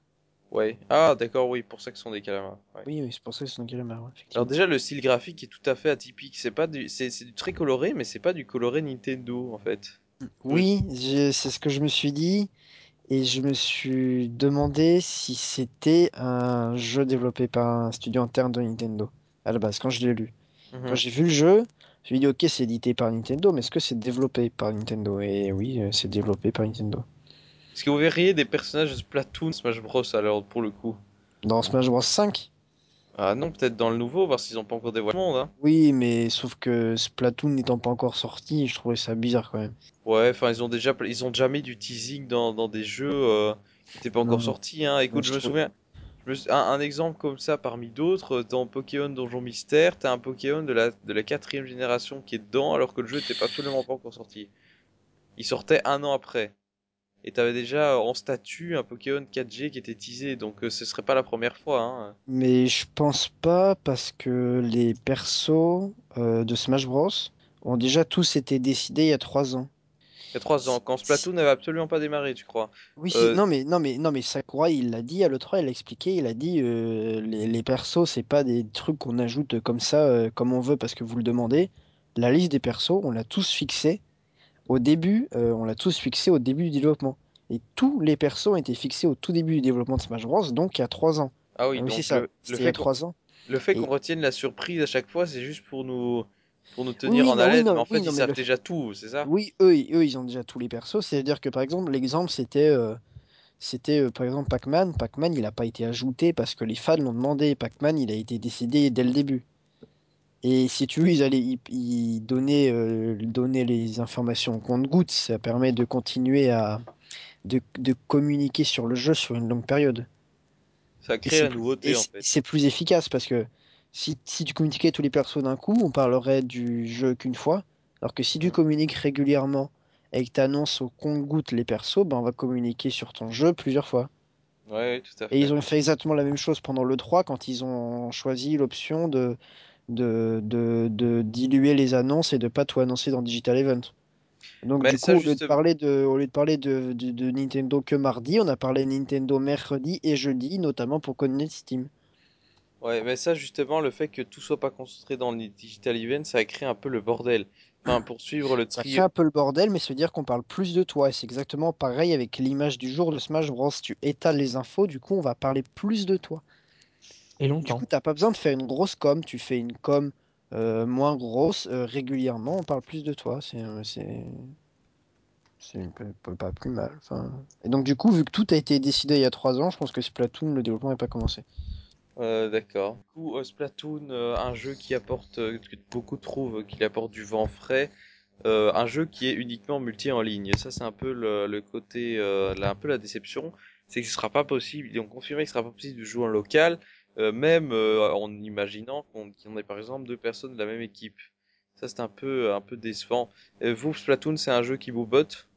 Ouais. Ah, d'accord, oui, pour ça que ce sont des calamars. Ouais. Oui, oui, c'est pour ça que c'est un calamar. ouais, Alors déjà le style graphique est tout à fait atypique. C'est pas du, c'est, du très coloré, mais c'est pas du coloré Nintendo en fait. Oui, c'est ce que je me suis dit. Et je me suis demandé si c'était un jeu développé par un studio interne de Nintendo, à la base, quand je l'ai lu. Mhm. Quand j'ai vu le jeu, je me dit, ok, c'est édité par Nintendo, mais est-ce que c'est développé par Nintendo? Et oui, euh, c'est développé par Nintendo. Est-ce que vous verriez des personnages de Splatoon Smash Bros alors pour le coup? Dans Smash Bros 5? Ah non, peut-être dans le nouveau, parce qu'ils ont pas encore dévoilé le monde. Hein. Oui, mais sauf que Splatoon n'étant pas encore sorti, je trouvais ça bizarre quand même. Ouais, enfin ils ont déjà, ils ont déjà mis du teasing dans, dans des jeux euh, qui n'étaient pas encore Non. sortis. Hein. Écoute, je je me un, exemple comme ça parmi d'autres, dans Pokémon Donjon Mystère, t'as un Pokémon de la, quatrième génération qui est dedans alors que le jeu n'était pas absolument pas encore sorti. Il sortait un an après. Et t'avais déjà en statut un Pokémon 4G qui était teasé, donc euh, ce serait pas la première fois. Hein. Mais je pense pas parce que les persos euh, de Smash Bros ont déjà tous été décidés il y a 3 ans. Il y a 3 ans, quand Splatoon n'avait absolument pas démarré, tu crois Oui, euh, non mais non mais non mais Sakurai il l'a dit à l'E3, il l'a expliqué, il a dit les, les persos c'est pas des trucs qu'on ajoute comme ça comme on veut parce que vous le demandez. La liste des persos, on l'a tous fixé au début, euh, on l'a tous fixé au début du développement. Et tous les persos ont été fixés au tout début du développement de Smash Bros. Donc il y a 3 ans. Ah oui, donc ça. Le, fait il y a 3 ans. Le fait qu'on retienne la surprise à chaque fois, c'est juste pour nous, pour nous tenir en haleine. mais en fait, ils savent déjà tout, c'est ça? Oui, eux, eux, ils ont déjà tous les persos. C'est-à-dire que par exemple, l'exemple, c'était. Euh, c'était euh, par exemple Pac-Man. Pac-Man, il n'a pas été ajouté parce que les fans l'ont demandé. Pac-Man, il a été décidé dès le début. Et si tu veux, ils allaient y, donner, euh, donner les informations au compte-gouttes. Ça permet de continuer à de, de, communiquer sur le jeu sur une longue période. Ça crée la nouveauté en fait. C'est plus efficace parce que si, si, tu communiquais tous les persos d'un coup, on parlerait du jeu qu'une fois. Alors que si tu communiques régulièrement et que tu annonces au compte-gouttes les persos, ben on va communiquer sur ton jeu plusieurs fois. Ouais, tout à fait. Et ils ont fait exactement la même chose pendant le 3 quand ils ont choisi l'option de de, de, diluer les annonces et de pas tout annoncer dans Digital Event. Donc du coup, au, lieu de parler de, au lieu de parler de, de, Nintendo que mardi, on a parlé Nintendo mercredi et jeudi, notamment pour connaître Steam. Ouais, mais ça justement, le fait que tout soit pas concentré dans les Digital Event, ça a créé un peu le bordel. Enfin, pour suivre le tri. Ça crée un peu le bordel, mais ça veut dire qu'on parle plus de toi. Et c'est exactement pareil avec l'image du jour de Smash Bros. Tu étales les infos, du coup, on va parler plus de toi. Et longtemps. Du coup, t'as pas besoin de faire une grosse com, tu fais une com euh, moins grosse euh, régulièrement, on parle plus de toi. C'est euh, c'est pas plus mal. Enfin... Et donc du coup, vu que tout a été décidé il y a trois ans, je pense que Splatoon, le développement n'est pas commencé. D'accord. Du coup, Splatoon, un jeu qui apporte, que beaucoup trouvent qu'il apporte du vent frais, un jeu qui est uniquement multi en ligne. Ça, c'est un peu le, côté, un peu la déception, c'est que ce sera pas possible. Ils ont confirmé que ce sera pas possible de jouer en local, euh, même euh, en imaginant qu'on qu ait par exemple deux personnes de la même équipe. Ça c'est un peu un peu décevant. Euh, vous Splatoon c'est un jeu qui vous botte?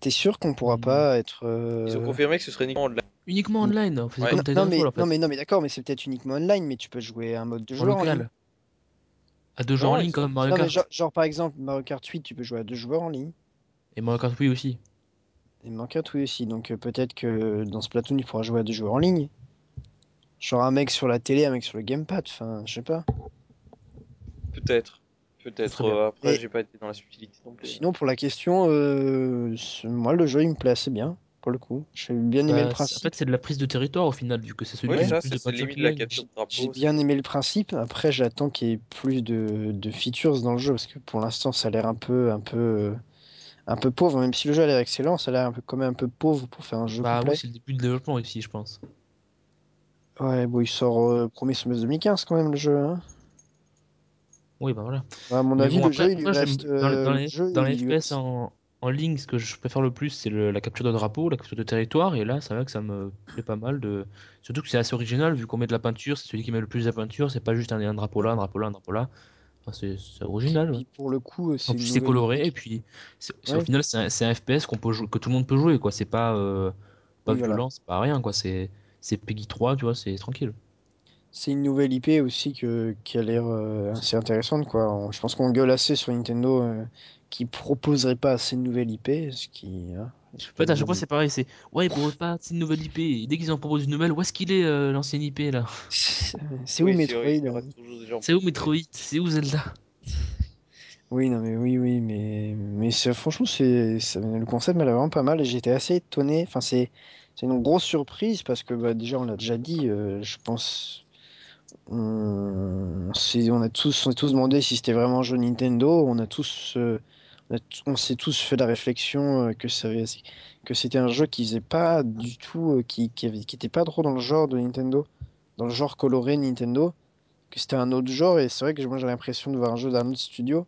T'es sûr qu'on pourra pas être Ils ont confirmé que ce serait uniquement online. Uniquement online. non, mais, non, mais, non mais d'accord, mais c'est peut-être uniquement online, mais tu peux jouer un mode de jeu en, ligne. À deux joueurs en ligne comme Mario Kart. genre, genre, par exemple Mario Kart 8, tu peux jouer à deux joueurs en ligne. Et Mario Kart Wii aussi. Et Mario Kart Wii aussi, donc peut-être que dans Splatoon il pourra jouer à deux joueurs en ligne. Genre un mec sur la télé, un mec sur le gamepad, enfin, je sais pas. Peut-être. Peut-être. Euh, après, j'ai pas été dans la subtilité non plus. Sinon, pour la question, euh, moi, le jeu, il me plaît assez bien, pour le coup. J'ai bien aimé le bah, principe. En fait, c'est de la prise de territoire au final, vu que c'est celui qui plus de J'ai bien aimé le principe. Après, j'attends qu'il y ait plus de, de, features dans le jeu, parce que pour l'instant, ça a l'air un peu, un peu, un peu pauvre. Même si le jeu a l'air excellent, ça a l'air un peu, quand même un peu pauvre pour faire un jeu bah, complet. oui, c'est le début de développement ici, je pense. Ouais, bon, il sort euh, premier semestre 2015 quand même le jeu. Hein. Oui, bah voilà. à mon avis, le jeu, il moi, reste. Dans, dans, les, jeu, dans les FPS en, en, ligne, ce que je préfère le plus, c'est la capture de drapeau, la capture de territoire. Et là, c'est vrai que ça me plaît pas mal. de Surtout que c'est assez original, vu qu'on met de la peinture, c'est celui qui met le plus de la peinture. C'est pas juste un, un, drapeau là, un drapeau là, un drapeau là. Enfin, c'est original. Pour le coup, c'est. c'est coloré, et puis au final, c'est un, FPS qu'on peut jouer, que tout le monde peut jouer. quoi. C'est pas, euh, pas violent, c'est pas rien. quoi. C'est c'est Peggy 3, tu vois, c'est tranquille. C'est une nouvelle IP aussi que, qui a l'air euh, assez intéressante, quoi. Je pense qu'on gueule assez sur Nintendo euh, qui proposerait pas assez de nouvelles IP, ce qui... Hein, en fait, à chaque fois, c'est pareil, c'est ouais, ils proposent pas assez de nouvelles IP. Et dès qu'ils en proposent une nouvelle, où est-ce qu'il est, euh, l'ancienne IP là? C'est où Metroid C'est où Metroid? C'est où Zelda? Oui, non, mais oui, oui, mais, mais franchement, c'est le concept m'a vraiment pas mal et j'étais assez étonné. Enfin, c'est c'est une grosse surprise parce que bah, déjà, on l'a déjà dit, euh, je pense. On, on, a tous, demandé si c'était vraiment un jeu Nintendo. On a tous, euh, on, s'est tous fait la réflexion euh, que, c'était un jeu qui faisait pas du tout, avait, qui était pas trop dans le genre de Nintendo, dans le genre coloré Nintendo, que c'était un autre genre. Et c'est vrai que moi j'ai l'impression de voir un jeu d'un autre studio.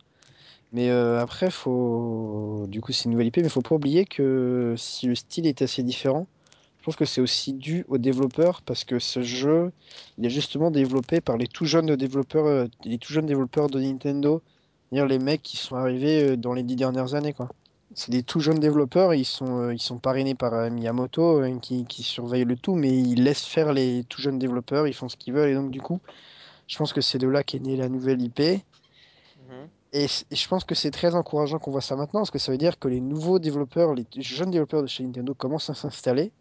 Mais après, faut, du coup, c'est une nouvelle IP, mais faut pas oublier que si le style est assez différent, Je pense que c'est aussi dû aux développeurs parce que ce jeu, il est justement développé par les tout jeunes développeurs, euh, les tout jeunes développeurs de Nintendo. C'est-à-dire les mecs qui sont arrivés euh, dans les dix dernières années, quoi. C'est des tout jeunes développeurs, ils sont, euh, ils sont parrainés par Miyamoto qui, qui surveille le tout, mais ils laissent faire les tout jeunes développeurs, ils font ce qu'ils veulent et donc du coup, je pense que c'est de là qu'est née la nouvelle IP. Mhm. Et, je pense que c'est très encourageant qu'on voit ça maintenant, parce que ça veut dire que les nouveaux développeurs, les jeunes développeurs de chez Nintendo commencent à s'installer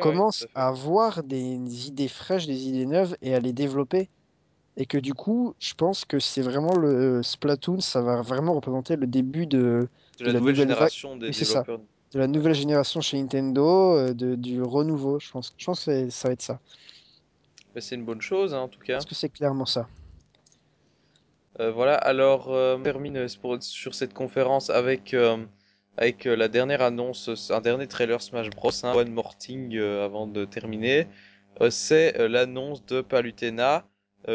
commence à avoir des idées fraîches, des idées neuves et à les développer. Et que du coup, je pense que c'est vraiment le Splatoon, ça va vraiment représenter le début de, la, nouvelle, génération des développeurs. De la nouvelle génération chez Nintendo, euh, de, du renouveau, je pense. Je pense que ça va être ça. C'est une bonne chose, hein, en tout cas. Parce que c'est clairement ça? Euh, voilà, alors euh, on termine sur cette conférence avec avec euh, la dernière annonce, un dernier trailer Smash Bros. Hein, one more thing euh, avant de terminer. Euh, c'est l'annonce de Palutena,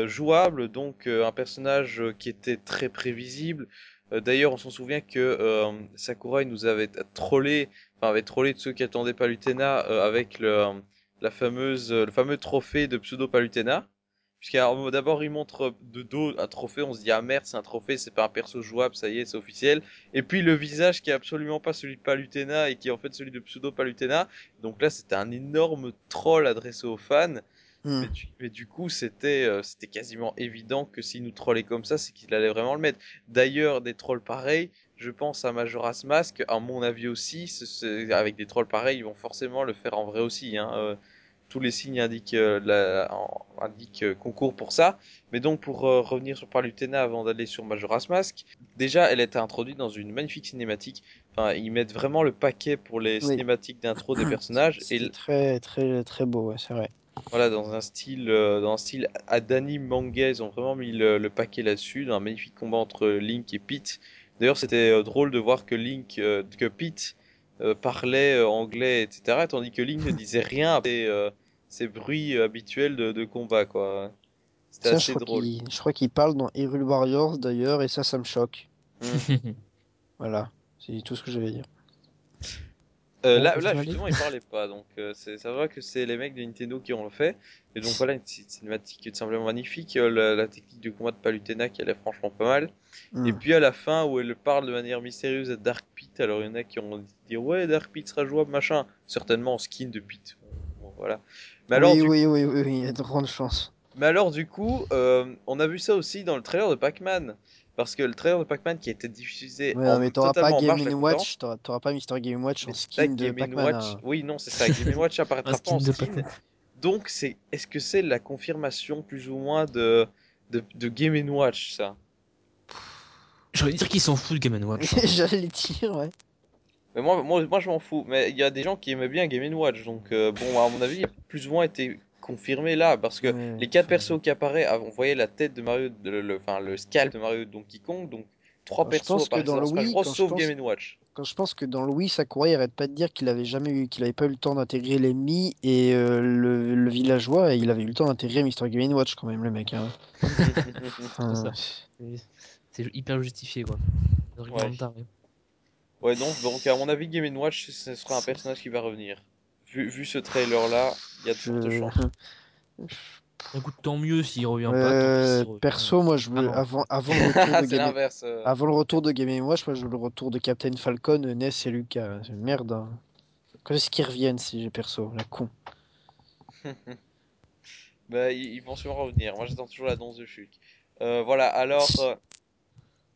jouable, donc un personnage qui était très prévisible. D'ailleurs, on s'en souvient que Sakurai nous avait trollé, enfin avait trollé de ceux qui attendaient Palutena avec le, la fameuse, le fameux trophée de pseudo Palutena. D'abord, il montre de dos un trophée, on se dit ah merde, c'est un trophée, c'est pas un perso jouable, ça y est, c'est officiel. Et puis le visage qui est absolument pas celui de Palutena et qui est en fait celui de Pseudo Palutena. Donc là, c'était un énorme troll adressé aux fans. Hmm. Mais, du, coup, c'était euh, c'était quasiment évident que s'il nous trollait comme ça, c'est qu'il allait vraiment le mettre. D'ailleurs, des trolls pareils, je pense à Majora's Mask, à mon avis aussi, avec des trolls pareils, ils vont forcément le faire en vrai aussi. Hein. Euh, tous les signes indiquent, euh, la, euh, concours pour ça. Mais donc pour euh, revenir sur Palutena avant d'aller sur Majora's Mask, déjà elle était introduite dans une magnifique cinématique. Enfin, ils mettent vraiment le paquet pour les cinématiques d'intro des [COUGHS] personnages. C'est très très très beau, c'est vrai. Voilà, dans un style, dans un style d'anime manga, ils ont vraiment mis le, paquet là-dessus, dans un magnifique combat entre Link et Pete. D'ailleurs, c'était drôle de voir que Link, que Pete parlait anglais, etc., tandis que Link ne disait rien après ces bruits euh, habituels de, combat, quoi. C'était assez drôle. Je crois qu'il parle dans Hyrule Warriors d'ailleurs, et ça, ça me choque. Hmm. [LAUGHS] voilà, c'est tout ce que je vais dire. Euh, là, là justement, il parlait pas, donc euh, ça va que c'est les mecs de Nintendo qui ont le fait. Et donc voilà, une cinématique tout simplement magnifique. La, technique de combat de Palutena qui allait franchement pas mal. Hmm. Et puis à la fin, où elle parle de manière mystérieuse à Dark Pit, alors il y en a qui ont dit ouais, Dark Pit sera jouable, machin. Certainement en skin de Pit. voilà oui, oui, oui, oui, il y a de grandes chances. Mais alors, du coup, euh, on a vu ça aussi dans le trailer de Pac-Man. Parce que le trailer de Pac-Man qui a été diffusé ouais, en mais t'auras pas Game Watch, t'auras pas Mister Game Watch en skin de Pac-Man. Hein. Oui, non, c'est ça. Game Watch apparaîtra [LAUGHS] pas en skin. Donc, c'est, est-ce que c'est la confirmation plus ou moins de, de, de Game Watch, ça? J'allais dire qu'ils s'en foutent de Game Watch. [LAUGHS] J'allais dire, ouais. Mais moi, moi, moi je m'en fous. Mais il y a des gens qui aimaient bien Game Watch. Donc, euh, bon, à mon avis, il a plus ou moins été confirmé là. Parce que les quatre persos qui apparaissent, on voyait la tête de Mario, le, enfin, le scalp de Mario Donkey Kong. Donc, trois persos apparaissent dans le Wii, sauf Game Watch. Quand je pense que dans le Wii, Sakurai il arrête pas de dire qu'il avait jamais eu, qu'il avait pas eu le temps d'intégrer l'ennemi et euh, le, le, villageois, et il avait eu le temps d'intégrer Mr. Game Watch quand même, le mec. Hein. [LAUGHS] c'est hyper justifié, quoi. Ouais, donc, donc à mon avis, Game Watch, ce sera un personnage qui va revenir. Vu, vu ce trailer là, il y a de fortes chances. [LAUGHS] Écoute, tant mieux s'il revient pas. Euh, perso, moi, je veux, ah avant, avant, le [LAUGHS] retour de Game... Euh. avant le retour de Game Watch, moi, je veux le retour de Captain Falcon, Ness et Lucas. Merde. Hein. Quand est-ce qu'ils reviennent, si j'ai perso La con. [LAUGHS] bah, ils, vont sûrement revenir. Moi, j'attends toujours la danse de Shulk. Euh, voilà, alors.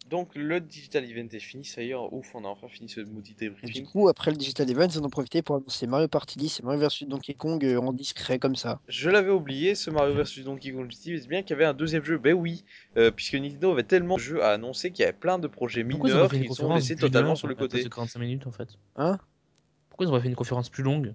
Donc le Digital Event est fini, ça y est, ouf, on a enfin fini ce maudit débriefing. Du coup, après le Digital Event, ils en ont profité pour annoncer Mario Party 10 et Mario vs Donkey Kong euh, en discret comme ça. Je l'avais oublié, ce Mario vs Donkey Kong c'est bien qu'il y avait un deuxième jeu. Ben oui, euh, puisque Nintendo avait tellement de jeux à annoncer qu'il y avait plein de projets mineurs qui sont laissés totalement sur le côté. 45 minutes en fait? Hein? Pourquoi ils auraient fait une conférence plus longue?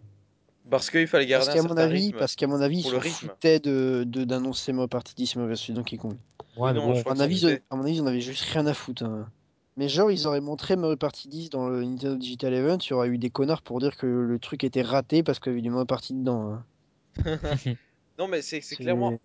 Parce qu'il fallait garder parce un certain avis, rythme Parce qu'à mon avis, ils se foutaient de, d'annoncer Mario Party 10 et Mario vs Donkey Kong. Ouais, non, à, mon avis, à mon avis, ils en avaient juste rien à foutre. Hein. Mais genre, ils auraient montré Mario Party 10 dans le Nintendo Digital Event, il y aurait eu des connards pour dire que le truc était raté parce qu'il y avait du Mario Party dedans. Hein. [LAUGHS] [LAUGHS] non, mais c'est clairement.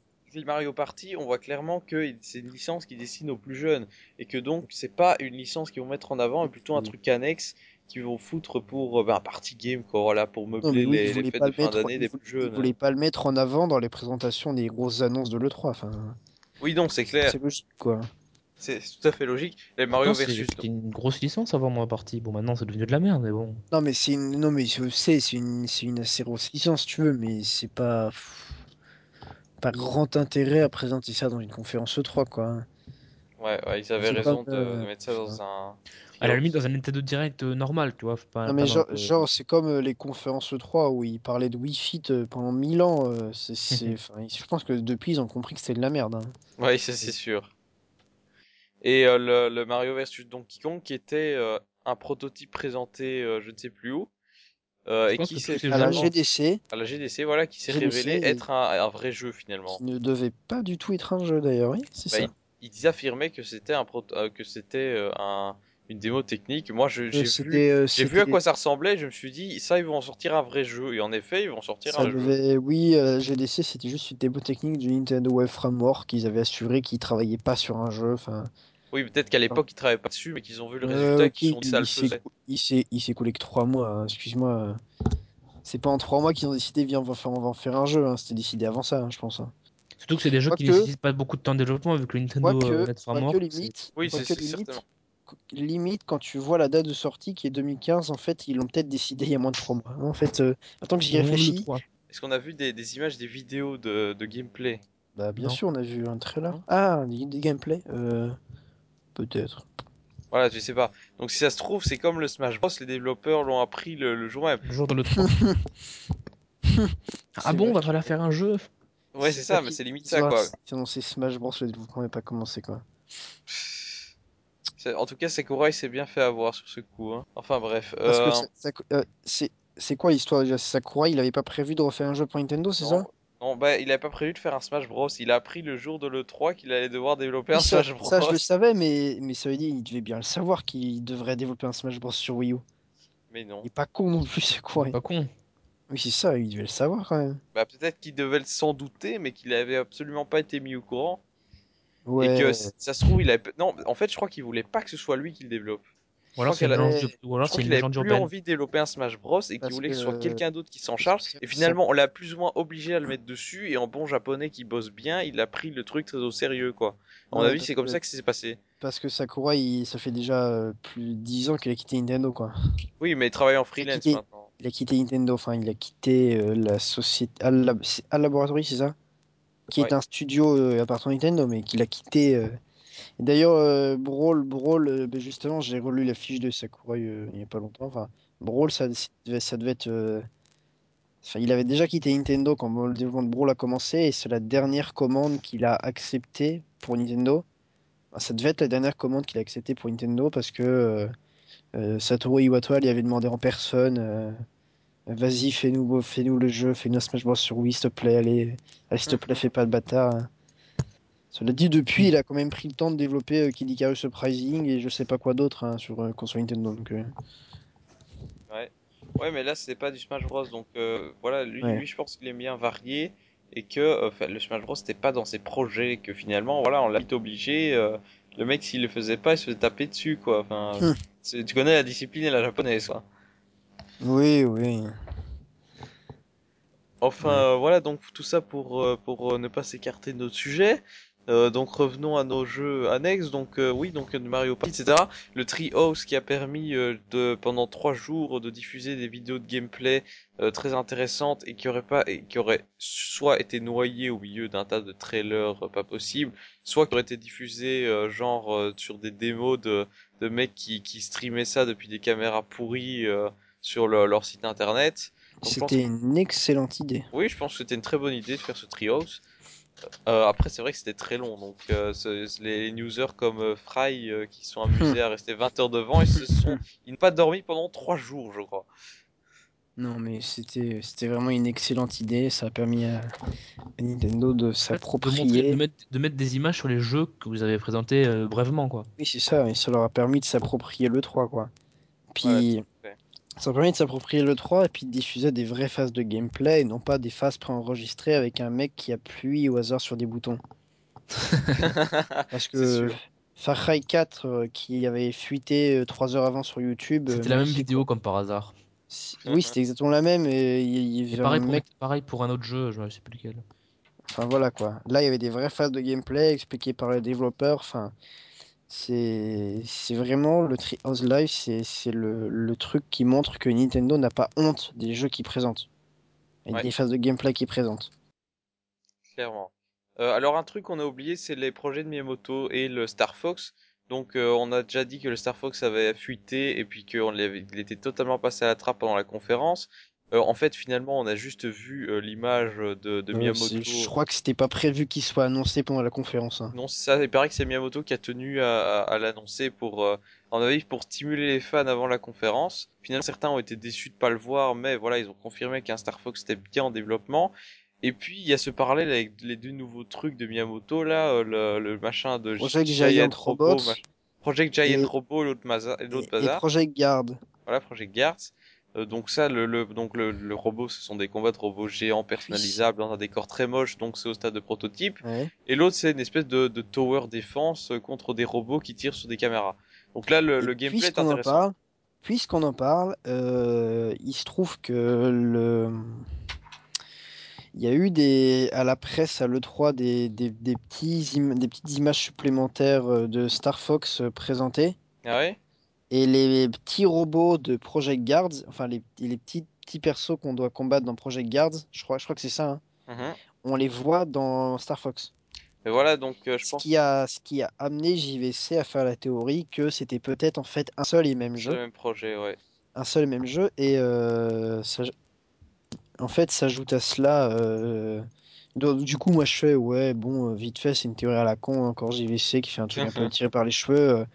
Mario Party, on voit clairement que c'est une licence qui dessine aux plus jeunes et que donc c'est pas une licence qu'ils vont mettre en avant, mais plutôt un truc annexe qui vont foutre pour ben, party game, quoi, voilà, pour meubler les, les fêtes de fin d'année des plus jeunes. Ils voulaient pas le mettre en avant dans les présentations des grosses annonces de l'E3. Enfin, oui, non, c'est clair. C'est logique, quoi. C'est tout à fait logique. Les Mario versus. C'était une grosse licence avant moi partie. Bon, maintenant c'est devenu de la merde, mais bon. Non, mais c'est une... non, mais c'est une... une assez grosse licence, tu veux, mais c'est pas pas grand intérêt à présenter ça dans une conférence E3, quoi. Ouais, ouais ils avaient raison de, mettre ça dans un. À la limite, dans un Nintendo Direct euh, normal, tu vois. Pas, non, mais genre, genre c'est comme euh, les conférences E3 où ils parlaient de Wii Fit euh, pendant 1000 ans. c'est, [LAUGHS] je pense que depuis, ils ont compris que c'était de la merde. Hein. Ouais, ça c'est sûr. Et le, le, Mario vs Donkey Kong qui était un prototype présenté je ne sais plus où. Euh, et qui s'est à la GDC. À la GDC, voilà, qui s'est révélé être un, un, vrai jeu finalement. Qui ne devait pas du tout être un jeu d'ailleurs, oui, c'est bah, ça. Il, il affirmait que c'était un euh, que c'était euh, un une démo technique. Moi, j'ai vu, euh, vu à quoi ça ressemblait. Je me suis dit, ça, ils vont en sortir un vrai jeu. Et en effet, ils vont sortir ça un devait... jeu. Oui, GDC, c'était juste une démo technique du Nintendo Web Framework. Ils avaient assuré qu'ils travaillaient pas sur un jeu. Enfin, oui, peut-être qu'à l'époque, ils travaillaient pas dessus, mais qu'ils ont vu le résultat et qu'ils ont dit ça le faisait. Il s'est coulé que 3 mois, hein, excuse-moi. C'est pas en 3 mois qu'ils ont décidé, viens, on va faire, on va en faire un jeu. Hein. C'était décidé avant ça, hein, je pense. Surtout que c'est des jeux qui ne nécessitent pas beaucoup de temps de développement, vu que Nintendo que, euh, que limite, oui, c'est limite, limite, quand tu vois la date de sortie qui est 2015, en fait, ils l'ont peut-être décidé il y a moins de 3 mois. En fait, euh, attends que j'y réfléchis. Est-ce qu'on a vu des, des, images, des vidéos de, de gameplay? Bah, bien sûr, on a vu un trailer. Ah, des, des gameplay euh... Peut-être. Voilà, je sais pas. Donc si ça se trouve, c'est comme le Smash Bros, les développeurs l'ont appris le, jour même. Le jour de le 3. [LAUGHS] ah bon, on va falloir faire un jeu Ouais, c'est ça, mais c'est limite ça, quoi. Sinon, c'est Smash Bros, le développement n'est pas commencé, quoi. En tout cas, Sakurai s'est bien fait avoir sur ce coup. Hein. Enfin bref. Parce que euh, c'est quoi l'histoire déjà? Sakurai, il avait pas prévu de refaire un jeu pour Nintendo, c'est ça? Non, bah, il avait pas prévu de faire un Smash Bros. Il a appris le jour de l'E3 qu'il allait devoir développer un Smash Bros. Ça, je le savais, mais, mais ça veut dire qu'il devait bien le savoir qu'il devrait développer un Smash Bros. sur Wii U. Mais non. Il est pas con non plus, c'est quoi Il est pas con. Oui, c'est ça, il devait le savoir quand même. Bah, peut-être qu'il devait s'en douter, mais qu'il avait absolument pas été mis au courant. Ouais. Et que ça se trouve, il avait. Non, en fait, je crois qu'il voulait pas que ce soit lui qui le développe. Ou alors, c'est qu'il avait plus envie de développer un Smash Bros et qu'il voulait que, ce soit quelqu'un d'autre qui s'en charge. Et finalement, on l'a plus ou moins obligé à le mettre dessus. Et en bon japonais qui bosse bien, il a pris le truc très au sérieux, quoi. À mon avis, c'est comme ça que c'est passé. Parce que Sakura, il... ça fait déjà euh, plus de 10 ans qu'il a quitté Nintendo, quoi. Oui, mais il travaille en freelance maintenant. Il a quitté Nintendo, enfin, il a quitté euh, la société. Al, Laboratory, c'est ça? Qui est un studio euh, appartenant à Nintendo, mais qu'il a quitté D'ailleurs, euh, Brawl, Brawl euh, ben justement, j'ai relu la fiche de Sakurai euh, il n'y a pas longtemps. Enfin, Brawl, ça, ça devait être. Enfin, il avait déjà quitté Nintendo quand le développement de Brawl a commencé et c'est la dernière commande qu'il a acceptée pour Nintendo. ça devait être la dernière commande qu'il a acceptée pour Nintendo parce que Satoru Iwata lui avait demandé en personne Vas-y, fais-nous fais -nous le jeu, fais-nous un Smash Bros sur Wii, s'il te plaît, allez, allez s'il te plaît, fais pas le bâtard. Cela dit, depuis, il a quand même pris le temps de développer euh, Kid Icarus Surprising et je sais pas quoi d'autre hein, sur euh, console Nintendo. Donc, euh. Ouais. ouais, mais là, c'est pas du Smash Bros. Donc voilà, lui, lui, je pense qu'il est bien varié et que le Smash Bros. n'était pas dans ses projets. Que finalement, voilà, on l'a obligé. le mec, s'il le faisait pas, il se faisait taper dessus, quoi. Enfin, hum. Tu connais la discipline et la japonaise, quoi. Oui, oui. Enfin, voilà, donc tout ça pour, pour ne pas s'écarter de notre sujet. Euh, donc revenons à nos jeux annexes. Donc euh, oui, donc Mario Party, etc. Le Treehouse qui a permis euh, de pendant trois jours de diffuser des vidéos de gameplay très intéressantes et qui aurait pas et qui aurait soit été noyé au milieu d'un tas de trailers pas possible, soit qui aurait été diffusé genre sur des démos de de mecs qui qui streamaient ça depuis des caméras pourries sur leur site internet. C'était une excellente idée. Oui, je pense que c'était une très bonne idée de faire ce Treehouse. Euh, après, c'est vrai que c'était très long. Donc, euh, les newsers comme euh, Fry qui sont amusés à rester 20 heures devant, ils se sont, ils n'ont pas dormi pendant 3 jours, je crois. Non, mais c'était, c'était vraiment une excellente idée. Ça a permis à, Nintendo de s'approprier. De, mettre, de mettre des images sur les jeux que vous avez présentés brièvement, quoi. Oui, c'est ça. Et ça leur a permis de s'approprier le 3, quoi. Puis. Ça permet de s'approprier le 3 et puis de diffuser des vraies phases de gameplay et non pas des phases préenregistrées avec un mec qui appuie au hasard sur des boutons. [LAUGHS] Parce que Far Cry 4 qui avait fuité 3 heures avant sur YouTube. C'était la même vidéo comme par hasard. Oui, c'était exactement la même. Et, il, y pareil, pour, pareil pour un autre jeu, je ne sais plus lequel. Enfin voilà quoi. Là, il y avait des vraies phases de gameplay expliquées par les développeurs. Enfin, c'est vraiment le Treehouse Live, c'est le, le, truc qui montre que Nintendo n'a pas honte des jeux qu'il présente et des phases de gameplay qu'il présente. Clairement. Euh, alors un truc qu'on a oublié, c'est les projets de Miyamoto et le Star Fox. Donc euh, on a déjà dit que le Star Fox avait fuité et puis qu'il était totalement passé à la trappe pendant la conférence. Euh, en fait, finalement, on a juste vu euh, l'image de, de Miyamoto. Je crois que c'était pas prévu qu'il soit annoncé pendant la conférence. Hein. Non, ça. Il paraît que c'est Miyamoto qui a tenu à, à, l'annoncer pour, euh, en avis, pour stimuler les fans avant la conférence. Finalement, certains ont été déçus de pas le voir, mais voilà, ils ont confirmé qu'un Star Fox était bien en développement. Et puis il y a ce parallèle avec les deux nouveaux trucs de Miyamoto là, euh, le, le machin de Project Giant, Robot, Project Giant Robot, l'autre bazar. Et Project Guard. Voilà, Project Guard. Euh, donc ça, le, donc le, robot, ce sont des combats de robots géants personnalisables dans un décor très moche, donc c'est au stade de prototype. Et l'autre, c'est une espèce de, tower défense contre des robots qui tirent sur des caméras. Donc là, le, gameplay est intéressant. Puisqu'on en parle, euh, il se trouve que le... Il y a eu des, à la presse, à l'E3, des, des, petits des petites images supplémentaires euh, de Star Fox présentées. Ah ouais? Et les petits robots de Project Guards, enfin les, les petits, petits persos qu'on doit combattre dans Project Guards, je crois, je crois que c'est ça, hein. mhm. on les voit dans Star Fox. Et voilà, donc euh, je ce pense. Qui a, ce qui a amené JVC à faire la théorie que c'était peut-être en fait un seul et même jeu. Le même projet, ouais. Un seul et même jeu, et euh, ça, en fait, s'ajoute à cela. Euh, du coup, moi je fais, ouais, bon, vite fait, c'est une théorie à la con, encore JVC qui fait un truc un peu tiré par les cheveux.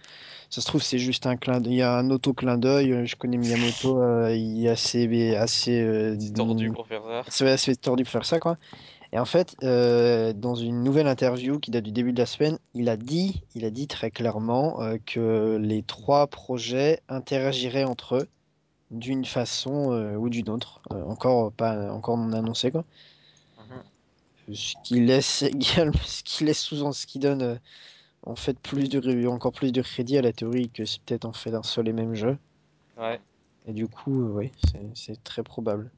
Ça se trouve, c'est juste un clin d'œil. Il y a un auto-clin d'œil. Je connais Miyamoto, euh, il est assez. assez euh, tordu pour faire ça. C'est assez tordu pour faire ça, quoi. Et en fait, euh, dans une nouvelle interview qui date du début de la semaine, il a dit, il a dit très clairement que les trois projets interagiraient entre eux d'une façon ou d'une autre. encore pas encore non annoncé, quoi. Mhm. Ce qui laisse [LAUGHS] ce qui laisse sous ce qui donne en fait plus de encore plus de crédit à la théorie que c'est peut-être en fait un seul et même jeu. Ouais. Et du coup, euh, oui, c'est très probable.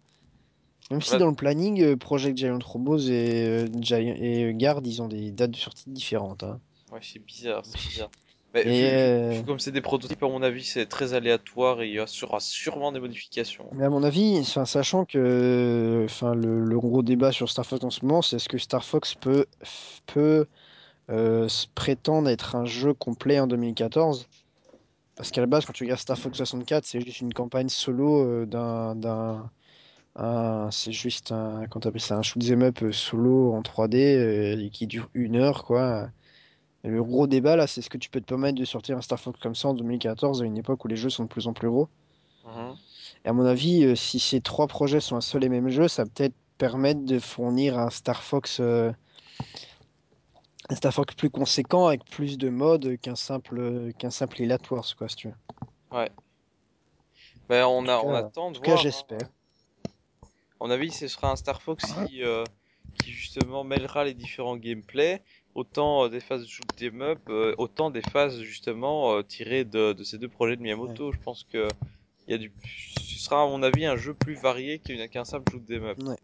Même si dans le planning, euh, Project Giant Robots et, euh, Giant, et Guard, ils ont des dates de sortie différentes. Hein. Ouais, c'est bizarre, c'est bizarre. Mais comme c'est des prototypes, à mon avis, c'est très aléatoire et il y aura sûrement des modifications. Mais à mon avis, sachant que enfin, le, le, gros débat sur Star Fox en ce moment, c'est est-ce que Star Fox peut, peut prétendent être un jeu complet en 2014. Parce qu'à la base, quand tu regardes Star Fox 64, c'est juste une campagne solo euh, d'un. d'un c'est juste un. Quand ça Un shoot'em up euh, solo en 3D et qui dure une heure, quoi. le gros débat, là, c'est ce que tu peux te permettre de sortir un Star Fox comme ça en 2014, à une époque où les jeux sont de plus en plus gros. Mhm. Et à mon avis, si ces trois projets sont un seul et même jeu, ça peut-être permettre de fournir un Star Fox un Star Fox plus conséquent avec plus de modes qu'un simple qu'un simple Wars quoi si tu veux. Ouais. Ben on a on attend de en tout Cas, j'espère. À mon avis, ce sera un Star Fox qui, euh, qui justement mêlera les différents gameplays, autant euh, des phases de shoot them up, euh, autant des phases justement tirées de, de, ces deux projets de Miyamoto. Je pense que il y a du ce sera à mon avis un jeu plus varié qu'un simple shoot them up. Ouais.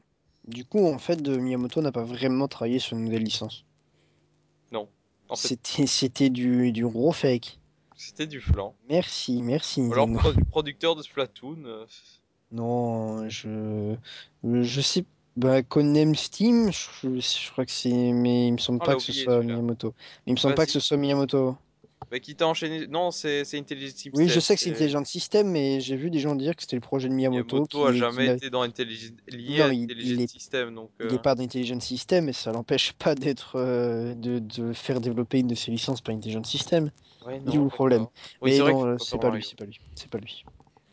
Du coup, en fait, Miyamoto n'a pas vraiment travaillé sur une nouvelle licence. Non. C'était du, du gros fake. C'était du flan. Merci, merci. alors, producteur de Splatoon. Euh, non, je. Je sais. Bah, Conem Steam, je, crois que c'est. Mais il me semble pas que ce soit Miyamoto. il me semble pas que ce soit Miyamoto. Bah, qui t'a enchaîné. Non, c'est Intelligent System. Oui, je sais que c'est Intelligent System, mais j'ai vu des gens dire que c'était le projet de Miyamoto. Miyamoto a jamais été dans Intelligent... lié à Intelligent System. Donc, Il n'est euh. pas d'Intelligent System, mais ça l'empêche [LAUGHS] pas d'être euh, de, de, faire développer une de ses licences par Intelligent System. Ouais, non, le problème. mais non, euh, c'est pas, lui, c'est pas lui, c'est pas lui.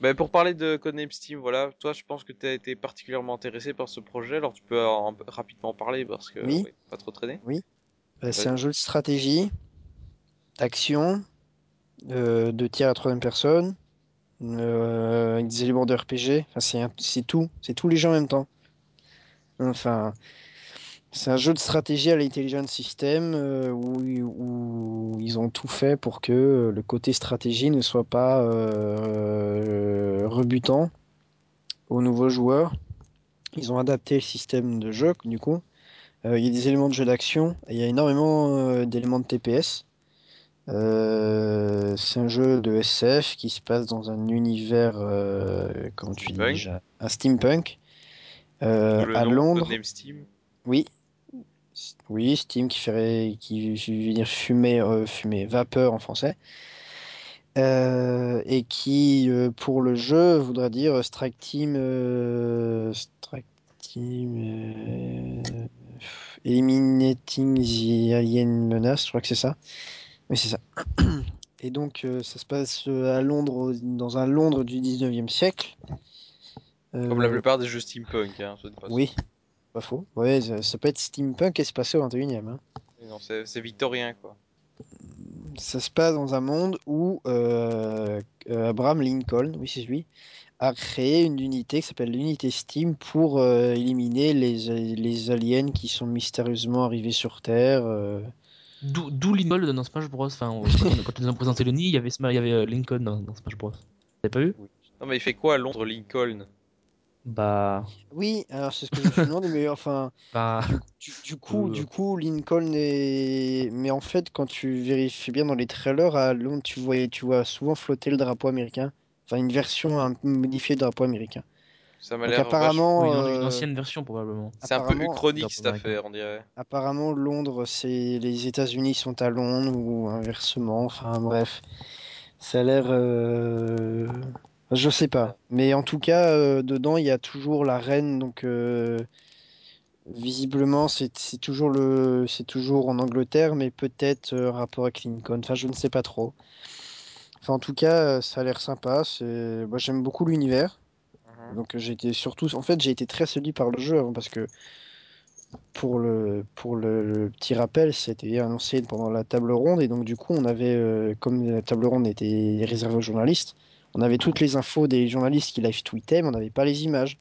Bah, pour parler de Codename Steam, voilà, toi je pense que tu as été particulièrement intéressé par ce projet, alors tu peux rapidement en parler parce que oui. pas trop traîner. Oui. Bah, c'est un jeu de stratégie action, euh, de tir à troisième personne, euh, avec des éléments de RPG. C'est tout, c'est tous les gens en même temps. Enfin, C'est un jeu de stratégie à l'intelligence system euh, où, où, ils ont tout fait pour que le côté stratégie ne soit pas euh, rebutant aux nouveaux joueurs. Ils ont adapté le système de jeu, du coup. Euh, il y a des éléments de jeu d'action il y a énormément euh, d'éléments de TPS. Euh, c'est un jeu de SF qui se passe dans un univers, comment tu dis, un steampunk. à Londres. Steam. Oui, oui, Steam qui ferait, qui veut dire fumer, fumer, vapeur en français. et qui, pour le jeu, voudrait dire Strike Team, Strike Team, Eliminating the Alien Menace, je crois que c'est ça. Oui, c'est ça. [CLEARS THROAT] Et donc, ça se passe à Londres, dans un Londres du 19e siècle. Comme la plupart des jeux steampunk, hein, Oui, pas faux. Ouais, ça, peut être steampunk et se passer au 21e. Hein. Non, c'est victorien, quoi. Ça se passe dans un monde où euh, Abraham Lincoln, oui c'est lui, a créé une unité qui s'appelle l'unité Steam pour euh, éliminer les, les, aliens qui sont mystérieusement arrivés sur Terre. Euh. D'où Lincoln dans Smash Bros. Enfin, quand ils ont présenté le nid, il y avait, il y avait Lincoln dans, Smash Bros. Vous pas vu? Non, mais il fait quoi à Londres, Lincoln? Bah. Oui, alors c'est ce que je me suis demandé, mais enfin. [LAUGHS] Bah... Du, coup, du coup, Lincoln est. Mais en fait, quand tu vérifies bien dans les trailers, à Londres, tu vois, tu vois souvent flotter le drapeau américain. Enfin, une version un peu modifiée du drapeau américain. Ça m'a l'air apparemment. une euh, ancienne version, probablement. C'est un peu uchronique cette affaire, on dirait. Apparemment, Londres, c'est. Les États-Unis sont à Londres, ou inversement, enfin, bref. Ça a l'air. Euh, je sais pas. Mais en tout cas, euh, dedans, il y a toujours la reine. Donc, euh, visiblement, c'est toujours, le, toujours en Angleterre, mais peut-être euh, rapport avec Lincoln. Enfin, je ne sais pas trop. Enfin, en tout cas, ça a l'air sympa. Moi, j'aime beaucoup l'univers. Donc, j'ai été surtout. En fait, j'ai été très séduit par le jeu hein, parce que. Pour le, pour le, petit rappel, c'était annoncé pendant la table ronde et donc du coup on avait, comme la table ronde était réservée aux journalistes, on avait toutes les infos des journalistes qui live tweetaient, mais on n'avait pas les images.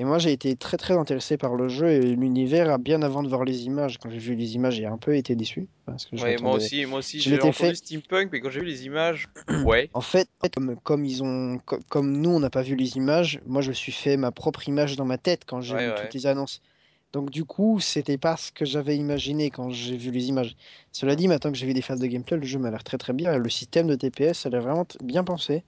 Et moi, j'ai été très très intéressé par le jeu et l'univers bien avant de voir les images. Quand j'ai vu les images, j'ai un peu été déçu. Parce que moi aussi, moi aussi, j'ai entendu fait... steampunk, mais quand j'ai vu les images, [CLEARS THROAT] ouais. En fait, comme, comme ils ont, comme nous, on n'a pas vu les images, moi, je me suis fait ma propre image dans ma tête quand j'ai vu toutes les annonces. Donc du coup, c'était pas ce que j'avais imaginé quand j'ai vu les images. Cela dit, maintenant que j'ai vu des phases de gameplay, le jeu m'a l'air très très bien. Le système de TPS a l'air vraiment bien pensé.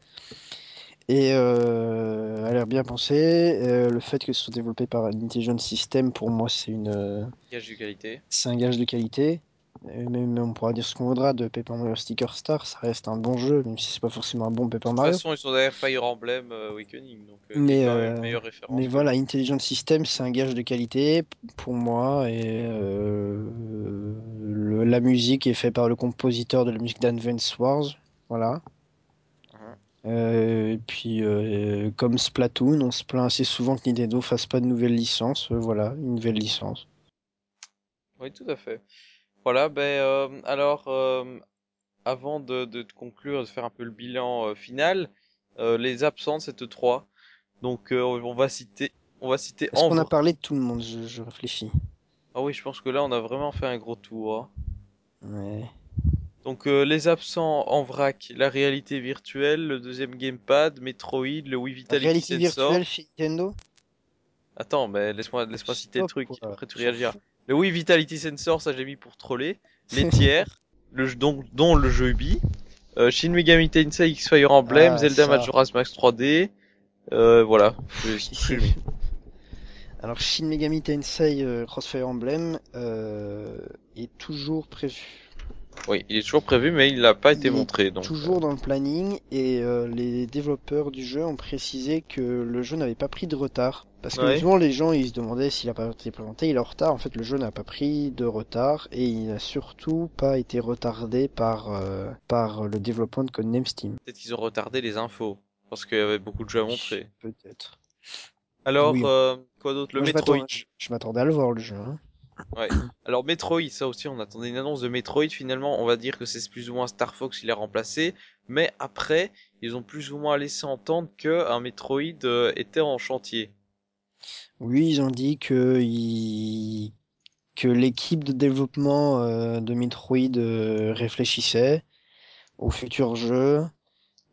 Et euh, a l'air bien pensé. Euh, le fait que ce soit développé par Intelligent System, pour moi, c'est une. Euh, gage de qualité. C'est un gage de qualité. Même on pourra dire ce qu'on voudra de Paper Mario Sticker Star, ça reste un bon jeu, même si c'est pas forcément un bon Paper Mario. De toute façon, ils sont derrière Fire Emblem Awakening, donc mais, une meilleure référence. Mais voilà, Intelligent System, c'est un gage de qualité pour moi, et la musique est faite par le compositeur de la musique d'Advance Wars, voilà. Euh, et puis, euh, comme Splatoon, on se plaint assez souvent que Nintendo fasse pas de nouvelles licences. Euh, voilà, une nouvelle licence. Oui, tout à fait. Voilà, ben alors, avant de, de, conclure, de faire un peu le bilan final, les absents c'est 3. Donc, on va citer, on va citer. Est-ce qu'on a parlé de tout le monde? Je, je, réfléchis. Ah oui, je pense que là, on a vraiment fait un gros tour. Hein. Ouais. Donc euh, les absents en vrac, la réalité virtuelle, le deuxième gamepad, Metroid, le Wii Vitality la réalité virtuelle chez Nintendo Attends, mais laisse-moi laisse citer le truc, après tu réagiras. Le Wii Vitality Sensor, ça j'ai mis pour troller. Les [LAUGHS] tiers, le, dont, dont le jeu Ubi. Euh, Shin Megami Tensei X Fire Emblem, ah, Zelda Majora's Max 3D. Euh, voilà. Alors Shin Megami Tensei euh, Crossfire Emblem euh, est toujours prévu oui, il est toujours prévu, mais il n'a pas été montré. Donc... Toujours euh. dans le planning, et euh, les développeurs du jeu ont précisé que le jeu n'avait pas pris de retard. Parce que souvent les gens ils se demandaient s'il n'a pas été présenté, il est en retard. En fait, le jeu n'a pas pris de retard et il n'a surtout pas été retardé par euh, par le développement de Codename Steam. Peut-être qu'ils ont retardé les infos parce qu'il y avait beaucoup de jeux à montrer. Peut-être. Alors quoi d'autre? Le Metroid. Je m'attendais à le voir le jeu. Hein. Alors Metroid, ça aussi, on attendait une annonce de Metroid. Finalement, on va dire que c'est plus ou moins Star Fox qui l'a remplacé. Mais après, ils ont plus ou moins laissé entendre que un Metroid euh, était en chantier. Oui, ils ont dit que que l'équipe de développement de Metroid réfléchissait au futur jeu,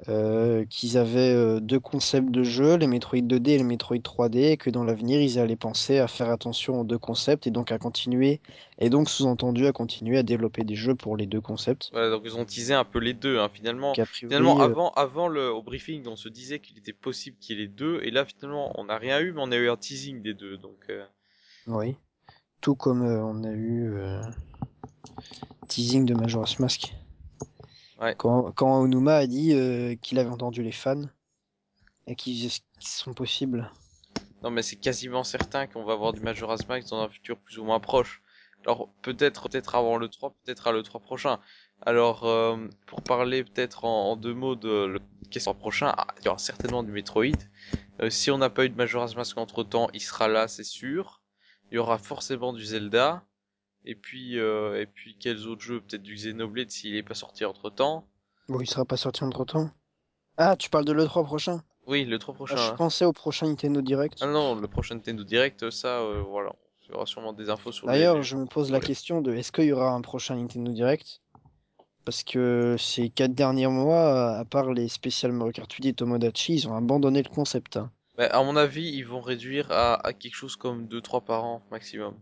euh, qu'ils avaient euh, deux concepts de jeu, les Metroid 2D et les Metroid 3D, et que dans l'avenir, ils allaient penser à faire attention aux deux concepts et donc à continuer, et donc sous-entendu à continuer à développer des jeux pour les deux concepts. Voilà, donc ils ont teasé un peu les deux, hein, finalement. finalement, euh, avant, avant le, au briefing, on se disait qu'il était possible qu'il y ait les deux, et là, finalement, on n'a rien eu, mais on a eu un teasing des deux, donc. Oui. Tout comme on a eu teasing de Majora's Mask. Quand, quand Onuma a dit euh, qu'il avait entendu les fans et qu'ils sont possibles. Non, mais c'est quasiment certain qu'on va avoir du Majora's Mask dans un futur plus ou moins proche. Alors peut-être peut-être avant le 3, peut-être à le 3 prochain. Alors euh, pour parler peut-être en, deux mots de le question prochain, ah, il y aura certainement du Metroid. Euh, si on n'a pas eu de Majora's Mask entre temps, il sera là, c'est sûr. Il y aura forcément du Zelda. Et puis, euh, et puis quels autres jeux Peut-être du Xenoblade s'il est pas sorti entre temps? Bon, il sera pas sorti entre temps. Ah, tu parles de l'E3 prochain Oui, le 3 prochain. Ah, je hein. pensais au prochain Nintendo Direct. Ah non, le prochain Nintendo Direct, ça, euh, voilà. Il y aura sûrement des infos sur D'ailleurs, je me pose la question de est-ce qu'il y aura un prochain Nintendo Direct? Parce que ces quatre derniers mois, à part les spéciales Mario Kart 8 et Tomodachi, ils ont abandonné le concept. Hein. Bah, à mon avis, ils vont réduire à, à quelque chose comme 2-3 par an maximum.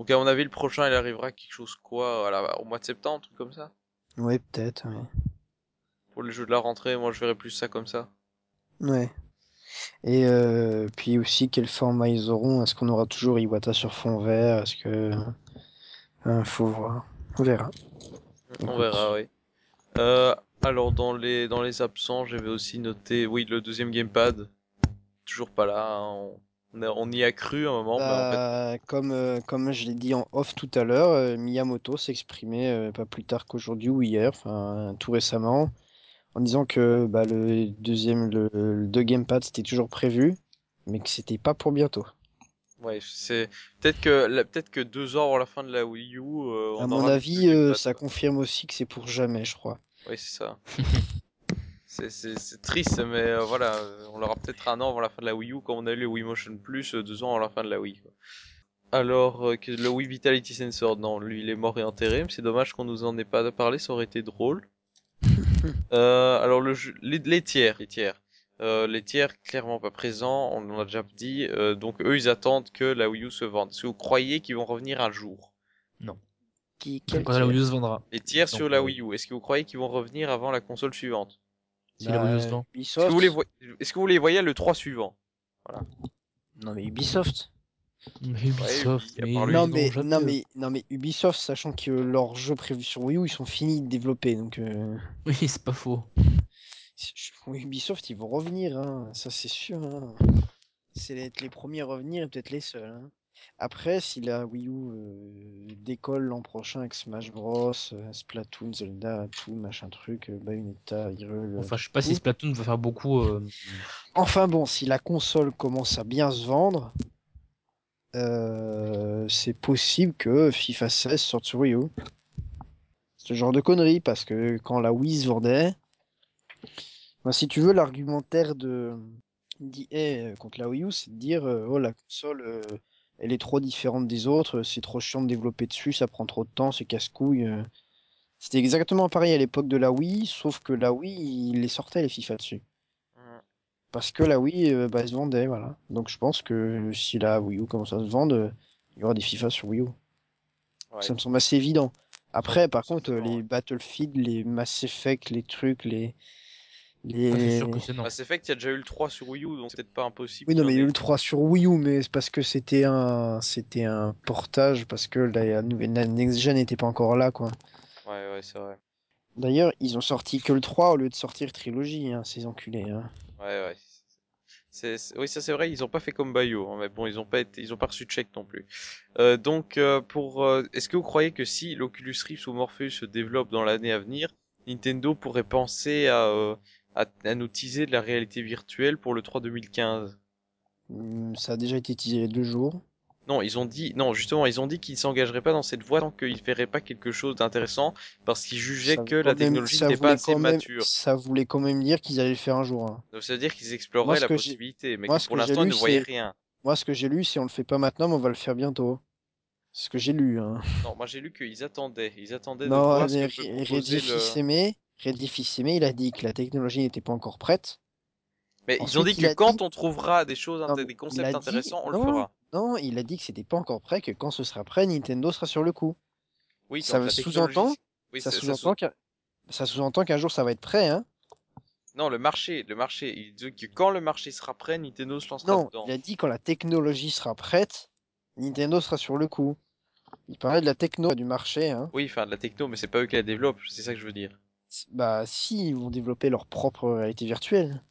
Donc à mon avis, le prochain, il arrivera quelque chose quoi au mois de septembre, un truc comme ça Ouais, peut-être, Pour les jeux de la rentrée, moi je verrais plus ça comme ça. Ouais. Et euh, puis aussi, quel format ils auront? Est-ce qu'on aura toujours Iwata sur fond vert? Est-ce que... Euh, faut voir. On verra. On verra, oui. Euh, alors dans les dans les absents, j'avais aussi noté, oui, le deuxième gamepad, toujours pas là. Hein, on, y a cru un moment. Bah, comme, euh, comme je l'ai dit en off tout à l'heure, euh, Miyamoto s'exprimait euh, pas plus tard qu'aujourd'hui ou hier, enfin tout récemment, en disant que bah, le deuxième, le, le gamepad c'était toujours prévu, mais que c'était pas pour bientôt. Ouais, c'est peut-être que peut-être que deux ans avant la fin de la Wii U. à mon avis, ça confirme aussi que c'est pour jamais, je crois. Oui, c'est ça. [LAUGHS] c'est triste, mais euh, voilà, on l'aura peut-être un an avant la fin de la Wii U, quand on a eu le Wii Motion Plus, euh, deux ans avant la fin de la Wii. Alors euh, que le Wii Vitality Sensor, non, lui il est mort et enterré, mais c'est dommage qu'on nous en ait pas parlé, ça aurait été drôle. [LAUGHS] alors le les, tiers, les tiers. les tiers clairement pas présents, on l'a déjà dit, donc eux ils attendent que la Wii U se vende. Est-ce que vous croyez qu'ils vont revenir un jour? Non. Qui, Quand la Wii U se vendra. Les tiers sur la Wii U, est-ce que vous croyez qu'ils vont revenir avant la console suivante? Bah, Est-ce que, vous les Est-ce que vous les voyez le 3 suivant? Voilà. Non mais Ubisoft. Ubisoft. non, mais, non, mais, non mais Ubisoft, sachant que leurs jeux prévus sur Wii U, ils sont finis de développer, donc. Euh, oui, [LAUGHS] c'est pas faux. Ubisoft, ils vont revenir, hein. ça c'est sûr. Hein. C'est être les premiers à revenir et peut-être les seuls. Hein. Après, si la Wii U euh, décolle l'an prochain avec Smash Bros, euh, Splatoon, Zelda, tout, machin truc, euh, Bayonetta, Hyrule... Enfin, je sais pas si Splatoon va faire beaucoup... Enfin bon, si la console commence à bien se vendre, c'est possible que FIFA 16 sorte sur Wii U. Ce genre de conneries, parce que quand la Wii se vendait... Ben, si tu veux, l'argumentaire de d'EA contre la Wii U, c'est de dire, oh la console elle est trop différente des autres, c'est trop chiant de développer dessus, ça prend trop de temps, c'est casse-couille. Euh. C'était exactement pareil à l'époque de la Wii, sauf que la Wii, il les sortait les FIFA dessus. Mmh. Parce que la Wii, euh, bah, elle se vendait, voilà. Donc je pense que si la Wii U commence à se vendre, il y aura des FIFA sur Wii U. Ça me semble assez évident. Après, par contre, les Battlefield, les Mass Effect, les trucs, les, les... sûr que c'est non. Mass Effect, il y a déjà eu le 3 sur Wii U, donc c'est peut-être pas impossible. Oui, non, mais il y a eu le 3 sur Wii U, mais c'est parce que c'était un, c'était un portage, parce que la, la Next Gen n'était pas encore là, quoi. Ouais, ouais, c'est vrai. D'ailleurs, ils ont sorti que le 3 au lieu de sortir trilogie, hein, ces enculés. Hein. Ouais, ouais. C'est, oui, ça c'est vrai, ils ont pas fait comme Bayo, hein, mais bon, ils ont pas été, ils ont pas reçu de chèque non plus. Euh, donc, euh, pour, euh, est-ce que vous croyez que si l'Oculus Rift ou Morpheus se développe dans l'année à venir, Nintendo pourrait penser à à, nous teaser de la réalité virtuelle pour le 3 2015 hmm, Ça a déjà été teasé il y a deux jours. Non, ils ont dit, non, justement, ils ont dit qu'ils ne s'engageraient pas dans cette voie tant qu'ils ne feraient pas quelque chose d'intéressant parce qu'ils jugeaient que la technologie n'était pas assez mature. Ça voulait quand même dire qu'ils allaient le faire un jour. Hein. Donc ça veut dire qu'ils exploraient la possibilité, mais pour l'instant ils ne voyaient rien. Moi, ce que j'ai lu, si on le fait pas maintenant, on va le faire bientôt. C'est ce que j'ai lu. Hein. Non, moi j'ai lu qu'ils attendaient. Ils attendaient de voir ce que proposer le... il a dit que la technologie n'était pas encore prête. Mais ils ont dit que quand on trouvera des choses, des concepts intéressants, on le fera. Non, il a dit que c'était pas encore prêt, que quand ce sera prêt, Nintendo sera sur le coup. Oui, ça sous-entend. ça sous-entend qu'un ça sous-entend qu'un jour ça va être prêt, hein. Non, le marché, le marché. Il dit que quand le marché sera prêt, Nintendo se lancera non, Il a dit quand la technologie sera prête, Nintendo sera sur le coup. Il parlait de la techno du marché, hein. Oui, enfin de la techno, mais c'est pas eux qui la développent, c'est ça que je veux dire. Bah si, ils vont développer leur propre réalité virtuelle.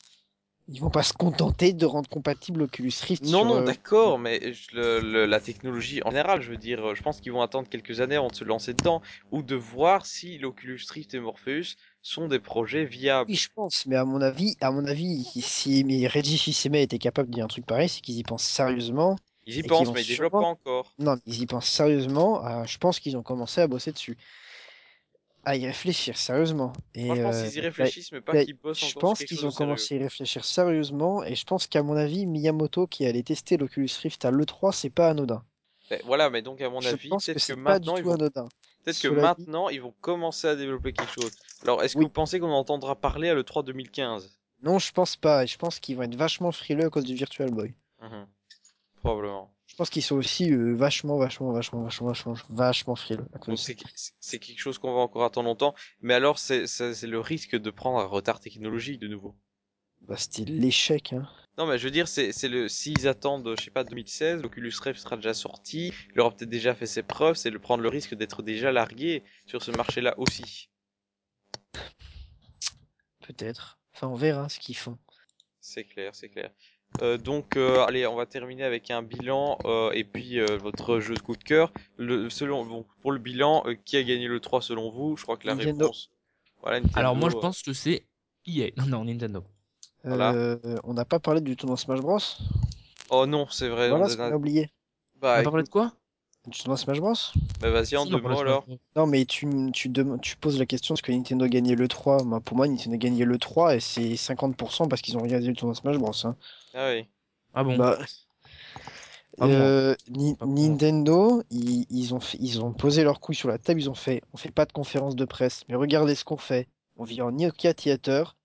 Ils vont pas se contenter de rendre compatible Oculus Rift. Non, non, euh, d'accord, mais la technologie en général, je veux dire, je pense qu'ils vont attendre quelques années avant de se lancer dedans, ou de voir si l'Oculus Rift et Morpheus sont des projets viables. Oui, je pense, mais à mon avis, à mon avis, si Reggie fils était capable de dire un truc pareil, c'est qu'ils y pensent sérieusement. Ils y pensent, mais ils développent pas encore. Non, ils y pensent sérieusement. Euh, je pense qu'ils ont commencé à bosser dessus à y réfléchir sérieusement. Et, Moi, je pense qu'ils y euh, réfléchissent, mais pas bah, qu'ils bossent Je pense qu'ils ont commencé à y réfléchir sérieusement, et je pense qu'à mon avis, Miyamoto qui allait tester l'Oculus Rift à l'E3, c'est pas anodin. Voilà, mais donc à mon avis, peut-être que, maintenant, ils vont... Peut-être que maintenant, ils vont commencer à développer quelque chose. Alors, est-ce que vous pensez qu'on entendra parler à l'E3 2015 Non, je pense pas. Je pense qu'ils vont être vachement frileux à cause du Virtual Boy. Mhm. Probablement. Je pense qu'ils sont aussi euh, vachement, vachement, vachement, vachement, vachement, vachement frileux. C'est quelque chose qu'on va encore attendre longtemps. Mais alors, c'est le risque de prendre un retard technologique de nouveau. Bah, c'était l'échec, hein. Non, mais je veux dire, c'est le s'ils attendent, je sais pas, 2016, l'Oculus Rift sera déjà sorti, il aura peut-être déjà fait ses preuves, c'est de prendre le risque d'être déjà largué sur ce marché-là aussi. Peut-être. Enfin, on verra ce qu'ils font. C'est clair, c'est clair. Euh, donc, euh, allez, on va terminer avec un bilan euh, et puis votre jeu de coup de cœur. Le, selon, pour le bilan, qui a gagné le 3 selon vous? Je crois que la réponse. Alors moi, je pense que c'est EA. Non, Nintendo. on n'a pas parlé du tournoi Smash Bros? Oh non, c'est vrai. Voilà on a... oublié. Bah, on a pas parlé de quoi? Tu tournoi Smash Bros? Bah vas-y en deux mots alors. Non mais tu, tu, tu poses la question est-ce que Nintendo a gagné le 3 bah, Pour moi Nintendo a gagné le 3 et c'est 50% parce qu'ils ont regardé le tournoi Smash Bros. Hein. Ah oui. Ah bon bah, euh, Nintendo, ils, ils, ont ils ont posé leur couille sur la table, ils ont fait on fait pas de conférence de presse, mais regardez ce qu'on fait. On vient en Nokia Theater,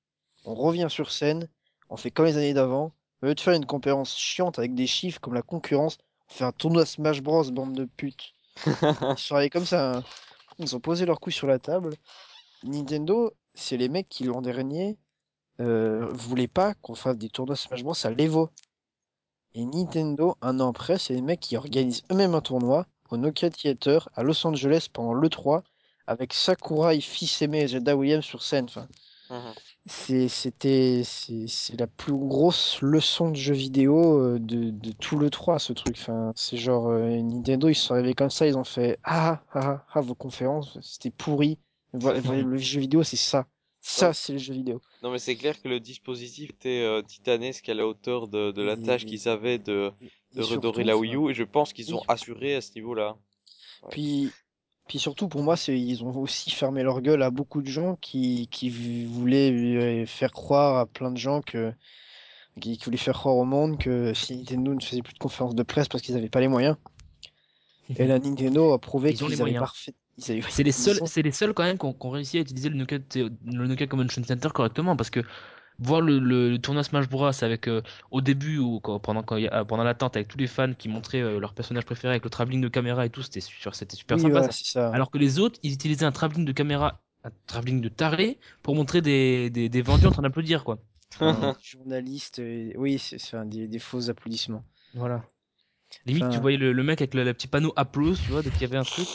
on revient sur scène, on fait comme les années d'avant. Au lieu de faire une conférence chiante avec des chiffres comme la concurrence, on fait un tournoi Smash Bros, bande de putes. Ils sont allés comme ça. Hein. Ils ont posé leur couille sur la table. Nintendo, c'est les mecs qui l'an dernier euh, voulaient pas qu'on fasse des tournois Smash Bros à l'Evo. Et Nintendo, un an après, c'est les mecs qui organisent eux-mêmes un tournoi au Nokia Theater à Los Angeles pendant l'E3 avec Sakurai, fils aimé et Zelda Williams sur scène. Enfin, mhm. C'était c'est la plus grosse leçon de jeu vidéo euh, de, de tout le 3 ce truc. Enfin c'est genre euh, Nintendo ils sont arrivés comme ça ils ont fait ah ah ah, ah vos conférences c'était pourri. [LAUGHS] Le jeu vidéo c'est ça. Ça c'est le jeu vidéo non mais c'est clair que le dispositif était euh, titanesque à la hauteur de, de la tâche qu'ils avaient de, de redorer la Wii U et je pense qu'ils ont assuré à ce niveau là puis puis surtout, pour moi, c'est ils ont aussi fermé leur gueule à beaucoup de gens qui, qui voulaient euh, faire croire à plein de gens que qui, voulaient faire croire au monde que si Nintendo ne faisait plus de conférences de presse parce qu'ils n'avaient pas les moyens. Et la [LAUGHS] Nintendo a prouvé qu'ils avaient parfait. C'est les seuls, c'est les seuls quand même qui ont, réussi à utiliser le Nokia, le Nokia Convention Center correctement parce que voir le, le, tournoi Smash Bros avec euh, au début ou pendant quand pendant l'attente avec tous les fans qui montraient euh, leur personnage préféré avec le travelling de caméra et tout c'était c'était super sympa ça. alors que les autres ils utilisaient un travelling de caméra un travelling de taré pour montrer des, des, des vendus en train d'applaudir quoi. [LAUGHS] Journaliste euh, oui c'est des, des faux applaudissements. voilà. Limite tu voyais le, mec avec le, petit panneau applause tu vois dès qu'il y avait un truc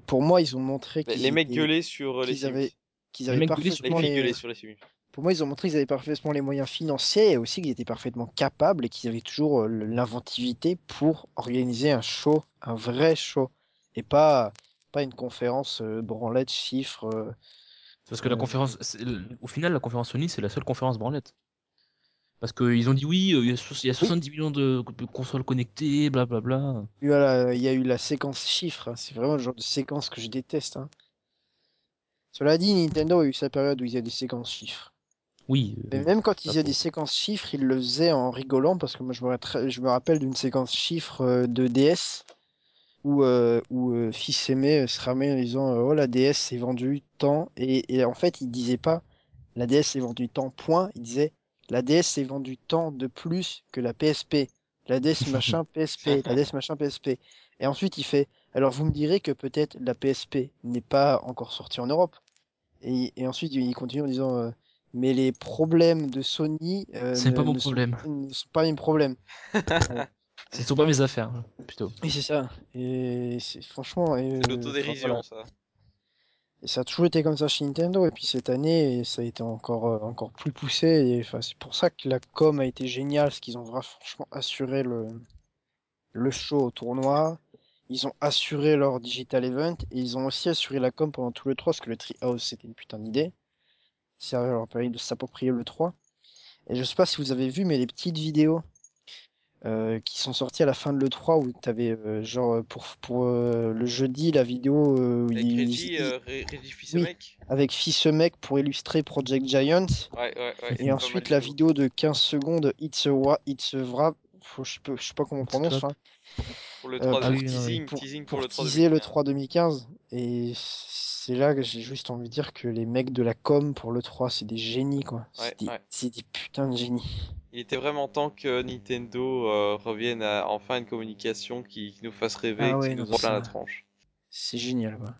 pour moi ils ont montré les mecs gueulaient sur les avaient qu'ils avaient parfaitement les... sur les pour moi, ils ont montré qu'ils avaient parfaitement les moyens financiers et aussi qu'ils étaient parfaitement capables et qu'ils avaient toujours euh, l'inventivité pour organiser un show, un vrai show, et pas, pas une conférence euh, branlette, chiffres. Euh, Parce que la conférence, au final, la conférence Sony, c'est la seule conférence branlette. Parce qu'ils ont dit oui, il y a 70 millions de, consoles connectées, blablabla. Bla, bla. Voilà, il y a eu la séquence chiffres. Hein. C'est vraiment le genre de séquence que je déteste. Hein. Cela dit, Nintendo a eu sa période où il y a des séquences chiffres. Oui. Mais même quand il y a des séquences chiffres, il le faisait en rigolant parce que moi je me, je me rappelle d'une séquence chiffres euh, de DS où, euh, où euh, Fils aimé se ramène en disant Oh, la DS s'est vendue tant. Et, et en fait, il disait pas La DS s'est vendue tant, point. Il disait La DS s'est vendue tant de plus que la PSP. La DS machin [LAUGHS] PSP. La DS machin PSP. Et ensuite, il fait Alors, vous me direz que peut-être la PSP n'est pas encore sortie en Europe. Et, et ensuite, il continue en disant euh, Mais les problèmes de Sony euh, C'est ne, pas mon ne sont- problème. ne sont pas mes problèmes. [LAUGHS] Ce sont pas mes affaires, plutôt. Oui, c'est ça. Et c'est franchement. et, C'est euh, l'autodérision, enfin, voilà. ça. Et ça a toujours été comme ça chez Nintendo. Et puis cette année, ça a été encore, euh, encore plus poussé. Et enfin, c'est pour ça que la com a été géniale, parce qu'ils ont vraiment franchement assuré le, le show au tournoi. Ils ont assuré leur digital event. Et ils ont aussi assuré la com pendant tout le 3, parce que le Treehouse, c'était une putain d'idée. Ça leur permis de s'approprier le 3. Et je sais pas si vous avez vu, mais les petites vidéos euh, qui sont sorties à la fin de l'E3 où t'avais euh, genre euh, pour, pour euh, le jeudi la vidéo euh, où Avec il- Reggie, euh, Oui. mec. avec Fils mec pour illustrer Project Giant Ouais, ouais, ouais. et ensuite la vidéo de 15 secondes It's a, Wa- It's a Wrap faut, je, sais pas, je sais pas comment on It's prononce hein, Pour le 3 pour- de Ah teasing, pour, teasing pour, pour le 3 teaser le 2015. 3 2015 et c'est là que j'ai juste envie de dire que les mecs de la com pour le 3 c'est des génies quoi Ouais, c'est des, ouais. c'est des putains de génies Il était vraiment temps que Nintendo euh, revienne à enfin une communication qui, qui nous fasse rêver, Ah qui ouais, nous rend plein la tranche. c'est génial quoi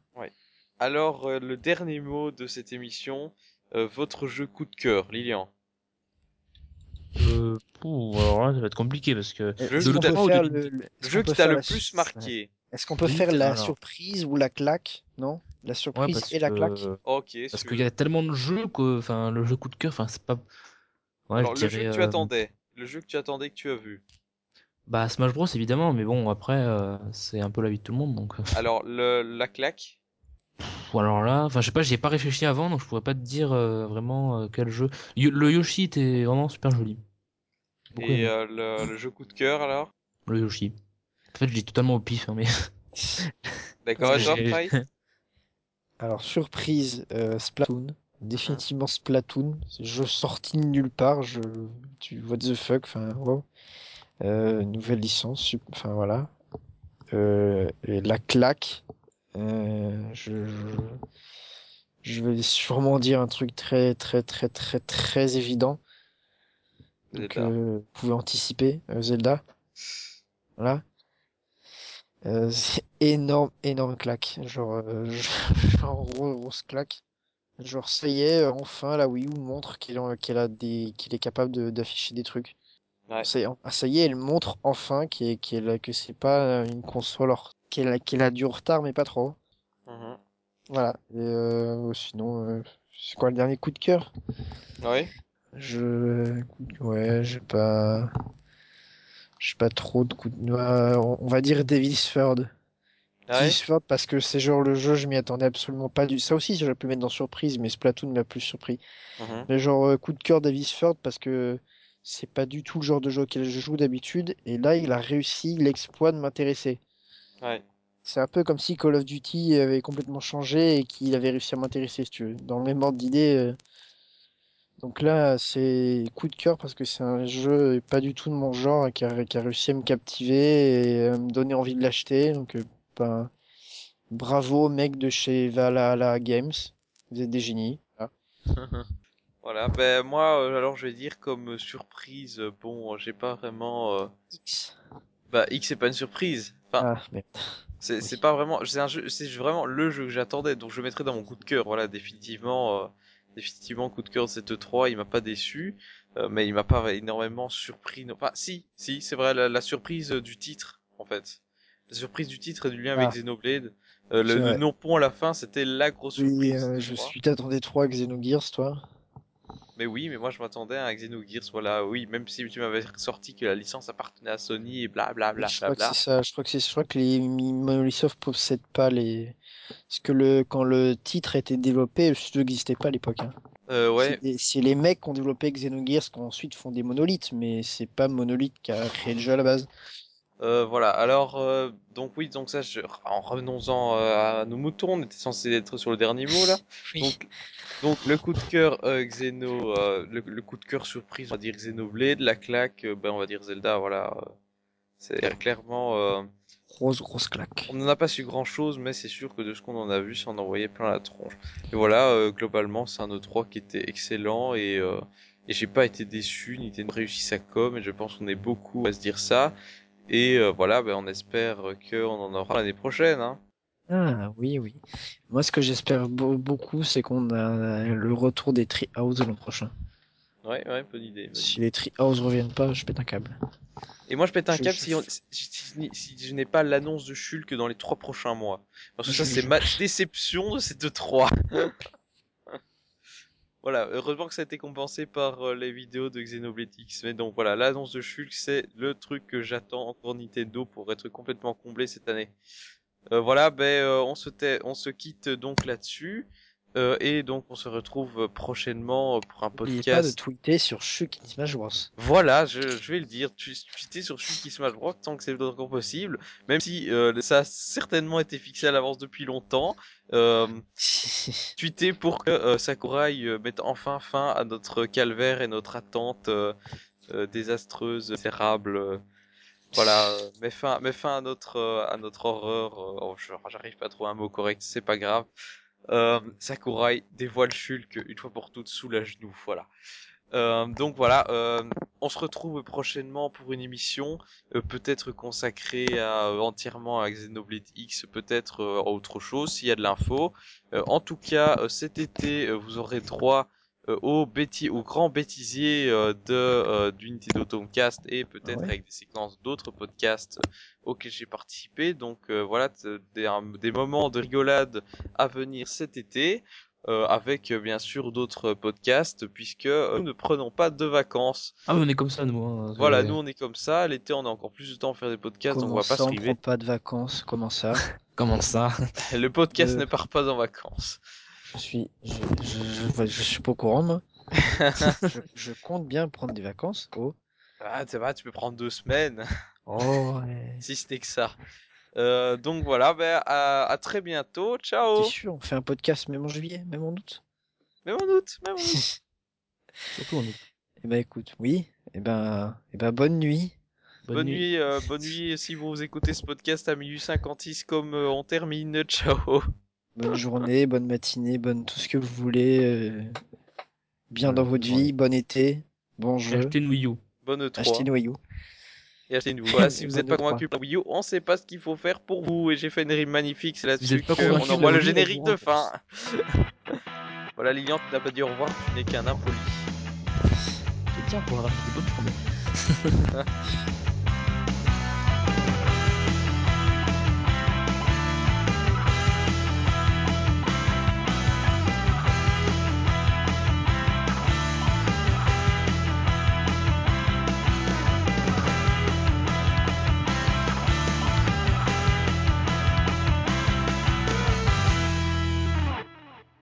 Alors, euh, le dernier mot de cette émission, euh, votre jeu coup de cœur, Lilian. Euh, pouh, alors là, ça va être compliqué parce que. Jeu de le, le- Le jeu qui t'a le plus marqué. Est-ce qu'on peut faire la surprise ou la claque? Non? La surprise et la claque que. Ok, Parce qu'il y a tellement de jeux que. Enfin, le jeu coup de cœur, enfin, c'est pas. Ouais, Alors, je le dirais, jeu que tu euh, attendais. Le jeu que tu attendais que tu as vu? Bah, Smash Bros, évidemment, mais bon, après, euh, c'est un peu la vie de tout le monde, donc. euh, Alors, le, la claque? alors là, enfin, je sais pas, j'y ai pas réfléchi avant, donc je pourrais pas te dire euh, vraiment euh, quel jeu. Le Yoshi était vraiment super joli. Beaucoup Et euh, le, le jeu coup de cœur, alors? Le Yoshi. En fait, je dis totalement au pif, hein, mais. [LAUGHS] D'accord, [LAUGHS] Fry Alors, surprise, euh, Splatoon. Définitivement Splatoon. C'est jeu sorti de nulle part. Je... Tu... What the fuck, enfin, wow. Euh, nouvelle licence, enfin voilà. Euh, et la claque. Euh, je... je- je vais sûrement dire un truc très, très, très, très, très évident. Donc, euh, vous pouvez anticiper Zelda. Voilà. Euh, c'est [LAUGHS] énorme, énorme claque. Genre, euh, [LAUGHS] genre gros- grosse claque. Genre, ça y est, euh, enfin, la Wii U montre qu'il en- qu'elle a des, qu'il est capable de- d'afficher des trucs. Ouais. Ça y est, ça y est, elle montre enfin qu'elle, qu'elle- que c'est pas une console, qu'elle a, qu'elle a du retard, mais pas trop. Mhm. Voilà. Et, euh, sinon, euh, c'est quoi le dernier coup de cœur? Ouais. Je, ouais, j'ai pas, j'ai pas trop de coups de, ouais, on va dire Devil's Third. Ah Ouais. Devil's Third parce que c'est genre le jeu, je m'y attendais absolument pas du, ça aussi, j'aurais pu mettre dans surprise, mais Splatoon m'a plus surpris. Mhm. Mais genre euh, coup de cœur Davis Third parce que c'est pas du tout le genre de jeu auquel je joue d'habitude, et là, il a réussi l'exploit de m'intéresser. Ouais. C'est un peu comme si Call of Duty avait complètement changé et qu'il avait réussi à m'intéresser, si tu veux. Dans le même ordre d'idée. Donc là, c'est coup de cœur parce que c'est un jeu pas du tout de mon genre et qui a, qui a réussi à me captiver et à me donner envie de l'acheter. Donc, euh, ben, bravo, mec de chez Valhalla Games. Vous êtes des génies. Voilà. [LAUGHS] Voilà, ben moi, euh, alors je vais dire comme euh, surprise, euh, bon, j'ai pas vraiment... euh, X. Bah, X c'est pas une surprise. Enfin, Ah, merde. c'est oui. c'est pas vraiment... C'est un jeu, c'est vraiment le jeu que j'attendais, donc je le mettrai dans mon coup de cœur, voilà, définitivement... euh, définitivement, coup de cœur de cette 3 il m'a pas déçu, euh, mais il m'a pas énormément surpris. non- Enfin, si, si, c'est vrai, la, la surprise euh, du titre, en fait. La surprise du titre et du lien avec Ah. Xenoblade. Euh, le, le vrai. non-pont à la fin, c'était la grosse Oui, surprise. euh, de je 3. suis t'attendais trop à Xenogears, toi. Mais oui, mais moi je m'attendais à un Xenogears, voilà, oui, même si tu m'avais sorti que la licence appartenait à Sony et bla bla bla je bla crois que bla. c'est ça. Je crois que c'est, je crois que les pas les. Parce que le, quand le titre a été développé, le studio n'existait pas à l'époque. hein. Euh, ouais, c'est les mecs qui ont développé Xenogears qui ensuite font des monolithes, mais c'est pas Monolith qui a créé le jeu à la base. Euh, voilà, alors, euh, donc oui, donc ça, je... en revenons-en euh, à nos moutons, on était censé être sur le dernier mot là. [LAUGHS] Donc, donc le coup de cœur euh, Xeno, euh, le, le coup de cœur surprise, on va dire Xenoblade, la claque, ben on va dire Zelda, voilà. C'est clairement. Grosse, grosse claque. On n'en a pas su grand chose, mais c'est sûr que de ce qu'on en a vu, ça en envoyait plein la tronche. Et voilà, globalement, c'est un E3 qui était excellent et, et j'ai pas été déçu. Nintendo réussit sa com et je pense qu'on est beaucoup à se dire ça. Et voilà, ben, on espère qu'on en aura l'année prochaine. Hein. Ah oui, oui. Moi, ce que j'espère beaucoup, c'est qu'on a le retour des Treehouse l'an prochain. Ouais, ouais, bonne idée. si les Treehouse reviennent pas, je pète un câble. Et moi, je pète un câble si, si, je n'ai pas l'annonce de Shulk dans les trois prochains mois. Parce que ça, c'est ma déception de ces deux trois. [LAUGHS] voilà, heureusement que ça a été compensé par euh, les vidéos de Xenoblade. Mais donc voilà, l'annonce de Shulk, c'est le truc que j'attends encore Nintendo pour être complètement comblé cette année. Euh, voilà, ben euh, on se quitte donc là-dessus. Euh, et donc on se retrouve prochainement pour un podcast. pas de tweeter sur Chucky Smash Bros. Voilà, je, je vais le dire, tweeter sur Chucky Smash Bros tant que c'est encore possible, même si euh, ça a certainement été fixé à l'avance depuis longtemps. Euh, [LAUGHS] tweeter pour que Sakurai mette enfin fin à notre calvaire et notre attente désastreuse, misérable voilà, euh, mets fin, mets fin à notre, euh, à notre horreur. Euh, oh, j'arrive pas à trouver un mot correct, c'est pas grave. Euh, Sakurai dévoile Shulk une fois pour toutes sous la genou, voilà. Euh, donc voilà, euh, on se retrouve prochainement pour une émission peut-être consacrée entièrement à Xenoblade X, peut-être à autre chose s'il y a de l'info. en tout cas, cet été, vous aurez droit euh, au, au grand bêtisier euh, de euh, d'Unité d'Automcast et peut-être ah avec des séquences d'autres podcasts auxquels j'ai participé. Donc voilà des, des, moments de rigolade à venir cet été. avec bien sûr d'autres podcasts puisque nous ne prenons pas de vacances. Ah mais on est comme ça nous. Hein, voilà, nous on est comme ça. L'été on a encore plus de temps à faire des podcasts, donc on va pas se On prend pas de vacances. Comment ça? [LAUGHS] Comment ça? Le podcast ne part pas en vacances. Je suis, je, je, je, suis pas au courant, moi. [LAUGHS] je, compte bien prendre des vacances. Oh. Ah, tu peux prendre deux semaines. Oh, [LAUGHS] ouais. si c'était que ça. Euh, donc voilà, ben, à, à, très bientôt. Ciao. Sûr, on fait un podcast même en juillet, même en août? Même en août, même en août. [LAUGHS] Surtout en août. Eh ben écoute, oui. Eh ben, eh ben bonne nuit. Bonne, nuit, euh, bonne nuit si vous écoutez ce podcast à minuit 56 comme euh, on termine. Ciao. Bonne [LAUGHS] journée, bonne matinée, bonne tout ce que vous voulez. Euh, bien dans votre vie, bon été, bon jeu. Achetez une Wii U. Bonne 3. Achetez une Wii U. Et achetez une [LAUGHS] Voilà, si vous n'êtes pas convaincu par Wii U, on sait pas ce qu'il faut faire pour vous. Et j'ai fait une rime magnifique, c'est là-dessus qu'on envoie le générique de fin. [LAUGHS] voilà, Lilian, tu n'as pas dit au revoir, tu n'es qu'un impoli. Je tiens pour avoir des bonnes journées.